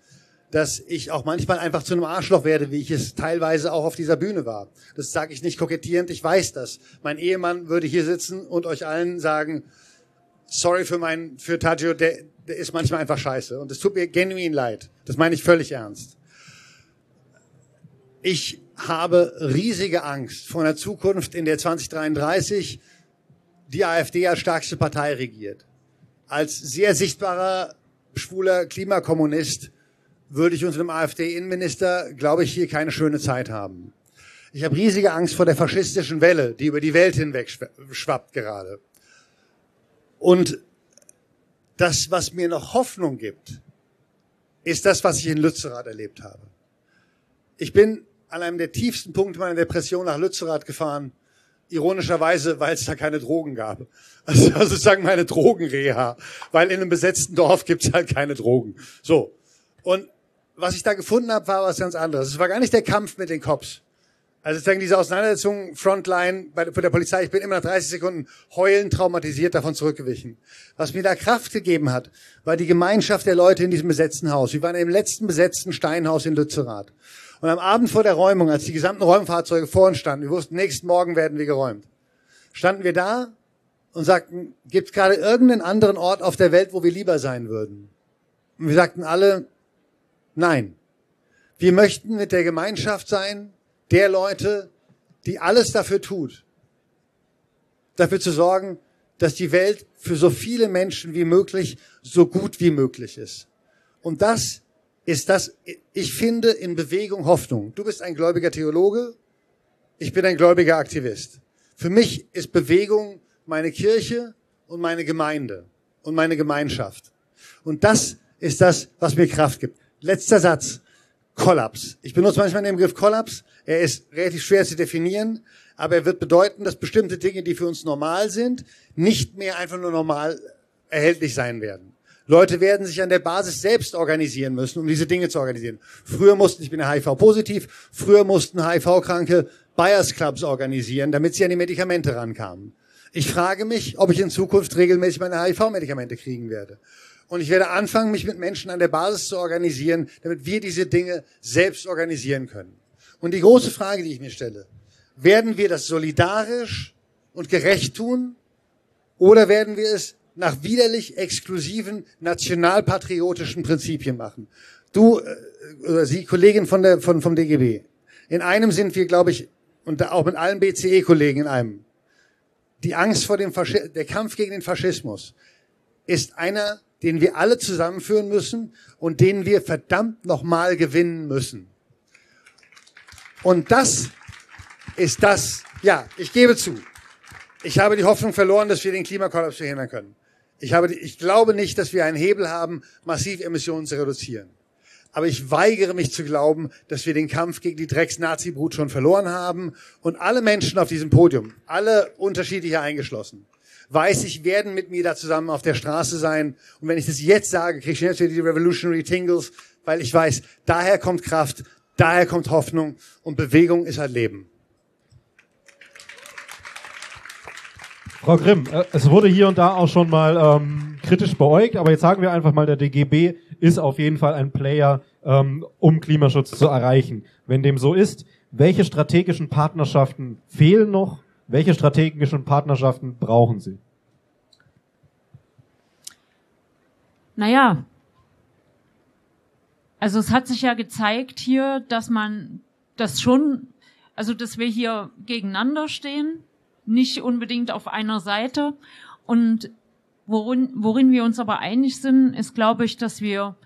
Speaker 8: dass ich auch manchmal einfach zu einem Arschloch werde, wie ich es teilweise auch auf dieser Bühne war. Das sage ich nicht kokettierend, ich weiß das. Mein Ehemann würde hier sitzen und euch allen sagen, sorry für mein, für Taggio, der, der ist manchmal einfach scheiße. Und es tut mir genuin leid. Das meine ich völlig ernst. Ich habe riesige Angst vor einer Zukunft, in der 2033 die AfD als stärkste Partei regiert als sehr sichtbarer schwuler Klimakommunist würde ich unter dem AfD-Innenminister, glaube ich, hier keine schöne Zeit haben. Ich habe riesige Angst vor der faschistischen Welle, die über die Welt hinweg schwappt gerade. Und das, was mir noch Hoffnung gibt, ist das, was ich in Lützerath erlebt habe. Ich bin an einem der tiefsten Punkte meiner Depression nach Lützerath gefahren Ironischerweise, weil es da keine Drogen gab. (laughs) Also, sozusagen meine Drogenreha. Weil in einem besetzten Dorf gibt's halt keine Drogen. So. Und was ich da gefunden habe, war was ganz anderes. Es war gar nicht der Kampf mit den Cops. Also sozusagen diese Auseinandersetzung Frontline bei der, Polizei, ich bin immer nach 30 Sekunden heulend traumatisiert davon zurückgewichen. Was mir da Kraft gegeben hat, war die Gemeinschaft der Leute in diesem besetzten Haus. Wir waren im letzten besetzten Steinhaus in Lützerath. Und am Abend vor der Räumung, als die gesamten Räumfahrzeuge vor uns standen, wir wussten, nächsten Morgen werden wir geräumt, standen wir da und sagten, gibt es gerade irgendeinen anderen Ort auf der Welt, wo wir lieber sein würden? Und wir sagten alle, nein. Wir möchten mit der Gemeinschaft sein, der Leute, die alles dafür tut, dafür zu sorgen, dass die Welt für so viele Menschen wie möglich so gut wie möglich ist. Und das ist das, ich finde in Bewegung Hoffnung. Du bist ein gläubiger Theologe, ich bin ein gläubiger Aktivist. Für mich ist Bewegung meine Kirche und meine Gemeinde und meine Gemeinschaft. Und das ist das, was mir Kraft gibt. Letzter Satz. Kollaps. Ich benutze manchmal den Begriff Kollaps. Er ist relativ schwer zu definieren, aber er wird bedeuten, dass bestimmte Dinge, die für uns normal sind, nicht mehr einfach nur normal erhältlich sein werden. Leute werden sich an der Basis selbst organisieren müssen, um diese Dinge zu organisieren. Früher mussten, ich bin HIV-positiv, früher mussten HIV-Kranke Buyers Clubs organisieren, damit sie an die Medikamente rankamen. Ich frage mich, ob ich in Zukunft regelmäßig meine HIV-Medikamente kriegen werde. Und ich werde anfangen, mich mit Menschen an der Basis zu organisieren, damit wir diese Dinge selbst organisieren können. Und die große Frage, die ich mir stelle, werden wir das solidarisch und gerecht tun oder werden wir es nach widerlich exklusiven nationalpatriotischen Prinzipien machen? Du äh, oder Sie, Kollegin von der, von, vom DGB, in einem sind wir, glaube ich, und auch mit allen BCE-Kollegen in einem. Die Angst vor dem Faschismus, der Kampf gegen den Faschismus ist einer den wir alle zusammenführen müssen und den wir verdammt nochmal gewinnen müssen. Und das ist das, ja, ich gebe zu. Ich habe die Hoffnung verloren, dass wir den Klimakollaps verhindern können. Ich, habe, ich glaube nicht, dass wir einen Hebel haben, massiv Emissionen zu reduzieren. Aber ich weigere mich zu glauben, dass wir den Kampf gegen die Drecks-Nazi-Brut schon verloren haben. Und alle Menschen auf diesem Podium, alle unterschiedliche eingeschlossen, weiß ich, werden mit mir da zusammen auf der Straße sein. Und wenn ich das jetzt sage, kriege ich jetzt wieder die Revolutionary Tingles, weil ich weiß, daher kommt Kraft, daher kommt Hoffnung und Bewegung ist halt Leben.
Speaker 3: Frau Grimm, äh, es wurde hier und da auch schon mal ähm, kritisch beäugt, aber jetzt sagen wir einfach mal, der DGB ist auf jeden Fall ein Player, ähm, um Klimaschutz zu erreichen. Wenn dem so ist, welche strategischen Partnerschaften fehlen noch welche strategischen Partnerschaften brauchen Sie?
Speaker 5: Naja, also es hat sich ja gezeigt hier, dass man das schon, also dass wir hier gegeneinander stehen, nicht unbedingt auf einer Seite. Und worin, worin wir uns aber einig sind, ist, glaube ich, dass wir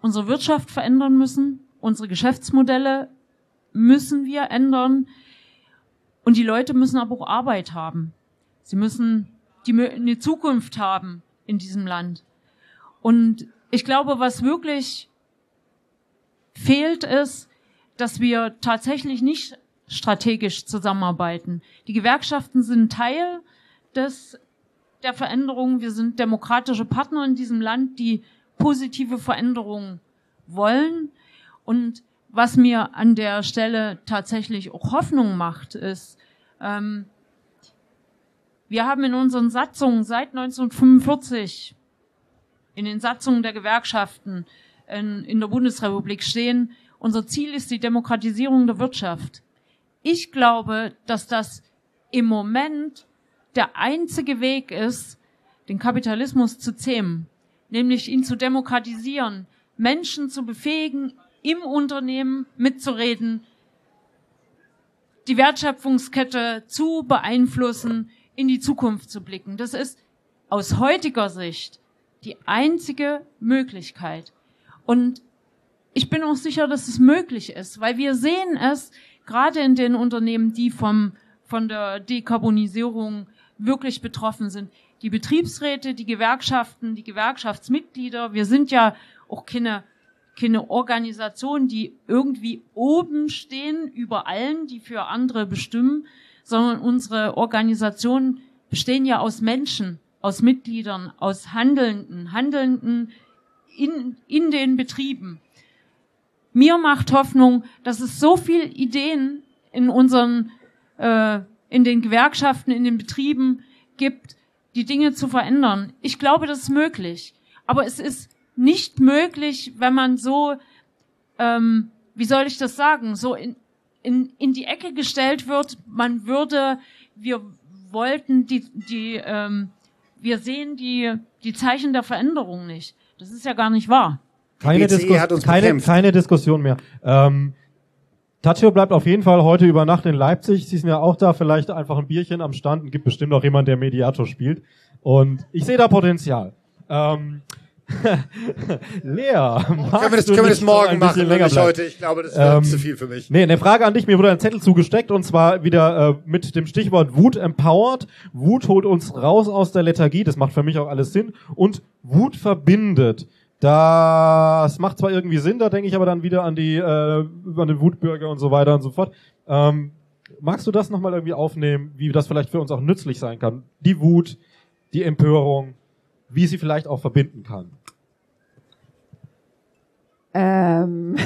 Speaker 5: unsere Wirtschaft verändern müssen, unsere Geschäftsmodelle müssen wir ändern. Und die Leute müssen aber auch Arbeit haben. Sie müssen die, eine Zukunft haben in diesem Land. Und ich glaube, was wirklich fehlt, ist, dass wir tatsächlich nicht strategisch zusammenarbeiten. Die Gewerkschaften sind Teil des, der Veränderung. Wir sind demokratische Partner in diesem Land, die positive Veränderungen wollen. Und was mir an der Stelle tatsächlich auch Hoffnung macht, ist, ähm, wir haben in unseren Satzungen seit 1945, in den Satzungen der Gewerkschaften in, in der Bundesrepublik stehen, unser Ziel ist die Demokratisierung der Wirtschaft. Ich glaube, dass das im Moment der einzige Weg ist, den Kapitalismus zu zähmen, nämlich ihn zu demokratisieren, Menschen zu befähigen, im Unternehmen mitzureden, die Wertschöpfungskette zu beeinflussen, in die Zukunft zu blicken. Das ist aus heutiger Sicht die einzige Möglichkeit. Und ich bin auch sicher, dass es möglich ist, weil wir sehen es gerade in den Unternehmen, die vom, von der Dekarbonisierung wirklich betroffen sind. Die Betriebsräte, die Gewerkschaften, die Gewerkschaftsmitglieder, wir sind ja auch keine keine Organisation, die irgendwie oben stehen über allen, die für andere bestimmen, sondern unsere Organisationen bestehen ja aus Menschen, aus Mitgliedern, aus Handelnden, Handelnden in, in den Betrieben. Mir macht Hoffnung, dass es so viel Ideen in unseren, äh, in den Gewerkschaften, in den Betrieben gibt, die Dinge zu verändern. Ich glaube, das ist möglich. Aber es ist nicht möglich, wenn man so, ähm, wie soll ich das sagen, so in, in, in die Ecke gestellt wird, man würde, wir wollten die, die, ähm, wir sehen die, die Zeichen der Veränderung nicht. Das ist ja gar nicht wahr.
Speaker 3: Keine, Diskus keine, keine Diskussion mehr. Ähm, Tachio bleibt auf jeden Fall heute über Nacht in Leipzig. Sie sind ja auch da, vielleicht einfach ein Bierchen am Stand. Es gibt bestimmt auch jemand, der Mediator spielt. Und ich sehe da Potenzial. Ähm, (laughs) Lea,
Speaker 8: können wir das, können wir das morgen machen, länger nicht heute? Ich glaube, das wäre ähm, zu viel für mich.
Speaker 3: Nee, eine Frage an dich. Mir wurde ein Zettel zugesteckt und zwar wieder äh, mit dem Stichwort Wut empowered. Wut holt uns raus aus der Lethargie. Das macht für mich auch alles Sinn. Und Wut verbindet. Das macht zwar irgendwie Sinn, da denke ich aber dann wieder an die, äh, an den Wutbürger und so weiter und so fort. Ähm, magst du das nochmal irgendwie aufnehmen, wie das vielleicht für uns auch nützlich sein kann? Die Wut, die Empörung, wie sie vielleicht auch verbinden kann.
Speaker 9: Ähm.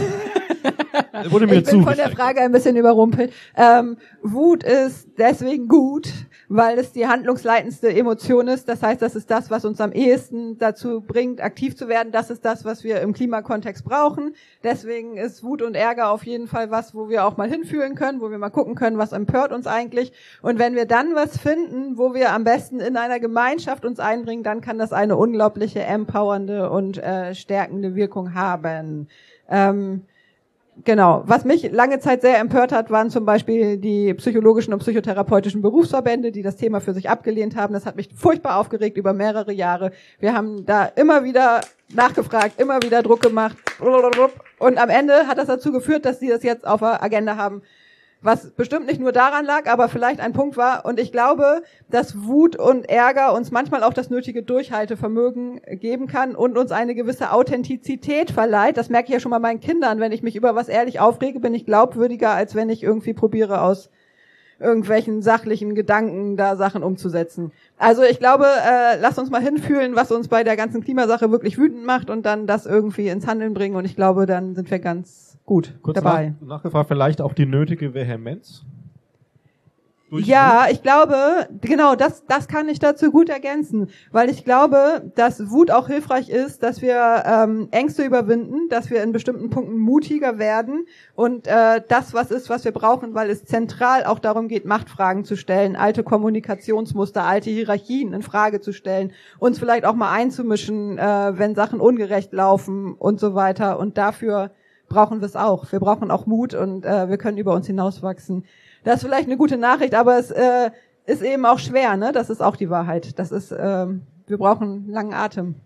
Speaker 9: Wurde (laughs) mir ich bin von der Frage ein bisschen überrumpelt. Ähm, Wut ist deswegen gut, weil es die handlungsleitendste Emotion ist. Das heißt, das ist das, was uns am ehesten dazu bringt, aktiv zu werden. Das ist das, was wir im Klimakontext brauchen. Deswegen ist Wut und Ärger auf jeden Fall was, wo wir auch mal hinfühlen können, wo wir mal gucken können, was empört uns eigentlich. Und wenn wir dann was finden, wo wir am besten in einer Gemeinschaft uns einbringen, dann kann das eine unglaubliche empowernde und äh, stärkende Wirkung haben. Ähm, Genau. Was mich lange Zeit sehr empört hat, waren zum Beispiel die psychologischen und psychotherapeutischen Berufsverbände, die das Thema für sich abgelehnt haben. Das hat mich furchtbar aufgeregt über mehrere Jahre. Wir haben da immer wieder nachgefragt, immer wieder Druck gemacht. Und am Ende hat das dazu geführt, dass sie das jetzt auf der Agenda haben, was bestimmt nicht nur daran lag, aber vielleicht ein Punkt war. Und ich glaube, dass Wut und Ärger uns manchmal auch das nötige Durchhaltevermögen geben kann und uns eine gewisse Authentizität verleiht. Das merke ich ja schon mal meinen Kindern. Wenn ich mich über was ehrlich aufrege, bin ich glaubwürdiger, als wenn ich irgendwie probiere aus irgendwelchen sachlichen Gedanken da Sachen umzusetzen. Also ich glaube, äh, lasst uns mal hinfühlen, was uns bei der ganzen Klimasache wirklich wütend macht und dann das irgendwie ins Handeln bringen. Und ich glaube, dann sind wir ganz gut
Speaker 3: Kurz
Speaker 9: dabei.
Speaker 3: Nach, nachgefragt, vielleicht auch die nötige Vehemenz?
Speaker 9: Ja, ich glaube, genau, das, das kann ich dazu gut ergänzen, weil ich glaube, dass Wut auch hilfreich ist, dass wir ähm, Ängste überwinden, dass wir in bestimmten Punkten mutiger werden und äh, das, was ist, was wir brauchen, weil es zentral auch darum geht, Machtfragen zu stellen, alte Kommunikationsmuster, alte Hierarchien in Frage zu stellen, uns vielleicht auch mal einzumischen, äh, wenn Sachen ungerecht laufen und so weiter und dafür brauchen wir es auch. Wir brauchen auch Mut und äh, wir können über uns hinauswachsen. Das ist vielleicht eine gute Nachricht, aber es äh, ist eben auch schwer, ne? Das ist auch die Wahrheit. Das ist, äh, wir brauchen langen Atem.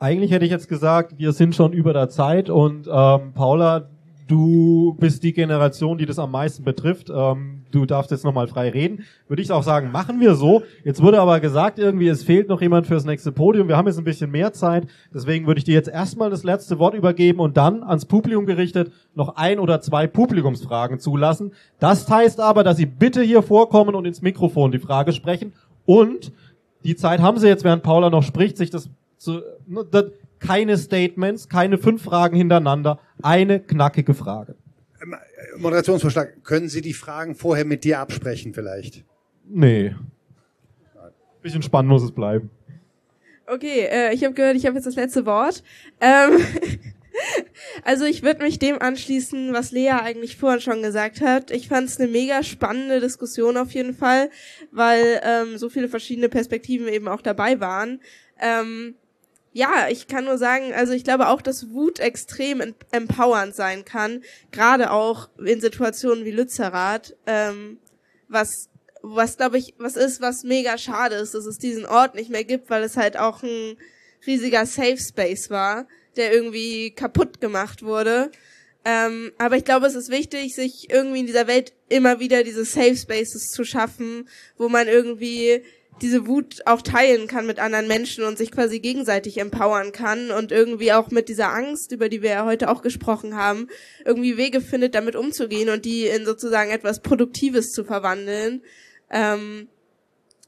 Speaker 3: Eigentlich hätte ich jetzt gesagt, wir sind schon über der Zeit und ähm, Paula, du bist die Generation, die das am meisten betrifft. Ähm, du darfst jetzt nochmal frei reden. Würde ich auch sagen, machen wir so. Jetzt wurde aber gesagt, irgendwie, es fehlt noch jemand fürs nächste Podium. Wir haben jetzt ein bisschen mehr Zeit. Deswegen würde ich dir jetzt erstmal das letzte Wort übergeben und dann ans Publikum gerichtet noch ein oder zwei Publikumsfragen zulassen. Das heißt aber, dass Sie bitte hier vorkommen und ins Mikrofon die Frage sprechen. Und die Zeit haben Sie jetzt, während Paula noch spricht, sich das zu, ne, keine Statements, keine fünf Fragen hintereinander, eine knackige Frage.
Speaker 8: Ähm, Moderationsvorschlag, können Sie die Fragen vorher mit dir absprechen vielleicht?
Speaker 3: Nee. Bisschen spannend muss es bleiben.
Speaker 4: Okay, äh, ich habe gehört, ich habe jetzt das letzte Wort. Ähm, (laughs) also ich würde mich dem anschließen, was Lea eigentlich vorhin schon gesagt hat. Ich fand es eine mega spannende Diskussion auf jeden Fall, weil ähm, so viele verschiedene Perspektiven eben auch dabei waren. Ähm, ja, ich kann nur sagen, also ich glaube auch, dass Wut extrem empowernd sein kann, gerade auch in Situationen wie Lützerath, ähm, was was glaube ich, was ist, was mega schade ist, dass es diesen Ort nicht mehr gibt, weil es halt auch ein riesiger Safe Space war, der irgendwie kaputt gemacht wurde. Ähm, aber ich glaube, es ist wichtig, sich irgendwie in dieser Welt immer wieder diese Safe Spaces zu schaffen, wo man irgendwie diese Wut auch teilen kann mit anderen Menschen und sich quasi gegenseitig empowern kann und irgendwie auch mit dieser Angst, über die wir ja heute auch gesprochen haben, irgendwie Wege findet, damit umzugehen und die in sozusagen etwas Produktives zu verwandeln. Ähm,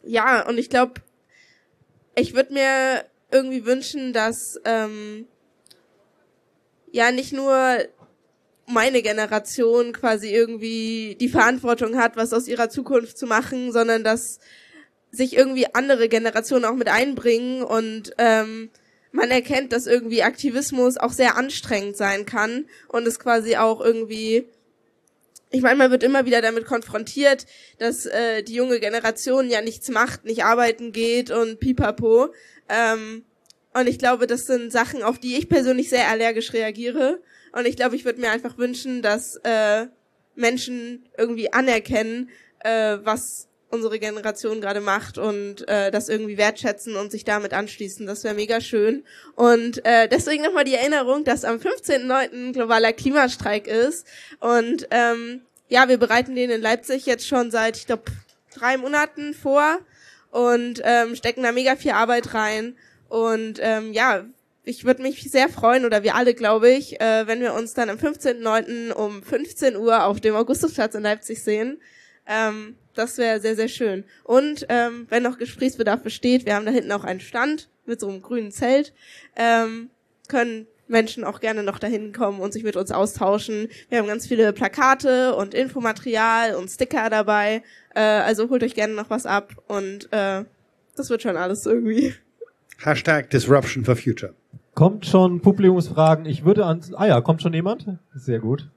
Speaker 4: ja, und ich glaube, ich würde mir irgendwie wünschen, dass ähm, ja nicht nur meine Generation quasi irgendwie die Verantwortung hat, was aus ihrer Zukunft zu machen, sondern dass sich irgendwie andere Generationen auch mit einbringen und ähm, man erkennt, dass irgendwie Aktivismus auch sehr anstrengend sein kann und es quasi auch irgendwie ich meine, man wird immer wieder damit konfrontiert, dass äh, die junge Generation ja nichts macht, nicht arbeiten geht und pipapo. Ähm, und ich glaube, das sind Sachen, auf die ich persönlich sehr allergisch reagiere. Und ich glaube, ich würde mir einfach wünschen, dass äh, Menschen irgendwie anerkennen, äh, was unsere Generation gerade macht und äh, das irgendwie wertschätzen und sich damit anschließen. Das wäre mega schön. Und äh, deswegen nochmal die Erinnerung, dass am 15.09. globaler Klimastreik ist. Und ähm, ja, wir bereiten den in Leipzig jetzt schon seit, ich glaube, drei Monaten vor und ähm, stecken da mega viel Arbeit rein. Und ähm, ja, ich würde mich sehr freuen, oder wir alle, glaube ich, äh, wenn wir uns dann am 15.09. um 15 Uhr auf dem Augustusplatz in Leipzig sehen. Ähm, das wäre sehr, sehr schön. Und ähm, wenn noch Gesprächsbedarf besteht, wir haben da hinten auch einen Stand mit so einem grünen Zelt, ähm, können Menschen auch gerne noch dahin kommen und sich mit uns austauschen. Wir haben ganz viele Plakate und Infomaterial und Sticker dabei. Äh, also holt euch gerne noch was ab und äh, das wird schon alles irgendwie.
Speaker 8: Hashtag Disruption for Future.
Speaker 3: Kommt schon Publikumsfragen. Ich würde ans. Ah ja, kommt schon jemand? Sehr gut.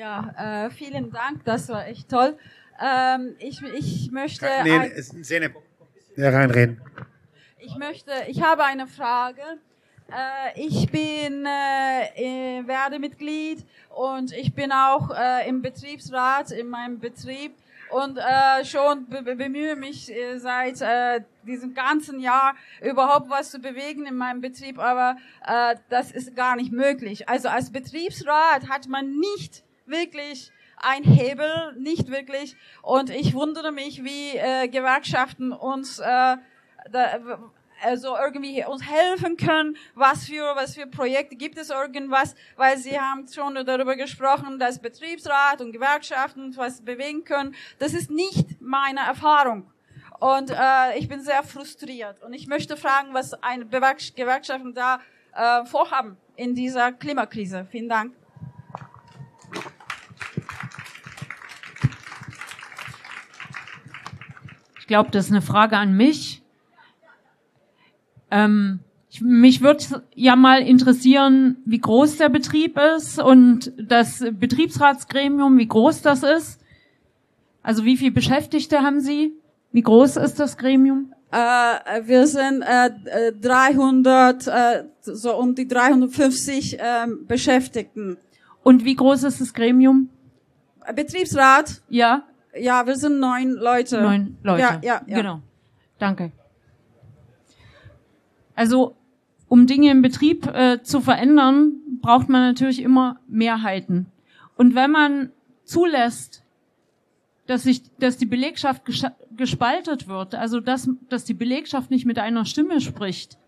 Speaker 10: Ja, äh, vielen Dank. Das war echt toll. Ähm, ich, ich möchte.
Speaker 8: Nee, ein, Szene. Ja, reinreden.
Speaker 10: Ich möchte. Ich habe eine Frage. Äh, ich bin äh, werde Mitglied und ich bin auch äh, im Betriebsrat in meinem Betrieb und äh, schon be bemühe mich äh, seit äh, diesem ganzen Jahr überhaupt was zu bewegen in meinem Betrieb, aber äh, das ist gar nicht möglich. Also als Betriebsrat hat man nicht wirklich ein Hebel, nicht wirklich. Und ich wundere mich, wie äh, Gewerkschaften uns äh, da, also irgendwie uns helfen können, was für, was für Projekte gibt es irgendwas, weil Sie haben schon darüber gesprochen, dass Betriebsrat und Gewerkschaften was bewegen können. Das ist nicht meine Erfahrung. Und äh, ich bin sehr frustriert. Und ich möchte fragen, was eine Gewerkschaften da äh, vorhaben in dieser Klimakrise. Vielen Dank.
Speaker 5: Glaube, das ist eine Frage an mich. Ähm, ich, mich würde ja mal interessieren, wie groß der Betrieb ist und das Betriebsratsgremium, wie groß das ist. Also wie viele Beschäftigte haben Sie? Wie groß ist das Gremium?
Speaker 10: Äh, wir sind äh, 300, äh, so um die 350 äh, Beschäftigten.
Speaker 5: Und wie groß ist das Gremium?
Speaker 10: Betriebsrat?
Speaker 5: Ja.
Speaker 10: Ja, wir sind neun Leute.
Speaker 5: Neun Leute.
Speaker 10: Ja, ja, ja.
Speaker 5: Genau. Danke. Also um Dinge im Betrieb äh, zu verändern, braucht man natürlich immer Mehrheiten. Und wenn man zulässt, dass sich, dass die Belegschaft gespaltet wird, also dass, dass die Belegschaft nicht mit einer Stimme spricht.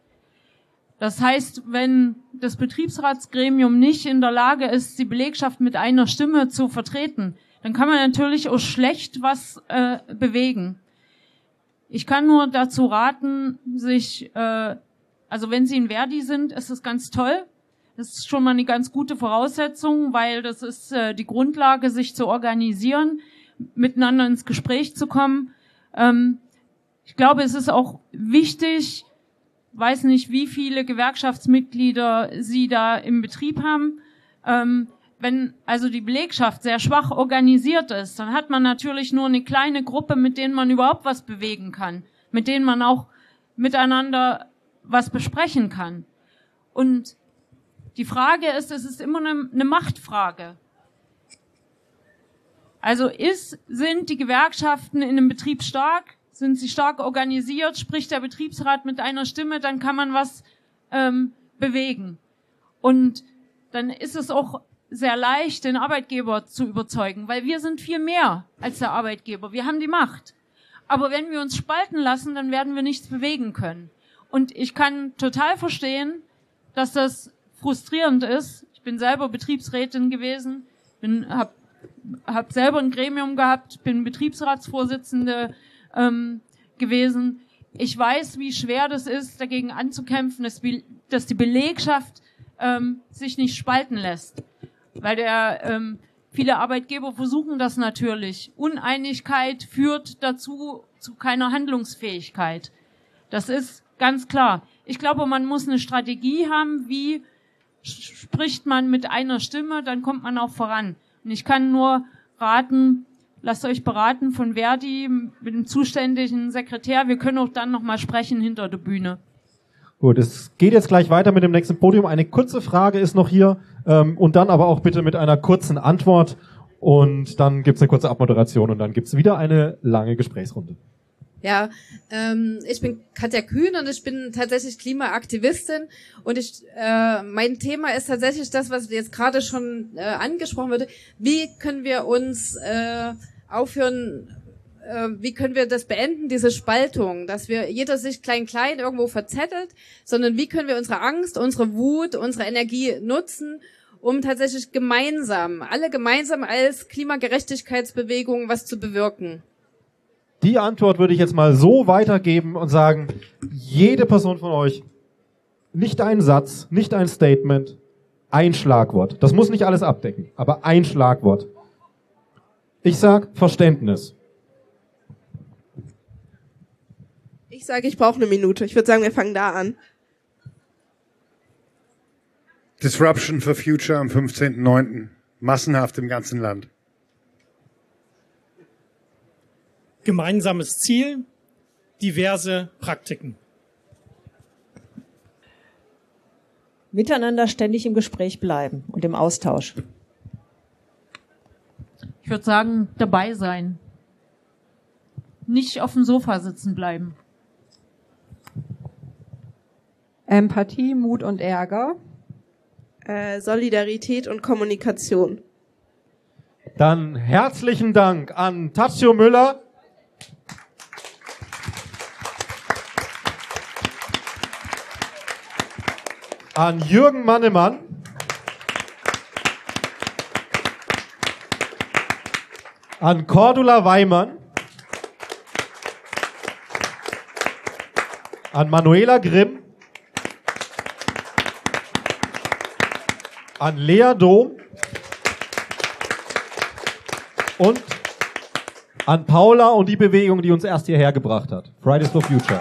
Speaker 5: Das heißt, wenn das Betriebsratsgremium nicht in der Lage ist, die Belegschaft mit einer Stimme zu vertreten, dann kann man natürlich auch schlecht was äh, bewegen. Ich kann nur dazu raten, sich äh, also wenn Sie in Verdi sind, ist es ganz toll. Das ist schon mal eine ganz gute Voraussetzung, weil das ist äh, die Grundlage, sich zu organisieren, miteinander ins Gespräch zu kommen. Ähm, ich glaube, es ist auch wichtig, weiß nicht, wie viele Gewerkschaftsmitglieder Sie da im Betrieb haben. Ähm, wenn also die Belegschaft sehr schwach organisiert ist, dann hat man natürlich nur eine kleine Gruppe, mit denen man überhaupt was bewegen kann, mit denen man auch miteinander was besprechen kann. Und die Frage ist, es ist immer eine, eine Machtfrage. Also ist, sind die Gewerkschaften in einem Betrieb stark? Sind sie stark organisiert? Spricht der Betriebsrat mit einer Stimme? Dann kann man was ähm, bewegen. Und dann ist es auch sehr leicht, den Arbeitgeber zu überzeugen, weil wir sind viel mehr als der Arbeitgeber. Wir haben die Macht. Aber wenn wir uns spalten lassen, dann werden wir nichts bewegen können. Und ich kann total verstehen, dass das frustrierend ist. Ich bin selber Betriebsrätin gewesen, bin, hab, hab selber ein Gremium gehabt, bin Betriebsratsvorsitzende ähm, gewesen. Ich weiß, wie schwer das ist, dagegen anzukämpfen, dass, dass die Belegschaft ähm, sich nicht spalten lässt. Weil der, ähm, viele Arbeitgeber versuchen das natürlich. Uneinigkeit führt dazu zu keiner Handlungsfähigkeit. Das ist ganz klar. Ich glaube, man muss eine Strategie haben, wie spricht man mit einer Stimme, dann kommt man auch voran. Und ich kann nur raten, lasst euch beraten von Verdi mit dem zuständigen Sekretär. Wir können auch dann nochmal sprechen hinter der Bühne.
Speaker 3: Gut, es geht jetzt gleich weiter mit dem nächsten Podium. Eine kurze Frage ist noch hier ähm, und dann aber auch bitte mit einer kurzen Antwort und dann gibt's eine kurze Abmoderation und dann gibt's wieder eine lange Gesprächsrunde.
Speaker 11: Ja, ähm, ich bin Katja Kühn und ich bin tatsächlich Klimaaktivistin und ich, äh, mein Thema ist tatsächlich das, was jetzt gerade schon äh, angesprochen wurde. Wie können wir uns äh, aufhören, äh, wie können wir das beenden, diese Spaltung, dass wir jeder sich klein-klein irgendwo verzettelt, sondern wie können wir unsere Angst, unsere Wut, unsere Energie nutzen, um tatsächlich gemeinsam, alle gemeinsam als Klimagerechtigkeitsbewegung was zu bewirken.
Speaker 3: Die Antwort würde ich jetzt mal so weitergeben und sagen, jede Person von euch, nicht ein Satz, nicht ein Statement, ein Schlagwort. Das muss nicht alles abdecken, aber ein Schlagwort. Ich sag Verständnis.
Speaker 4: Ich sage, ich brauche eine Minute. Ich würde sagen, wir fangen da an.
Speaker 8: Disruption for Future am 15.09. Massenhaft im ganzen Land.
Speaker 7: Gemeinsames Ziel, diverse Praktiken.
Speaker 6: Miteinander ständig im Gespräch bleiben und im Austausch.
Speaker 5: Ich würde sagen, dabei sein. Nicht auf dem Sofa sitzen bleiben.
Speaker 9: Empathie, Mut und Ärger.
Speaker 4: Äh, Solidarität und Kommunikation.
Speaker 3: Dann herzlichen Dank an Tazio Müller, an Jürgen Mannemann. An Cordula Weimann. An Manuela Grimm. An Lea Dom. Und an Paula und die Bewegung, die uns erst hierher gebracht hat. Fridays for Future.